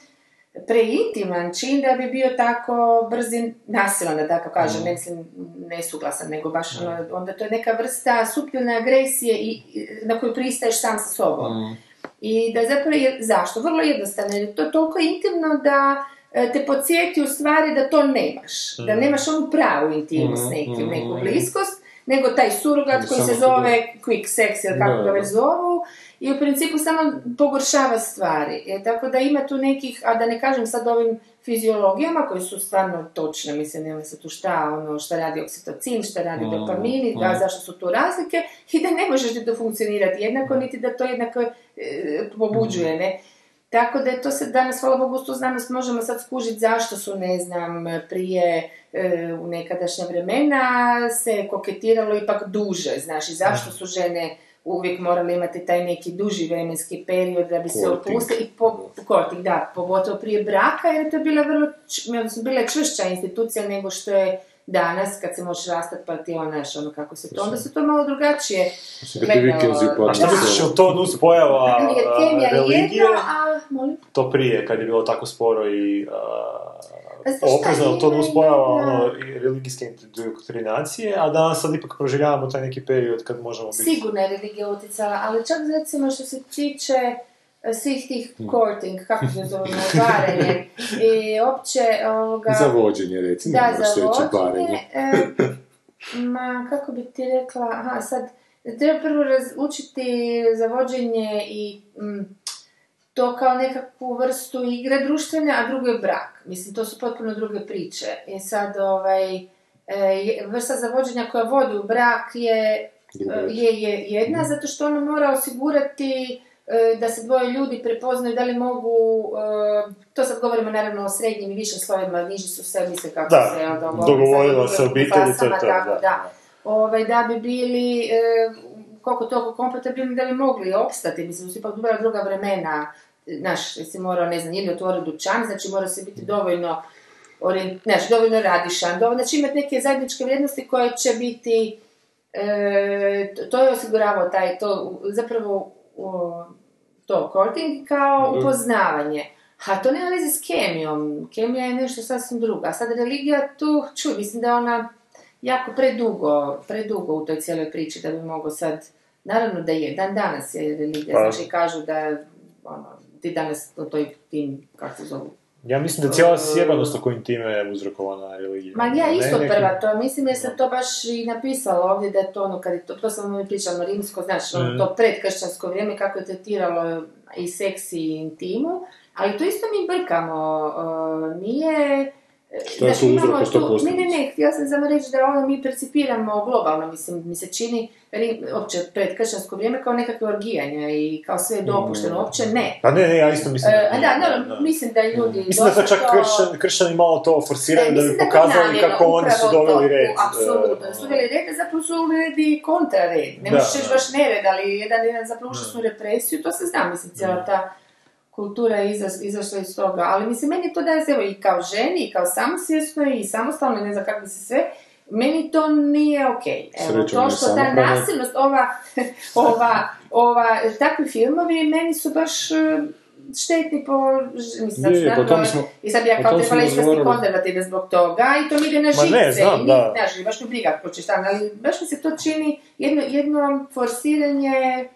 preintiman čin da bi bio tako brzi nasilan, da tako kažem, Mm. ne mislim nesuglasan, nego baš ono, onda to je neka vrsta suptilne agresije i, na koju pristaješ sam sa sobom. Mm. I da zapravo je, zašto? Vrlo jednostavno, jer je to toliko intimno da e, te podsjeti u stvari da to nemaš. Da nemaš onu pravu intimnost Mm, nekim, mm, neku mm. bliskost, nego taj surogat koji se zove quick sex ili kako ga već zovu i u principu samo pogoršava stvari. E, tako da ima tu nekih, a da ne kažem sad ovim fiziologijama koje su stvarno točne, mislim nema se tu šta, ono šta radi oksitocin, šta radi Mm, dopamin, mm. zašto su tu razlike i da ne možeš ti to funkcionirati jednako, niti da to jednako e, pobuđuje, ne. Tako da je to se danas, hvala Bogu, tu znanost možemo sad skužiti zašto su, ne znam, prije e, u nekadašnja vremena se koketiralo ipak duže, znaš, i zašto su žene uvijek morale imati taj neki duži vremenski period da bi se opustili i po, courting, da, pogotovo prije braka, jer je to bila vrlo, odnosno bila je čvršća institucija nego što je danas kad se možeš rastati pa ti ono, znaš, ono kako se to, onda se to malo drugačije upadnu A šta misliš, je to nus pojava je religije? jedno, a, molim? To prije, kad je bilo tako sporo i Pa šta, oprezno, to nus pojava ono, religijske indoktrinacije, a danas sad ipak proživljavamo taj neki period kad možemo biti... Sigurno je religija utjecala, ali čak recimo što se tiče svih tih courting, kako se zove, otvaranje i opće ovoga... Za vođenje, recimo, Da, za vođenje. barenje. e, ma, kako bi ti rekla, aha, sad, treba prvo razučiti za vođenje i mm, to kao nekakvu vrstu igre društvene, a drugo je brak. Mislim, to su potpuno druge priče. I sad, ovaj, e, vrsta zavođenja koja vodi u brak je, e, je, je jedna, zato što ona mora osigurati da se dvoje ljudi prepoznaju da li mogu, e, to sad govorimo naravno o srednjim i višim slojevima, niži su sve, misle kako Da, se jel, se obitelji, to je to, da. da. Ovaj, da bi bili e, koliko toliko kompatibilni da bi mogli opstati, mislim, su ipak bila druga vremena, znaš, si morao, ne znam, ili otvoriti dućan, znači mora se biti dovoljno znaš, dovoljno radišan, dovoljno, znači imati neke zajedničke vrijednosti koje će biti, e, to- to je osiguravao taj, to zapravo o, to courting kao upoznavanje. A to nema veze s kemijom. Kemija je nešto sasvim drugo. A sad religija tu, čuj, mislim da je ona jako predugo, predugo u toj cijeloj priči da bi mogao sad, naravno da je, dan danas je religija, Pa. znači kažu da ono, ti danas u toj tim, kako se zovu, Ja mislim da je cijela sjebanost oko intime je uzrokovana religijom. Ma ja Ne isto nekim- prva to, mislim jer sam to baš i napisala ovdje da je to ono, kad je to, to sam mi pričala rimsko, znači ono, Mhm. to predkršćansko vrijeme kako je tretiralo i seks i intimu, ali to isto mi brkamo, uh, nije... Šta je znaš, tu mi imamo uzrok, a šta tu- Ne, ne, ne, htjela sam samo reći da ono mi percipiramo globalno, mislim, mi se čini, opće predkršćansko vrijeme kao nekakve orgijanja i kao sve je dopušteno, uopće ne. Pa ne, ne, ja isto mislim... E, a da, no, mislim da ljudi Mislim da to čak kršćani, kršćani malo to forsiraju E, da bi to pokazali namjerno, kako oni su doveli to, red. Apsolutno, e, su doveli red, a zapravo su uveli kontrared. Ne Da, možeš reći da. baš nered, ali jedan, jedan zapravo ušli su represiju, to se zna, mislim, cijela ta kultura je izas- izašla iz toga. Ali mislim, meni to daje, evo, i kao ženi, i kao samosvjesnoj, i samostalno, ne znam kako bi se sve, meni to nije okej. Evo, to što ta nasilnost, ova, ova, ova, takvi filmovi, meni su baš eh, štetni po, mislim, Je, po stvarno- smo- i sad ja kao tom trebala razgovarali. konzervativna zbog toga i to mi ide na živce ne, znam, i da. znaš, baš mi briga ko će šta, ali baš mi se to čini jedno, jedno forsiranje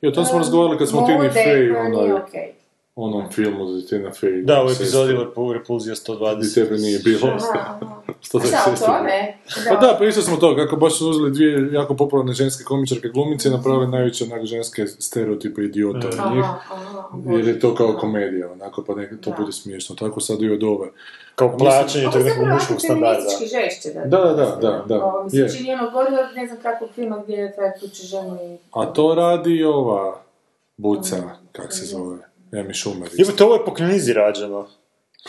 Jo, to smo um, razgovarali kad smo Tini Fey, onaj, okej. Onom filmu za Tina Fey. Da, u epizodi Repu- Repulzija Di 120. tebe nije bilo. Aha, aha. A 126. šta o tome? Pa da, pa isto smo to, kako baš su uzeli dvije jako popularne ženske komičarke glumice i napravili najveće onak ženske stereotipe idiota od njih. Aha, aha, Jer je to kao komedija, onako, pa neka to Da. bude smiješno. Tako sad i od ove. Kao plaćanje tog je nekog muškog standarda. feministički žešće. Da, da, da, da, da, Ovo mi se je. čini ono gori od ne znam kakvog filma gdje je taj ženu i... A to radi i ova buca, kak se zove, Amy Schumer. isto. Jebote, ovo je po knjizi rađeno.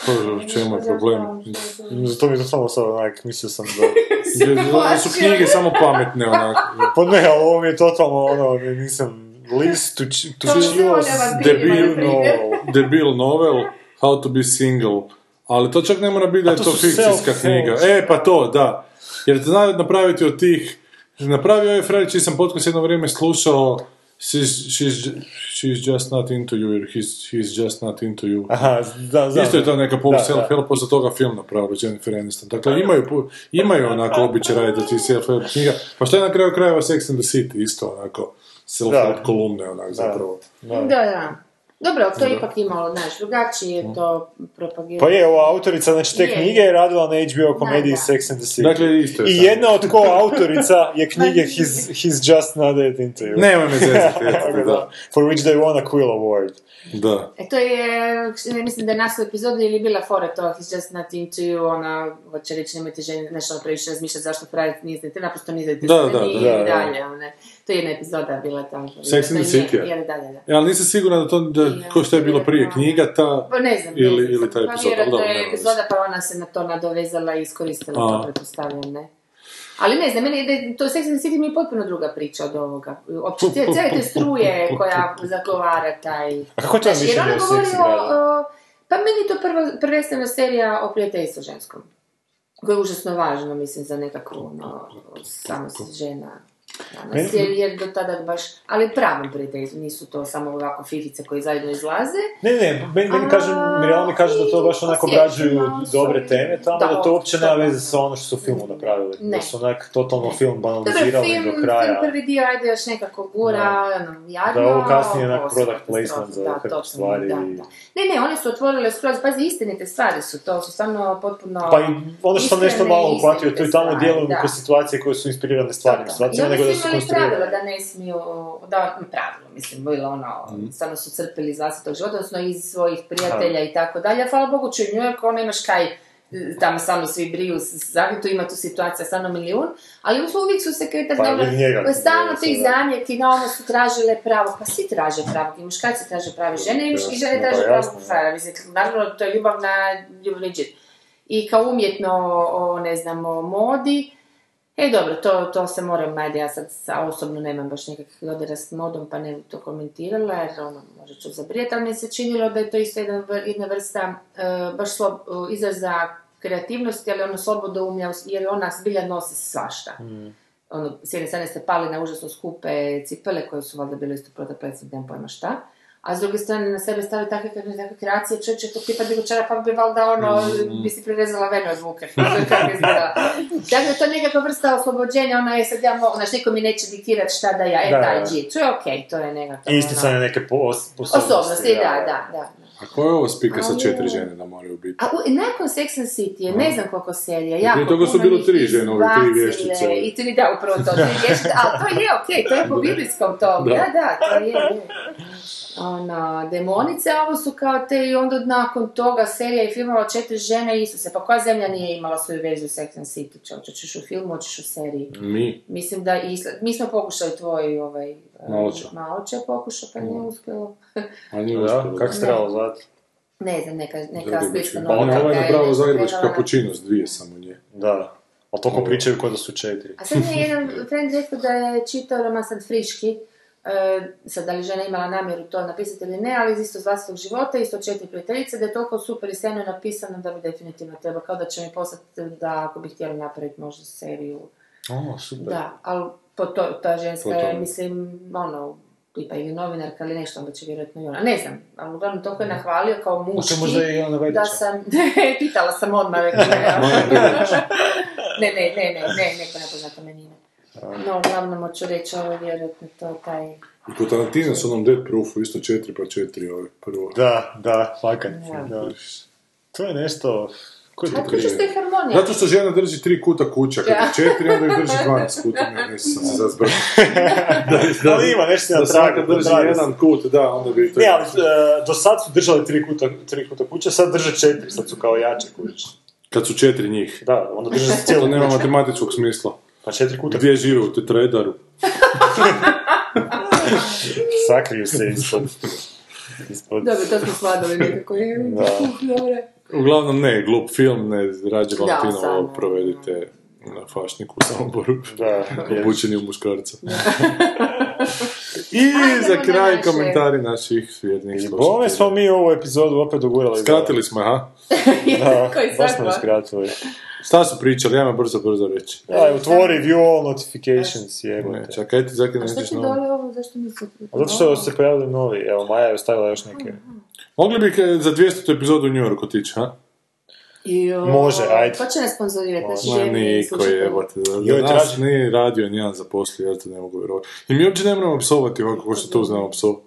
Pa, U čemu je problem? Zato mi je to samo sad onak, mislio sam da... Su knjige samo pametne, onako. Pa ne, ali ovo mi je totalno ono, nisam... List to, ch- to To Debil, debil novel, How to be single. Ali to čak ne mora biti da je to to fikcijska knjiga. E, pa to, da. Jer te znaju napraviti od tih... Napravio je Fred, čiji sam podcast jedno vrijeme slušao She's, she's, she's just not into you, jer he's, he's just not into you. Aha, da, znam. Isto je to neka pol Da, self-help, poslije toga film napravili Jennifer Aniston. Dakle, imaju, imaju onako običaj raditi od tih self-help knjiga. Pa što je na kraju krajeva Sex and the City, isto onako self-help Da. kolumne, onak zapravo. Da. Da, da. Dobro, to je ipak imalo, znaš, drugačije je to propagirano. Pa je, ova autorica, znači te Je. knjige je radila na HBO komediji Da, da. Sex and the City. Dakle, isto je I jedna od ko autorica je knjige He's, he's Just Not That Into You. Nemoj me zezati, da. da. For which they won a Quill Award. Da. E to je, ne mislim da je naslov epizode ili bila fora to, he's just not into you, ona, hoće reći, nemojte ženi nešto previše razmišljati zašto praviti niste, te naprosto niste Da, da, da, i da, da. dalje, one. To je jedna epizoda bila tamo. Sex and the je- City, je, da, da, da. E, ali nisam siguran da to, da, ko što je bilo prije knjiga, ta... Pa ne znam, Ili- ne znam. ili ta Pa epizoda, dobro, je epizoda pa ona se na to nadovezala i iskoristila A. to, pretpostavljam, ne. Ali ne znam, meni je, to Sex and the City mi je potpuno druga priča od ovoga. Uopće, cijele te struje koja zagovara taj... A kako je to seksi o, gradu? o- Pa meni je to prvo, prvenstveno serija o prijateljstvu ženskom. Koja je užasno važno, mislim, za nekakvu, ono, samo žena. Danas, Meni- jer, jer do tada baš, ali pravom prijateljstvu, nisu to samo ovako fifice koji zajedno izlaze, Ne, ne, meni, meni kaže, Mirjana mi kaže da to baš onako obrađuju dobre teme tamo, da, Da, to uopće nema veze sa ono što su u filmu napravili. Ne. Da su onak totalno film banalizirali film, do film kraja. prvi dio, ajde još nekako gura, ono, jadno. Da, ovo kasnije onak ovo product placement za točno, stvari. Da, da. Ne, ne, one su otvorile skroz, pazi, istinite stvari su, to su stvarno potpuno... Pa i ono što sam nešto malo uhvatio, i istinite tamo neke situacije koje su inspirirane stvarnim situacijama, nego su imali pravila da ne smiju, da, pravilo, mislim, bilo ono, Mhm. stvarno su crpili iz vlastitog života, odnosno iz svojih prijatelja i tako dalje, hvala Bogu će u New Yorku, ono imaš kaj, tamo samo svi briju s Zagrebu, ima tu situacija stvarno milijun, ali uvijek su se kretali, Pa, dobro, stalno sada. zamjerki, na ono su tražile pravo, pa svi traže pravo, i muškarci traže pravo žene, i muški žene Pa, traže pravo frajera, mislim, naravno, to je ljubav na ljubavni džir. I kao umjetno o, ne znam, o modi, E dobro, to, to se moram, ajde, ja sad sa, osobno nemam baš nekakvih dodira s modom, pa ne bi to komentirala, jer ono, možda ću zabrijeti, ali mi se činilo da je to isto jedna, jedna vrsta e, baš slob, e, izraza kreativnosti, ali ono slobodoumlja, jer ona zbilja nosi svašta. Ono, s jedne strane ste pali na užasno skupe cipele, koje su valjda bile isto protoplecne, nemam pojma šta. A s druge strane na sebe stavi takve, kakve, takve kreacije, čovječe, to tipa digočara, pa bi valjda ono, bi si prirezala venu od izgleda. Dakle, to je nekakva vrsta oslobođenja, ona je sad ja mogu, znaš, niko mi neće diktirati šta da ja, e, Da, taj da. džir, to je okej, to je nekako, I isticanje ono, neke po, sposobnosti. osobnosti, da, da, da. A ko je ovo spika sa četiri žene da moraju biti? A u, nakon Sex and City je ne znam koliko serija, jako prije toga su puno bilo tri žene, ove tri vještice. I tri, da, upravo to, tri vještice, ali to je okej, to je po biblijskom tomu, Da. da, da, to je, je. Ono, demonice, a ovo su kao te i onda nakon toga serija i filmova četiri žene Isuse, pa koja zemlja nije imala svoju verziju Sex and City, čo, hoćeš u filmu, hoćeš u seriji. Mi. Mislim da i Isla- mi smo pokušali tvoj ovaj, eh, Maloče. Maloče pokušao, pa nije uspjelo. A nije Da, uspjelo. kako se Ne. trebalo zvati? Ne znam, neka, neka slična Pa ona ovaj je napravo nešto Zagrebački kapućino s dvije samo nje. Da. Ali toliko pričaju kao da su četiri. A sad mi je jedan friend rekao da je čitao roman sad friški, sad da li žena imala namjeru to napisati ili ne, ali iz isto iz vlastitog života, isto četiri prijateljice, da je toliko super i sjajno napisano da bi definitivno treba, kao da će mi poslati da ako bi htjeli napraviti možda seriju. O, super. Da, ali po to, ta ženska je, mislim, ono, tipa ili novinarka ili nešto, onda će vjerojatno i ona. Ne znam, ali uglavnom toliko je nahvalio kao muški. možda i ona Da sam, pitala sam odmah, ne, ne, ne, ne, ne, ne, neko nepoznata menina. No, uglavnom hoću reći, ovo je vjerojatno to taj... I kod Tarantina s onom Dead Proofu isto četiri pa četiri ove prvo. Da, da, fakat. Ja. Da. To je nešto... Ko je to A to što je harmonija. Zato što žena drži tri kuta kuća, kad je Da. četiri, onda ih drži 12 kuta, ne, ne sam se zazbrao. Ali ima nešto na Da tragu, na drži jedan kut, da, onda bi to... Ne, ali e, do sad su držali tri kuta, tri kuta kuće, sad drže četiri, sad su kao jače kuće. Kad su četiri njih. Da, onda drže To cijelu nema kuću. matematičkog smisla. Pa četiri kuta Gdje žive u tetraedaru? sakriju se ispod... ispod... Dobro, to smo svadali nekako. je. Da. Dobro. Uglavnom ne, glup film, ne, rađe Valentinovo provedite na fašniku u Samoboru. Da, Obučeni u muškarca. I Ajdemo za na kraj naše. komentari naših vjernih I bome smo mi ovu epizodu opet dogurali. Skratili smo, je, ha? Da, Koji baš smo skratili. Šta su pričali? Ajmo brzo, brzo reći. Da, otvori view all notifications, jebote. čekaj, ti zakaj A ne što ideš ti na dole ovo, zašto nisi... A Zato što se pojavili novi, evo Maja je ostavila još neke. Mogli bi za 200. epizodu u New York otići, ha? Jo, Može, ajde. Ko će nas sponzorirati? Naši Ma niko slušatelji. jebote. Joj, Da nas traži- nije radio nijedan zaposlio, ja to ne mogu vjerovati. I mi uopće ne moramo psovati ovako kao što tu znamo psovati.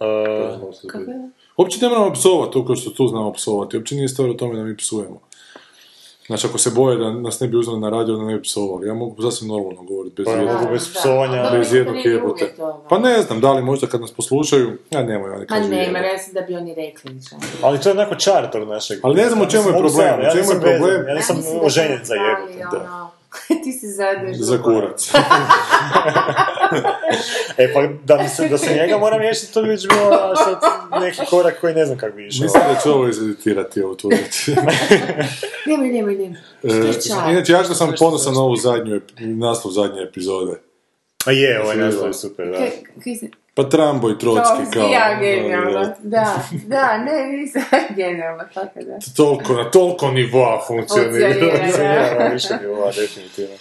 Uh, Kako je? Uopće ne moramo psovati to kao što tu znamo psovati. Uopće nije stvar u tome da mi psujemo. Znači, ako se boje da nas ne bi uzeli na radio, da ne bi psovali. Ja mogu sasvim normalno govoriti bez Pa, jednog, mogu bez Da, psovanja. dobro, bez jednog jebote. ono. Pa ne znam, da li možda kad nas poslušaju, ja nemoj, oni Ma kažu nema, jebote. ja sam da bi oni rekli. ništa. ali to je onako čar tog našeg. Ali ne znam u čemu je problem, u ja čemu je nisam problem? Ja Ja nisam da oženjen za jebote. Ti si zadeš. Za kurac. E pa da, mi se, da se njega moram riješiti, to bi već bilo sad neki korak koji ne znam kako bi išao. Mislim da će ovo izeditirati, ovo tu reći. Nemoj, nemoj, nemoj. E, Inače, ja što sam ponosan na ovu zadnju, naslov zadnje epizode. A je, ovaj naslov je super, da. Kaj- kaj si- Pa Trambo i Trotski, kao... ja, genijalno. ono, Da, da, ne, nisam genijalno, tako da. Toliko, na toliko nivoa funkcionira. Funkcionira. Više ova, definitivno.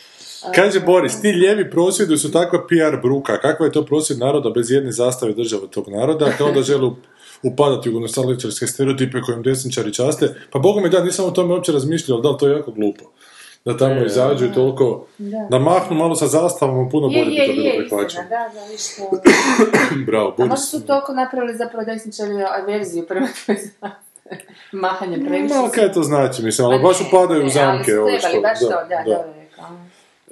Kaže Boris, ti lijevi prosvjedi su takva PR bruka. Kakva je to prosvjed naroda bez jedne zastave države tog naroda? Kao da žele up- upadati u gonostaličarske stereotipe kojim desničari časte. Pa bogu mi da, nisam o tome uopće razmišljao, ali da, to je jako glupo. Da tamo Je, izađu i toliko... Da mahnu malo sa zastavama, puno Je, bolje bi to bilo prihvaćeno. da, da, viš to. Bravo, A možda su toliko napravili zapravo desničari averziju prema toj. Mahanje previše. Ma, kaj to znači, mislim, ali baš upadaju u zamke. Ali ovo su trebali što- baš to, da, da.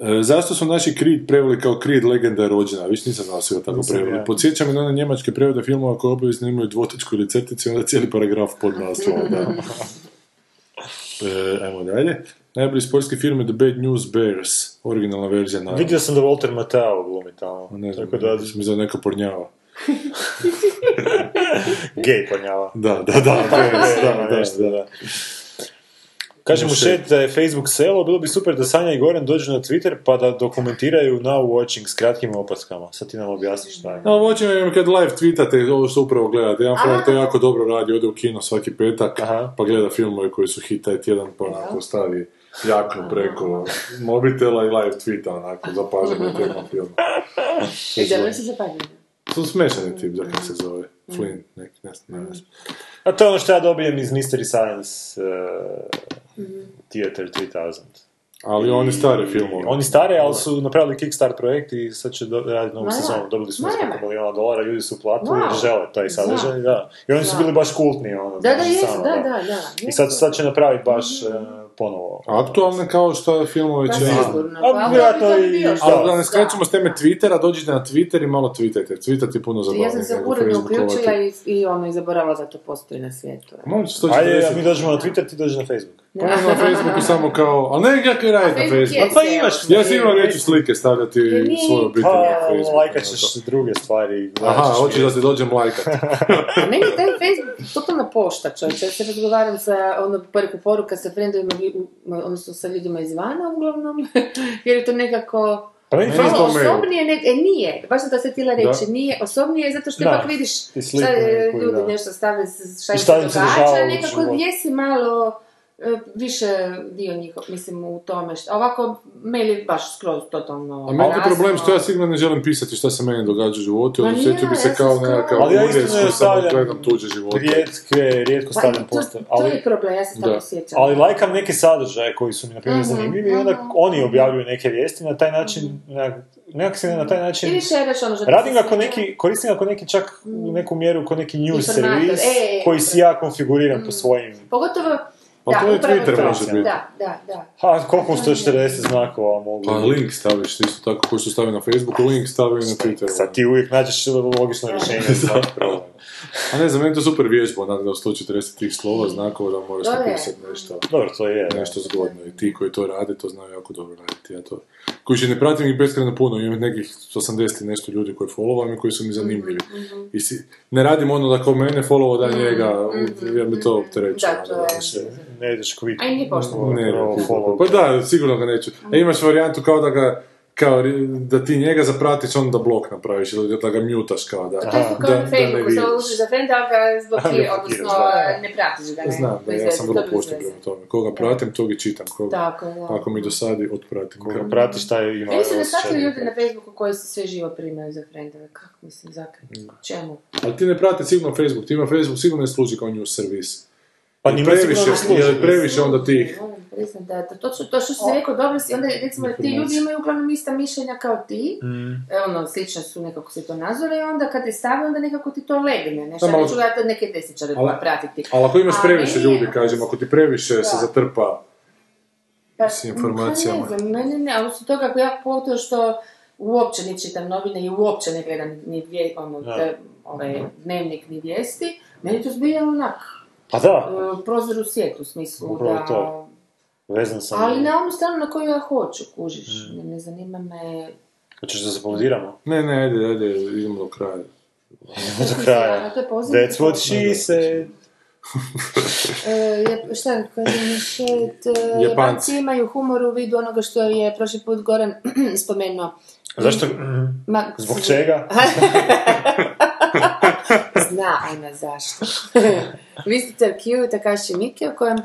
E, zašto su naši Creed preveli kao Creed legenda je rođena? Viš nisam znao sve tako preveli. ja. Podsjeća me na one njemačke prevode filmova koje obavezno imaju dvotočku ili crticu i onda cijeli paragraf pod naslovom. E, ajmo dalje. Najbolji sportski film je The Bad News Bears, originalna verzija na... Vidio sam da Walter Matthau glumi tamo. Ne znam, Tako da, mi za neka pornjava. gej ponjava. Da, da, da, Bears, da, da. da. Kaže mu šet da je Facebook selo, bilo bi super da Sanja i Goran dođu na Twitter pa da dokumentiraju now watching s kratkim opaskama. Sad ti nam objasniš šta je. No, voćem im kad live tweetate ovo što upravo gledate. Jedan frajer to jako dobro radi, ode u kino svaki petak, Aha. pa gleda filmove koji su hit taj tjedan, pa onako stavi jaknu preko mobitela i live tweeta, onako, zapaženo tijekom filma. I dobro se zapaženo. Su smešani tip, za kak se zove. Flynn, neki, ne znam, ne znam. A to je ono što ja dobijem iz Mystery Science uh, Theater 3000. Ali oni stare filmove. Oni stare, ali su napravili Kickstart projekt i sad će do, raditi novu sezonu. Dobili su nekoliko milijuna dolara, ljudi su platili jer Wow. žele taj sadržaj, da. I oni su Da. bili baš kultni, ono. Da, da, znači, jesu, da, da, da. I sad, sad će napraviti baš e, ponovo. Aktualne kao što filmove Pa će... sigurno. A, Pa, vjerojatno i-. Ali da ne skrećemo s teme Twittera, dođite na Twitter i malo tweetajte. Tweetati je puno zabavnije. Ja sam se uredno uključila i, i ono, i zaboravila da to postoji na svijetu. Ajde, a 140. mi dođemo na Twitter, ti dođi na Facebook. Pa ja na Facebooku samo kao, ali ne kako je raditi na Facebooku. Pa imaš-. Ja si imam reći slike stavljati nije- svoju obitelj Pa, na Facebooku. lajkat ćeš druge stvari. Aha, ćeš hoćeš da ti dođem lajkat. A meni je taj Facebook totalna pošta, čovječe. Ja se razgovaram sa, ono, preko poruka sa friendovima, vi- odnosno sa ljudima izvana uglavnom, jer je to nekako... Pa meni Meni je Facebook to Malo mail. osobnije, ne, e, nije, baš sam to sad htjela reći, Da. nije osobnije zato što Da, ipak vidiš šta e, ljudi da. nešto stave, šta im se se događa, nekako životu. jesi malo više dio njihov, mislim, u tome što, ovako, mail je baš skroz totalno A meni je problem što ja sigurno ne želim pisati šta se meni događa u životu, ali osjetio bi se ja kao nekakav Ali ja isto ne koji samo stavljam gledam tuđe živote. rijetke, rijetko Pa, stavljam to, postav. to Ali, je problem, ja se Da. toga sjećam. ali lajkam neke sadržaje koji su mi, na primjer, Mhm, zanimljivi i onda oni objavljuju neke vijesti na taj način, nekak, nekak se na taj način... Ili šeraš ono što Radim ga ko neki, koristim ga ko neki čak u neku mjeru ko neki news servis e, koji si ja konfiguriram po svojim... Pogotovo, Pa da, to je Twitter može biti. Da, da, da. Ha, koliko u 140 znakova mogu... Pa link staviš isto tako koji su stavili na Facebooku, link stavio i na Twitteru. Sad ti uvijek nađeš logično rješenje za problem. A ne znam, meni je to super vježba, onak da u 140 tih slova, znakova da moraš To je. napisati nešto. Dobro, to je. nešto zgodno i ti koji to rade to znaju jako dobro raditi. Ja to, koji će ne pratim ih beskreno puno, imam nekih 80 i nešto ljudi koji follow i koji su mi zanimljivi. Mhm, I si, ne radim ono da kao mene follow da njega, jer mi to opterećuje. Da, to ono, je. znaš, Ne ideš kvit. A i nije pošteno. Ne, ne, follow. pa da, sigurno ga neću. A imaš varijantu kao da ga kao da ti njega zapratiš, onda da blok napraviš ili da ga mutaš kao da, To je kao da, na da ne Facebooku, vidiš. se užiš za frenda, ali ga zblokiraš, Blokiraš, odnosno da. ne pratiš ga, ne. Znam, da, ja sam vrlo pošten prema tome. Koga pratim, tog i čitam. Koga, Tako je, da. ako mi dosadi, otpratim. Koga pratiš, taj ima Ja mislim da osjećaj. svaki ljudi na Facebooku koji se sve živo primaju za frendove. Kako mislim, zakaj? Čemu? Ali ti ne prate sigurno Facebook, ti ima Facebook sigurno ne služi kao news servis. Pa njima previše, jer previše onda tih. Da, da to, što- to što si rekao, dobro si, onda recimo ti ljudi imaju uglavnom ista mišljenja kao ti, Mm. e, ono, slično su nekako se to nazore i onda kad te stave, onda nekako ti to legne, ne, Da, malo- neću ja to neke desničare Ali- pratiti. Ali ako imaš previše je- ljudi, kažem, ako ti previše se Da. zatrpa Pa, s informacijama. Pa ne znam, mene ne, ali osim toga, ja pogotovo što uopće ne čitam novine i uopće ne gledam ni vije, ono, Da. te, ovaj, dnevnik ni vijesti, meni to zbilja onak, Pa da, e, prozor u svijetu, u smislu Upravo da... to. vezan sam. Ali na onu stranu na koju ja hoću, kužiš, ne, ne zanima me... Hoćeš da se paudiramo? Ne, ne, ajde, ajde, idemo do kraja. Do kraja. A to je poziv? That's what she said. E, šta, kaže šet. Japanci imaju humor u vidu onoga što je prošli put Goran spomenuo. Zašto? Ma, Zbog čega? Zna ona zašto. Mr. Q, Takashi Miki, u kojem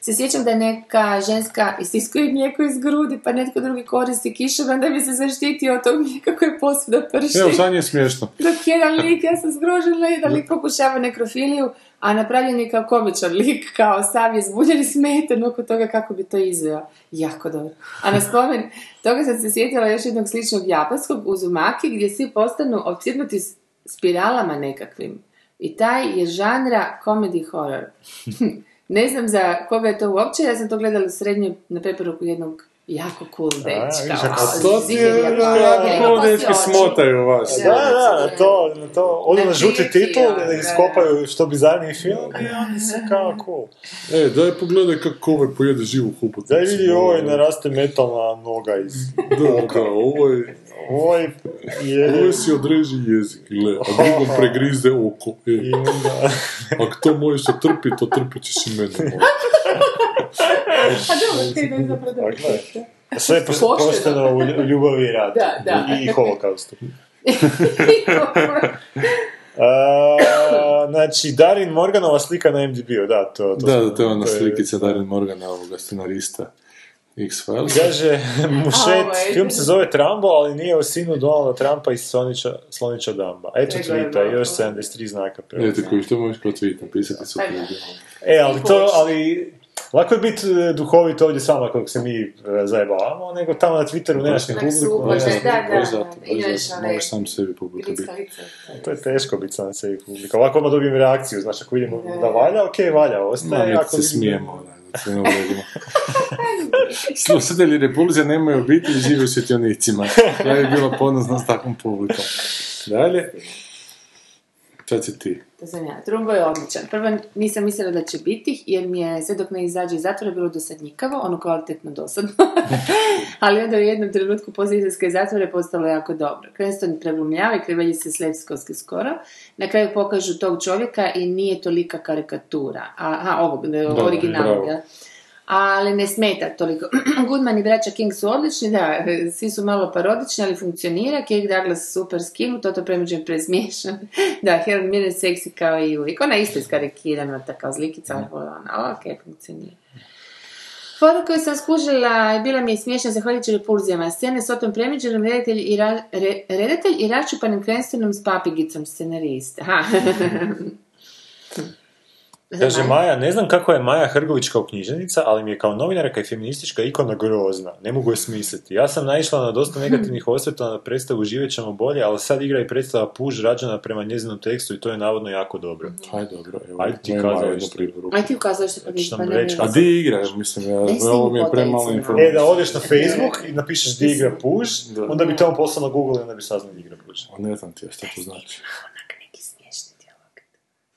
se sjećam da je neka ženska isiskuje mlijeko iz grudi, pa netko drugi koristi kišobran da bi se zaštitio od tog mlijeka koje posvuda prši. Evo, sad nije smiješno. Dok jedan lik, ja sam zgrožena, jedan lik pokušava nekrofiliju, a napravljen je kao komičan lik, kao sav je zbuljen i smetan oko toga kako bi to izveo. Jako dobro. A na spomen toga sam se sjetila još jednog sličnog japanskog Uzumaki, gdje svi postanu opsjednuti spiralama nekakvim. I taj je žanra comedy horror. ne znam za koga je to uopće, ja sam to gledala u srednjoj na preporuku jednog jako cool dečka. vidiš, ako Wow, To ti je, jako cool dečki smotaju vas. Da, da, na to, na to, odu na žuti titul, da da, iskopaju što bizarniji film i oni su kao cool. E, daj pogledaj kako ovaj pojede živu huputicu. Daj vidi, ovo je naraste metalna noga iz... Da, kao, ovo je... Je... Ovo je si odreži jezik, gle, a drugom pregrizde oko. E, I onda... ako to možeš otrpiti, to trpit ćeš i mene. možda. A dobro, da je zapravo. Dakle. Sve je pos- Pošteno. pošteno u lju- ljubavi i ratu. Da, da. I, holokaustu. A, znači, Darin Morganova slika na MDB-u, da, to, to Da, smo- da, to je ona je- slikica Darin Morgana, ovoga scenarista X-Files. Kaže, Mušet, ovaj. film se zove Trambo, ali nije o sinu Donalda Trumpa iz Slonića, Slonića Damba. Eto malo. još 73 znaka. Eto koji što možeš kao tweet napisati su ljudi. E, ali to, ali... Lako je biti e, duhovit ovdje s vama kako se mi e, zajebavamo, nego tamo na Twitteru nemaš ni publiku. i onaj moraš sam sebi publika biti. grickalice. To je teško biti sam sebi publika. Ovako odmah dobijem reakciju, znači ako vidimo da valja, ok, valja, Ma, ostaje. mi ako se vidim- smijemo, da, Slušatelji Repulzija nemaju obitelj i žive u svjetionicima. Ja bih bila ponosna s takvom publikom. Dalje. Sad si ti. To sam ja. Trumbo je odličan. Prvo nisam mislila da će biti, jer mi je sve dok ne izađe iz zatvora bilo dosadnjikavo, ono kvalitetno dosadno. Ali onda u jednom trenutku poslije izlaska iz zatvora je postalo jako dobro. Cranston preglumljava i krevelji se slepskovski skoro. Na kraju pokažu tog čovjeka i nije tolika karikatura. Aha, ovog, originalnog? Ali ne smeta toliko. Goodman i braća King su odlični, da, svi su malo parodični, ali funkcionira. Kirk Douglas super skinu, Toto Premiđen presmiješan. da, Helen Mirren seksi kao i uvijek. Ona je isto iskarikirana, ta kao zlikica, ali ona, ok, funkcionira. Foru koju sam skužila je bila mi je smiješna zahvaljujući repulzijama. Scene s Otom Premiđenom, redatelj i, ra, re- redatelj i raščupanim Cranstonom s papigicom scenarista. Aha. Kaže Maja, ne znam kako je Maja Hrgović kao književnica, ali mi je kao novinarka i feministička ikona grozna. Ne mogu je smisliti. Ja sam naišla na dosta negativnih osvrta na predstavu Živjet ćemo bolje, ali sad igra i predstava Puž rađena prema njezinom tekstu i to je navodno jako dobro. Aj, dobro, evo, Ajde ti kazalište. Aj ti ukazuješ se pa pa reći vidim. A di igra, mislim, ja, ovo mi je premalo informacija. E, da odeš na Facebook i napišeš di igra Puž, Da. onda bi tamo poslao na Google i onda bi saznao di igra Puž. A ne znam ti ja šta to znači. Onak neki smiješni dijalog.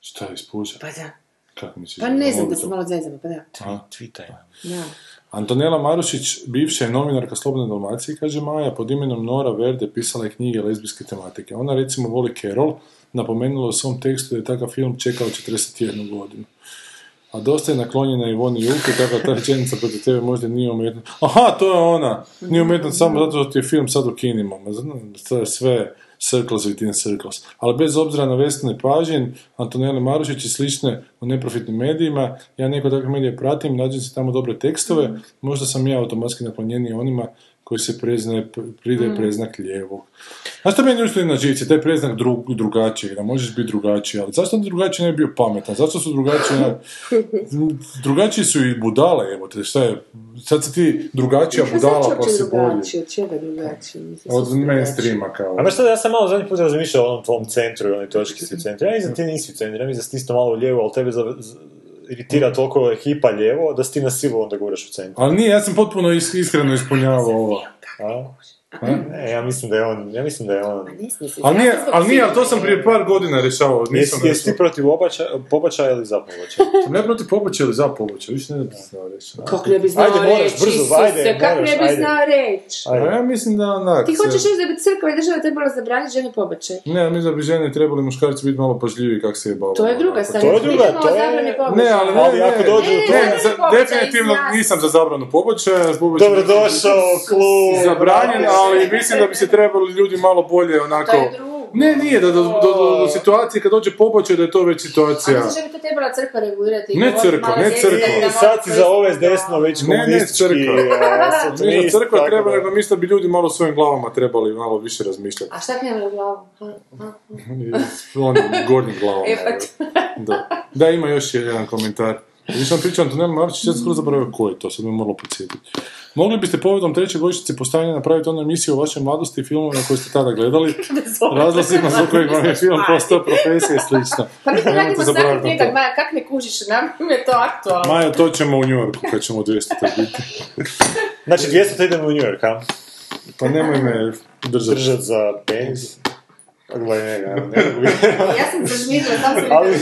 Šta je ispuža? Pa da. Kako misliš? Pa ne znam da to- malo zezamo, pa da. A? Tweetaj. Da. Antonela Marušić, bivša je novinarka Slobodne Dalmacije, kaže Maja, pod imenom Nora Verde pisala je knjige lezbijske tematike. Ona recimo voli Carol, napomenula u svom tekstu da je takav film čekao 41 godinu. A dosta je naklonjena Ivoni Julke, tako da ta rečenica protiv tebe možda nije umjetna. Aha, to je ona! Nije umjetna samo zato što ti je film sad u kinima. Ma znam, To je sve circles within circles. Ali bez obzira na Vesne Pažin, Antonele Marušić i slične u neprofitnim medijima, ja neko takvih medija pratim, nađem se tamo dobre tekstove, možda sam ja automatski naklonjeniji onima koji se preznaje, pridaje preznak lijevog. Znaš što meni ušto na živci, taj preznak dru, drugačiji, da možeš biti drugačiji, ali zašto onda drugačiji ne bi bio pametan? Zašto su drugačiji? ne- drugačiji su i budale, evo te, šta je? Sad si ti drugačija budala, pa si bolji. Od čega drugačiji? Od mainstreama kao. A znaš šta, ja sam malo zadnji put razmišljao o onom tvom centru i onoj točki si u centru. Ja mislim ti nisi u centru, ja mislim da si isto malo lijevo, ali tebe za, iritira toliko ekipa lijevo da si ti na silu onda guraš u centru. Ali nije, ja sam potpuno is- iskreno ispunjavao ovo. A? Ne, ja mislim da je on, ja mislim da je on... Pa nisi, nisi. Ali Ja nije, sam ali nije, ali to sam prije par godina rješavao. Nisam Jesi, jesi ti protiv obačaja, pobačaja ili za pobačaja? Ne protiv pobačaja ili za pobačaja, više ne bi znao reći. Kako ne bi znao Ajde, moraš, reći, brzo, Isuse, ajde, kako moraš, ne bi ajde. znao reći? A ja mislim da onak... Ti hoćeš reći da bi crkva i država trebala zabraniti ženi pobačaj? Ne, ja mislim da bi žene trebali muškarci biti malo pažljiviji kak se je bavilo. To je druga stvar. To je druga, to je- zabrani pobačaja. Ne, ali ne, Ali ne, ako dođe ne, do ne, toga- za- Pobačaj, definitivno izjasni. nisam za zabranu pobačaja. pobačaj- Dobrodošao u klub! Zabranjen, ali mislim da bi se trebali ljudi malo bolje onako... To je drugo. Ne, nije, da do, do, do, do situacije kad dođe pobačaj da je to već A situacija. misliš da bi to trebala crkva regulirati? Ne crkva, ne crkva. sad si za ove desno već Ne, ne, crkva. a, Mislim satanist, da crkva treba, nego mislim da bi ljudi malo svojim glavama trebali malo više razmišljati. A šta? Ha, ha. Onim gornjim glavama. E, pa Da. da, ima još jedan komentar. Više sam pričao Antonella Marčić, ja sam skoro zaboravio ko je to, sad me moralo podsjetiti. Mogli biste povodom treće godišnjice postavljanja napraviti onu emisiju o vašoj mladosti i filmovima koje ste tada gledali, razlozima za kojeg vam je film postao profesija i slično. Pa mi to radimo svaki tjedan. Maja, kak ne kužiš, nam je to aktualno. Maja, to ćemo u New Yorku kad ćemo u 200 biti. Znači, 200 idemo u New York, a? Pa nemoj me držati. Držat za penis. Gledaj njega, ne mogu vidjeti. Ja sam zažmirila, sam sam Ali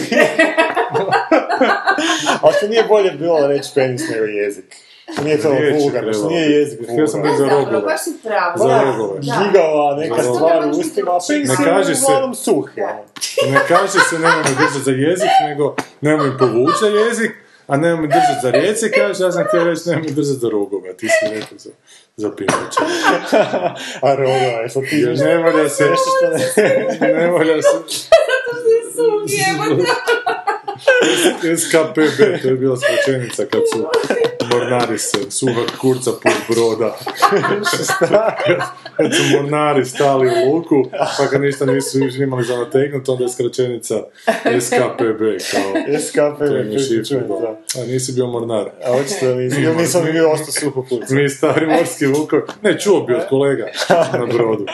Ali što nije bolje bilo reći penis nego jezik? Što nije to vulgarno, što nije jezik Htio sam biti za rogove. baš si pravo. Za rogove. da. Gigava neka stvar ne u ustima, a penis Ne je kaže se- uglavnom suh. Ne kaže se nemoj me držati za jezik, nego nemoj me povući za jezik, a nemoj držati za rijeci, kaže, ja sam htio reći nemoj držati za rogove, ti si rekao za, za pinoća. A rogova, jesam ti Jer ne valja se, što ne... ne valja se, Suh, jebote. SKPB, to je bila skraćenica kad su mornari se, suha kurca put broda. kad su mornari stali u luku, pa kad ništa nisu imali za nategnut, onda je skraćenica SKPB, kao SKP, to im je šifra, čujem, da. A nisi bio mornar. A očito nisam, ili nisam ni bio ostao suho kurca. Mi stari morski vukovi. Ne, čuo bi od kolega na brodu.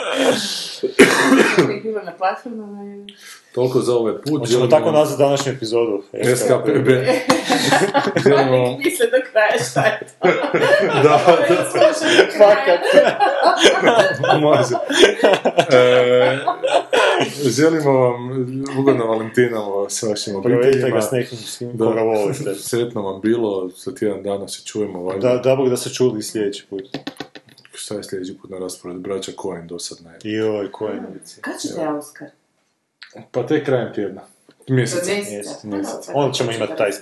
Bilo na platformama. Je. Toliko za ovaj put. Hoćemo Želimo tako nazvati današnju epizodu. SKPB. Želimo vam... Misle do kraja šta je to. Da, da. Kraja. Može. E, želimo vam ugodno Valentinovo s vašim Provedite obiteljima. ga s nekim s kim koga volite. Sretno vam bilo, za tjedan dana se čujemo. valjda. Da, da Bog da se čuli i sljedeći put. Šta je sljedeći put na rasporedu? Braća Coen do sad najbolje. Joj, indici. Kad će te Oskar? Pa tek krajem tjedna. Mjesec. Od mjeseca. Mjesec, Pa mjesec. dobro, Onda ćemo pa imati taj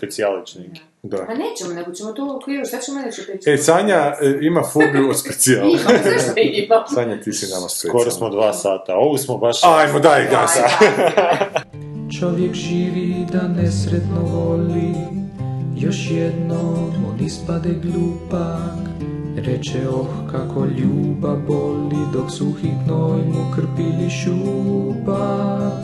neki. Da. Pa nećemo, nego ćemo to u okviru, šta ćemo reći pričati? E, Sanja e, ima fobiju od specijala. Imam, zašto imam? Sanja, ti si nama Skoro specijalna. smo dva sata, ovu smo baš... Ajmo, daj gasa. Čovjek živi da nesretno voli Još jednom on ispade glupak Reče oh kako ljubav boli Dok su hitnoj mu krpili šupak